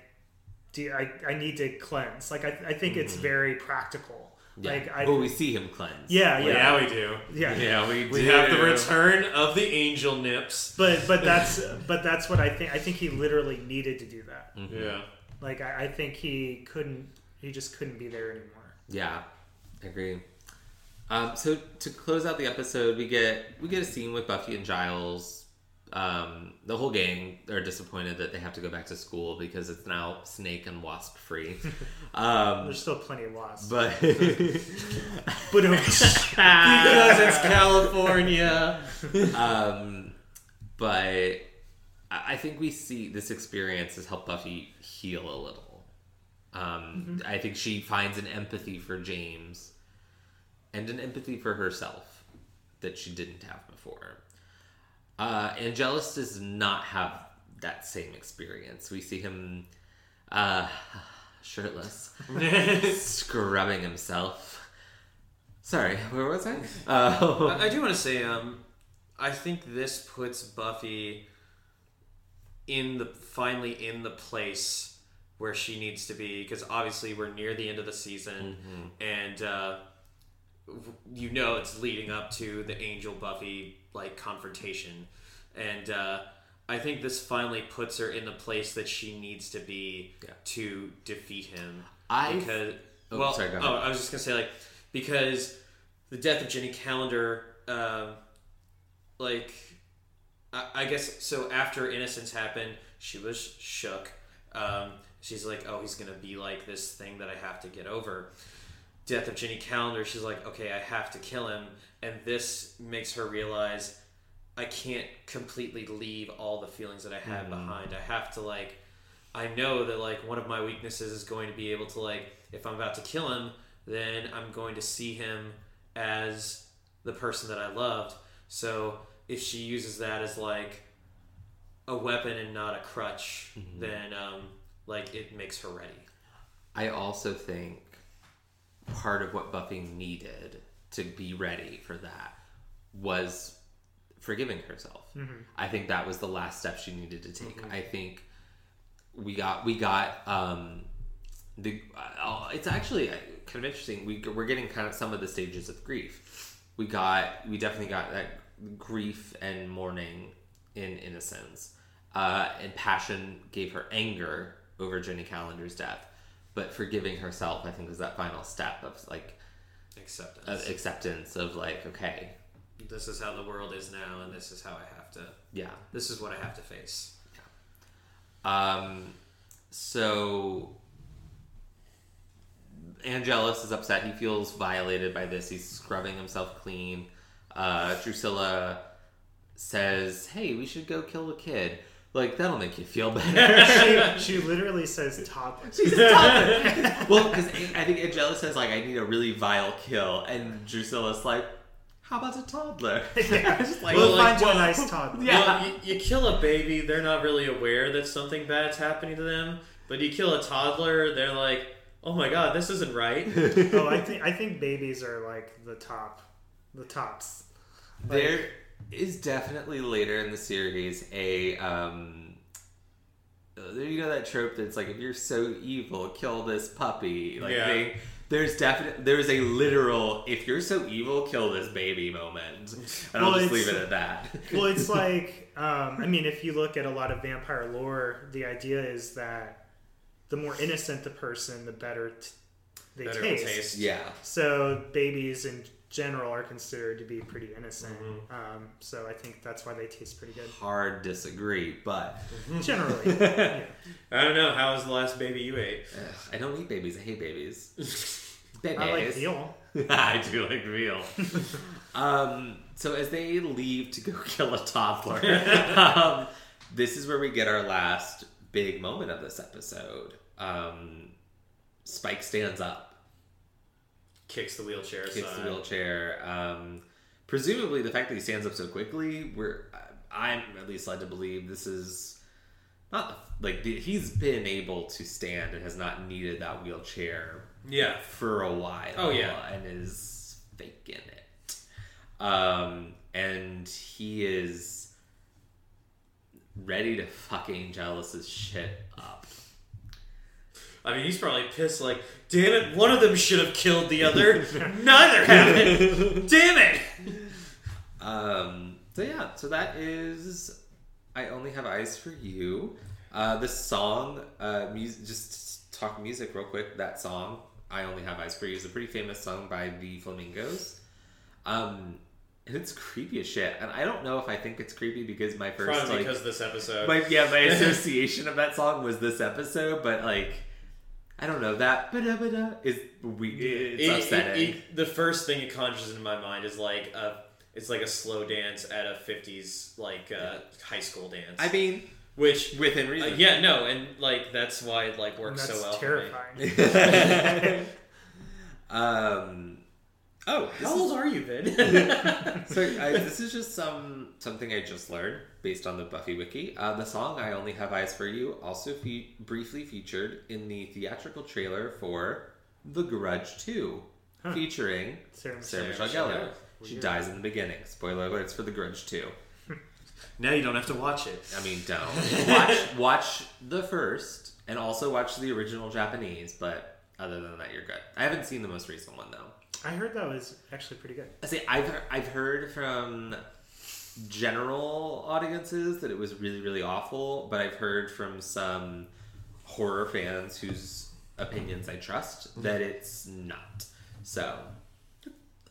Do I? I need to cleanse. Like I, I think it's very practical. Yeah. Like I. well, we see him cleanse. yeah, yeah, we do. yeah, Yeah, we We do. have the return of the angel nips. But but that's but that's what I think. I think he literally needed to do that. Mm-hmm. Yeah. Like I, I think he couldn't. He just couldn't be there anymore. Yeah, I agree. Um, so to close out the episode, we get we get a scene with Buffy and Giles. Um, the whole gang are disappointed that they have to go back to school because it's now snake and wasp free. Um, There's still plenty of wasps. but But Because it's California. um, but I I think we see this experience has helped Buffy heal a little. Um, I think she finds an empathy for James and an empathy for herself that she didn't have before. Uh, Angelus does not have that same experience. We see him uh, shirtless, scrubbing himself. Sorry, where was I? Uh, I, I do want to say, um, I think this puts Buffy in the finally in the place where she needs to be because obviously we're near the end of the season and uh, you know it's leading up to the Angel Buffy like confrontation and uh, I think this finally puts her in the place that she needs to be Yeah. to defeat him I- because Oh, well sorry, oh. I was just gonna say like because the death of Jenny Calendar um, like I, I guess so after innocence happened she was shook um, she's like oh he's gonna be like this thing that i have to get over. Death of jenny calendar she's like okay i have to kill him. And this makes her realize i can't completely leave all the feelings that i had behind. I have to like i know that like one of my weaknesses is going to be able to like if i'm about to kill him then i'm going to see him as the person that i loved. So if she uses that as like a weapon and not a crutch, then um, like it makes her ready. I also think part of what Buffy needed to be ready for that was forgiving herself. Mm-hmm. I think that was the last step she needed to take. I think we got we got um the uh, it's actually kind of interesting. We we're getting kind of some of the stages of grief. We got we definitely got that grief and mourning in innocence. Uh, and passion gave her anger over Jenny Calendar's death, but forgiving herself, I think, was that final step of like Acceptance. of acceptance of like, okay, this is how the world is now, and this is how I have to. yeah, This is what I have to face. Yeah. Um, so Angelus is upset. He feels violated by this. He's scrubbing himself clean. Uh, Drusilla says, "Hey, we should go kill the kid. Like that'll make you feel better." she, she literally says toddler. well, because I think Angelus says like, "I need a really vile kill," and Drusilla's like, "How about a toddler?" Yeah. Just like, we'll like, find you a nice toddler. Yeah. Well, you, you kill a baby, they're not really aware that something bad's happening to them. But you kill a toddler, they're like, "Oh my god, this isn't right." Oh, I think I think babies are like the top, the tops. Like- There is definitely later in the series a um you know that trope that's like if you're so evil, kill this puppy. Like Yeah. they there's definitely there's a literal if you're so evil, kill this baby moment. And I'll just leave it at that. Well, it's like um, I mean, if you look at a lot of vampire lore, the idea is that the more innocent the person, the better t- they Better taste. taste. yeah. So babies in general are considered to be pretty innocent. Mm-hmm. Um, so I think that's why they taste pretty good. Hard disagree, but Generally, yeah. I don't know. How was the last baby you ate? ugh, I don't eat babies. I hate babies. babies. I like veal. I do like veal. um, so as they leave to go kill a toddler, um, this is where we get our last big moment of this episode. Um, Spike stands up, Kicks the wheelchair kicks aside. the wheelchair. Um, presumably, the fact that he stands up so quickly, we're I'm at least led to believe this is not like he's been able to stand and has not needed that wheelchair Yeah. for a while. Oh, yeah. and is faking it. Um, and he is ready to fucking jealous shit up. I mean, he's probably pissed. Like, damn it! One of them should have killed the other. Neither haven't. damn it! Um, so yeah, so that is I only have eyes for you. Uh, this song, uh, music, just talk music real quick. That song, I only have eyes for you, is a pretty famous song by the Flamingos. Um, and it's creepy as shit. And I don't know if I think it's creepy because my first Probably like because this episode. my yeah my association of that song was this episode, but like I don't know that ba-da-ba-da is we it's It- it- upsetting. it- the first thing it conjures in my mind is like a, it's like a slow dance at a '50s like uh, high school dance. I mean, which within uh, reason. yeah, no, and like that's why it like works that's so well. for me. terrifying. um. Oh, how How is- old are you, Vin? so I, this is just some something I just learned based on the Buffy wiki. Uh, the song "I Only Have Eyes for You" also fe- briefly featured in the theatrical trailer for The Grudge Two, featuring Sarah Sarah Michelle Michelle Gellar. She dies in the beginning. Spoiler alerts for The Grudge Two. now you don't have to watch it. I mean, don't watch watch the first and also watch the original Japanese. But other than that, you're good. I haven't seen the most recent one though. I heard that was actually pretty good. I say I've I've heard from general audiences that it was really really awful, but I've heard from some horror fans whose opinions I trust mm-hmm. that it's not. So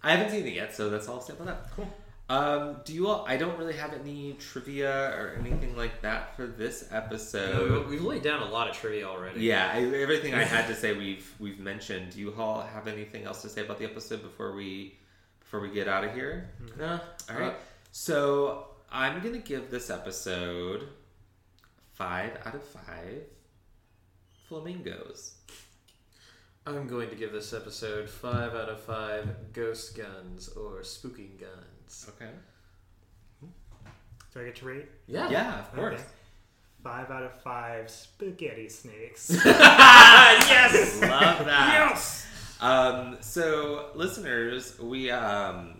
I haven't seen it yet, so that's all I'll say about that. Cool. Um, do you all? I don't really have any trivia or anything like that for this episode. we've laid down a lot of trivia already. Yeah, I, everything I had to say we've we've mentioned. Do you all have anything else to say about the episode before we before we get out of here? Hmm. No. All right. Uh, So I'm gonna give this episode five out of five flamingos. I'm going to give this episode five out of five ghost guns or spooking guns. Okay. Do I get to rate? Yeah. Yeah, of course. Okay. Five out of five spaghetti snakes. yes. Love that. Yes. Um, so, listeners, we um,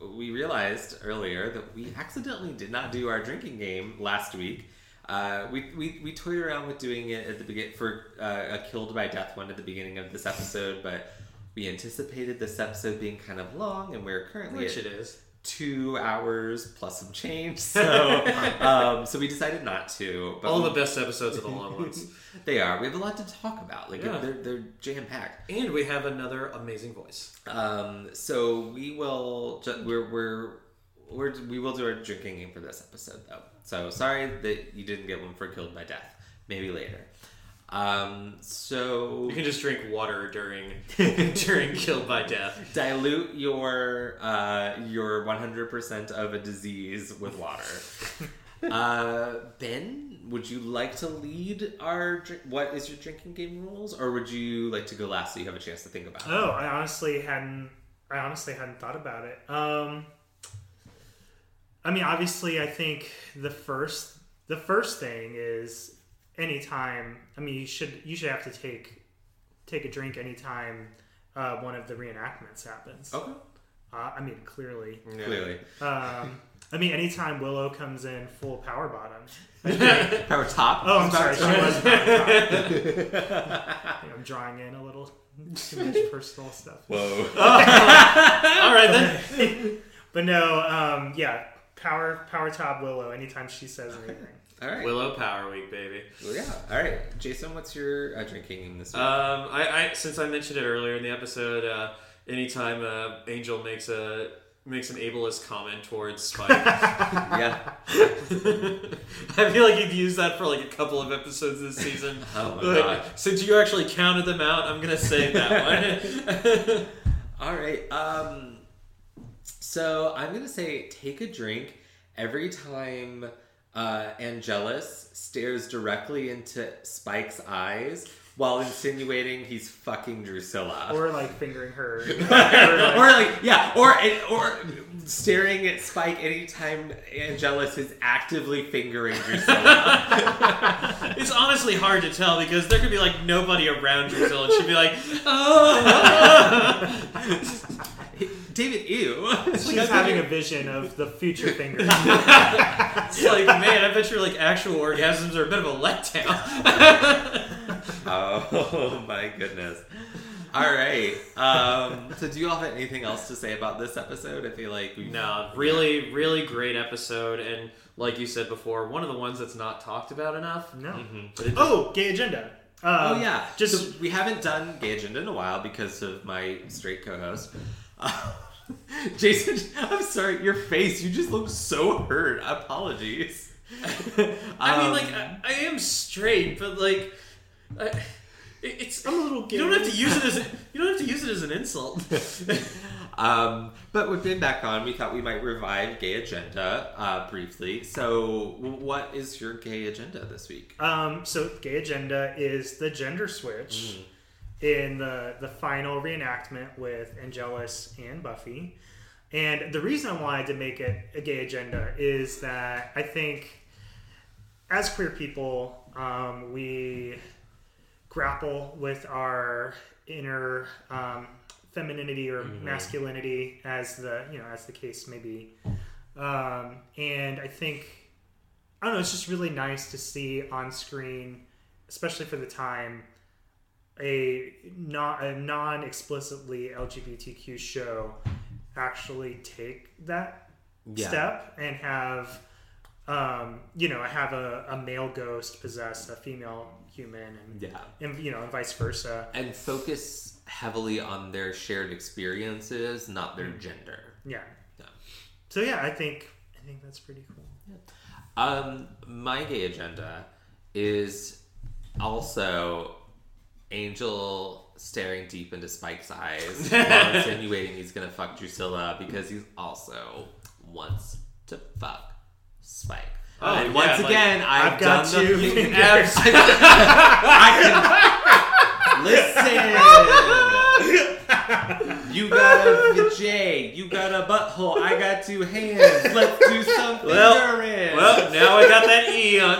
we realized earlier that we accidentally did not do our drinking game last week. Uh, we, we, we toyed around with doing it at the begin for uh, a killed by death one at the beginning of this episode, but we anticipated this episode being kind of long, and we're currently Which at it is. Two hours plus some change. So um, so we decided not to. But All we- the best episodes are the long ones. they are. We have a lot to talk about. Like Yeah. they're they're jam packed. And we have another amazing voice. Um, so we will. Ju- we're we're. We're, we will do our drinking game for this episode, though. So sorry that you didn't get one for killed by death. Maybe later. Um, so You can just drink water during during killed by death. dilute your uh, your 100% of a disease with water. uh, ben, would you like to lead our drink? What is your drinking game rules, or would you like to go last so you have a chance to think about it? Oh, I honestly hadn't. I honestly hadn't thought about it. Um, I mean, obviously, I think the first the first thing is anytime. I mean, you should you should have to take take a drink anytime uh, one of the reenactments happens. Okay, Uh, I mean, clearly. clearly. Um, I mean, anytime Willow comes in full power bottom. Power top. Oh, I'm sorry. She was power top. top. I'm drawing in a little too much personal stuff. Whoa. All right then. But no, um, yeah, power power top Willow. Anytime she says anything, All right. Willow Power Week, baby. Well, yeah. All right, Jason. What's your uh, drinking game this week? Um, I, I since I mentioned it earlier in the episode, uh, anytime uh, Angel makes a makes an ableist comment towards Spike, yeah. I feel like you've used that for like a couple of episodes this season. Oh my Like, god. Since you actually counted them out, I'm gonna save that one. All right. Um, so I'm gonna say take a drink every time uh, Angelus stares directly into Spike's eyes while insinuating he's fucking Drusilla. or like fingering her. or like yeah, or or staring at Spike anytime Angelus is actively fingering Drusilla. it's honestly hard to tell because there could be like nobody around Drusilla, and she'd be like, "Oh." David, ew. She's having a vision of the future finger. It's like, man, I bet your like actual orgasms are a bit of a letdown. Oh my goodness. All right. Um, so, do you all have anything else to say about this episode? I feel like we no, really, really great episode, and like you said before, one of the ones that's not talked about enough. No. But it Oh, gay agenda. Um, Oh yeah. Just so we haven't done gay agenda in a while because of my straight co-host. Jason, I'm sorry. Your face. You just look so hurt. Apologies. I mean, Um, like, I, I am straight, but like, I, it's I'm a little gay. you don't have to use it as you don't have to use it as an insult. Um, but with Ben back on, we thought we might revive gay agenda uh, briefly. So, what is your gay agenda this week? Um, so gay agenda is the gender switch in the the final reenactment with Angelus and Buffy. And the reason I wanted to make it a gay agenda is that I think as queer people, um, we grapple with our inner um, femininity or masculinity as the you know as the case may be. Um, and I think I don't know. It's just really nice to see on screen, especially for the time, a not a non explicitly LGBTQ show actually take that Yeah. step and have um, you know have a, a male ghost possess a female human and, Yeah. and you know and vice versa. And focus heavily on their shared experiences, not their gender. Yeah. Yeah. So yeah, I think I think that's pretty cool. Um, my gay agenda is also Angel staring deep into Spike's eyes while insinuating he's gonna fuck Drusilla because he also wants to fuck Spike. Oh, and yeah, once like, again, I've, I've got done two the. I can listen. You got a J. You got a butthole. I got two hands. Let's do some Well, fingering. Well, now I got that E on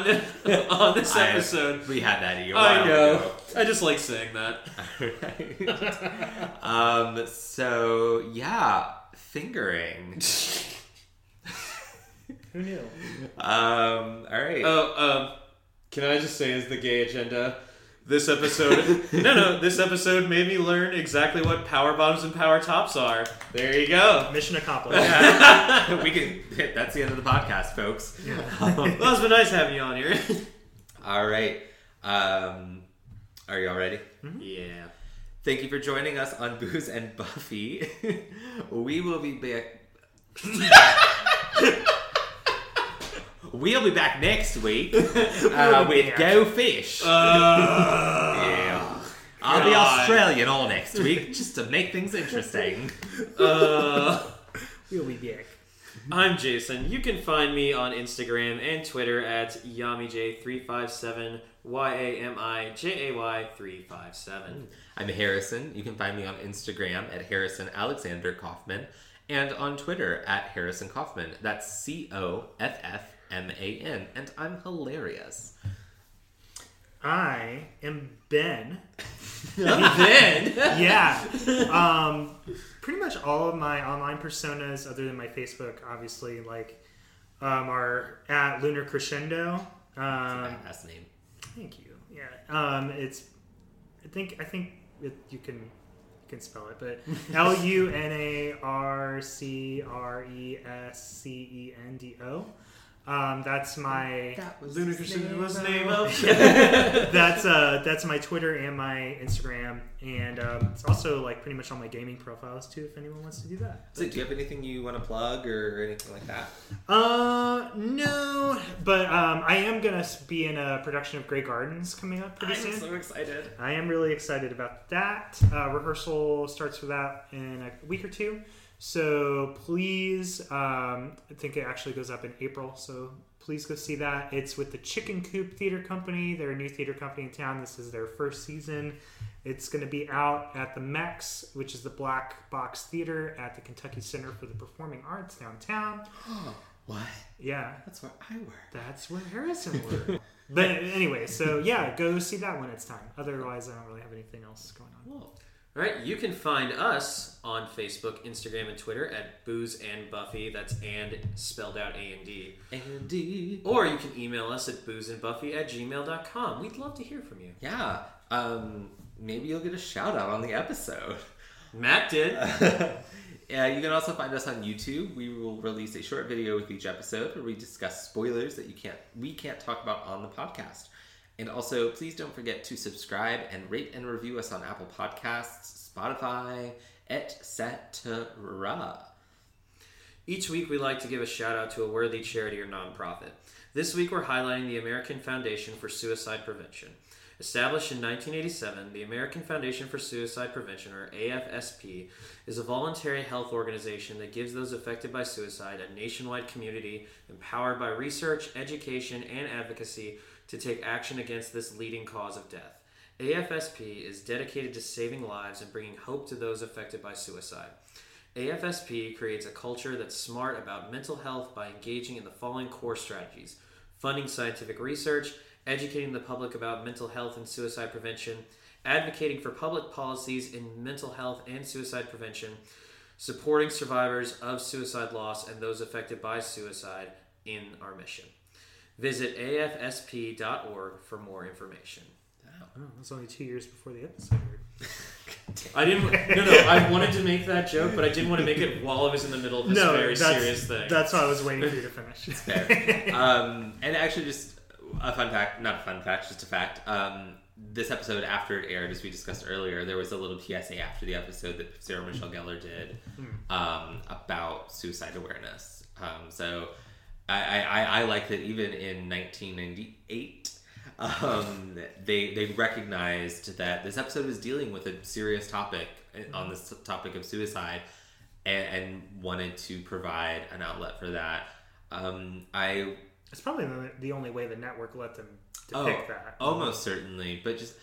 on this I- episode. we had that a while I know. ago. I just like saying that. Right. um. So yeah, fingering. Who knew? Um. All right. Oh, um, can I just say, is the gay agenda, this episode, no, no, this episode made me learn exactly what power bottoms and power tops are. There you go. Mission accomplished. we can. That's the end of the podcast, folks. Well, it's been nice having you on here. All right. Um. Are you all ready? yeah. Thank you for joining us on Booze and Buffy. we will be back. We'll be back next week uh, with. Go Fish. yeah. I'll be God. Australian all next week just to make things interesting. Uh, We'll be back. I'm Jason. You can find me on Instagram and Twitter at YamiJay357, Y A M I J A Y 357. I'm Harrison. You can find me on Instagram at Harrison Alexander Coffman and on Twitter at Harrison Coffman. That's C O F F M A N. And I'm hilarious. I am Ben. ben? Yeah. Um, pretty much all of my online personas, other than my Facebook, obviously, like, um, are at Lunar Crescendo. Um, Badass name. thank you. Yeah. Um, it's. I think. I think it, you can. You can spell it, but L U N A R C R E S C E N D O. Um, that's my. Lunar Crescendo was the name of. that's uh that's my Twitter and my Instagram, and um, it's also like pretty much all my gaming profiles too. If anyone wants to do that. So, do you have anything you want to plug or anything like that? Uh, no, but um, I am gonna be in a production of Grey Gardens coming up pretty soon. I'm So excited. I am really excited about that. Uh, rehearsal starts for that in a week or two. So please, um, I think it actually goes up in April. So please go see that. It's with the Chicken Coop Theater Company. They're a new theater company in town. This is their first season. It's going to be out at the MEX, which is the Black Box Theater at the Kentucky Center for the Performing Arts downtown. Oh, What? Yeah, That's where I work. that's where Harrison worked. but anyway, so yeah, go see that when it's time. Otherwise, I don't really have anything else going on. Whoa. All right, you can find us on Facebook, Instagram, and Twitter at Booze and Buffy. That's and spelled out A and D. Andy. Or you can email us at boozeandbuffy at gmail.com. We'd love to hear from you. Yeah. Um. Maybe you'll get a shout out on the episode. Matt did. yeah, you can also find us on YouTube. We will release a short video with each episode where we discuss spoilers that you can't we can't talk about on the podcast. And also, please don't forget to subscribe and rate and review us on Apple Podcasts, Spotify, etc. Each week, we like to give a shout out to a worthy charity or nonprofit. This week, we're highlighting the American Foundation for Suicide Prevention. Established in 1987, the American Foundation for Suicide Prevention, or AFSP, is a voluntary health organization that gives those affected by suicide a nationwide community empowered by research, education, and advocacy to take action against this leading cause of death. AFSP is dedicated to saving lives and bringing hope to those affected by suicide. AFSP creates a culture that's smart about mental health by engaging in the following core strategies funding scientific research, educating the public about mental health and suicide prevention, advocating for public policies in mental health and suicide prevention, supporting survivors of suicide loss and those affected by suicide in our mission. Visit afsp.org for more information. Oh, was only two years before the episode. I didn't. No, no. I wanted to make that joke, but I didn't want to make it while I was in the middle of this no, very serious thing. That's why I was waiting for you to finish. Fair. um, and actually, just a fun fact, not a fun fact, just a fact. Um, this episode, after it aired, as we discussed earlier, there was a little PSA after the episode that Sarah Michelle Gellar did um, about suicide awareness. Um, so I, I, I like that even in 1998, um, they they recognized that this episode was dealing with a serious topic on this topic of suicide, and, and wanted to provide an outlet for that. Um, I It's probably the, the only way the network let them depict oh, that. almost certainly, but just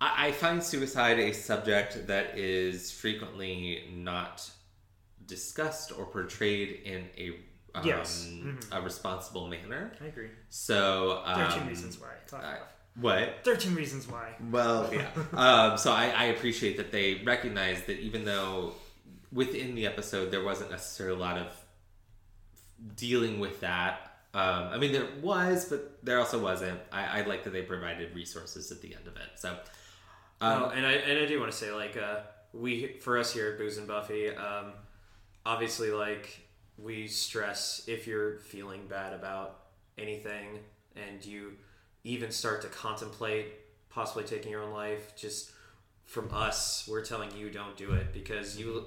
I, I find suicide a subject that is frequently not discussed or portrayed in a um, Yes. Mhm. a responsible manner. I agree. So um, 13 reasons why. Talk I- what? 13 reasons why. Well, yeah. um, so I, I appreciate that they recognize that even though within the episode there wasn't necessarily a lot of dealing with that. Um, I mean, there was, but there also wasn't. I, I like that they provided resources at the end of it. So, um, oh, and I and I do want to say like uh, we for us here at Booze and Buffy, um, obviously like we stress if you're feeling bad about anything and you even start to contemplate possibly taking your own life, just from us, we're telling you don't do it because you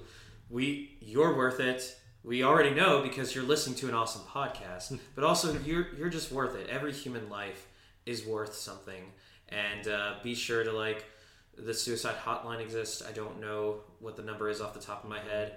we you're worth it. We already know because you're listening to an awesome podcast, but also you're you're just worth it. Every human life is worth something, and uh, be sure to like the suicide hotline exists. I don't know what the number is off the top of my head,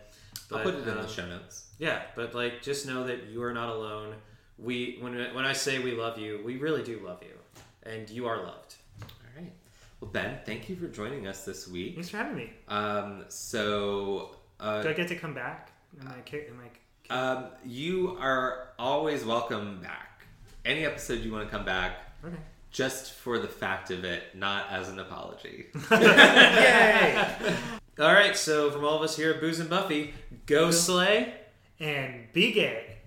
but I'll put it in um, the show notes. yeah, but like just know that you are not alone. We when when I say we love you, we really do love you, and you are loved. All right. Well, Ben, thank you for joining us this week. Thanks for having me. Um, so, uh, Do I get to come back? Am I, ki- am I um, you are always welcome back. Any episode you want to come back, Okay. Just for the fact of it, not as an apology. Yay! All right, so from all of us here at Booze and Buffy, go slay. And be gay.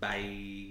Bye.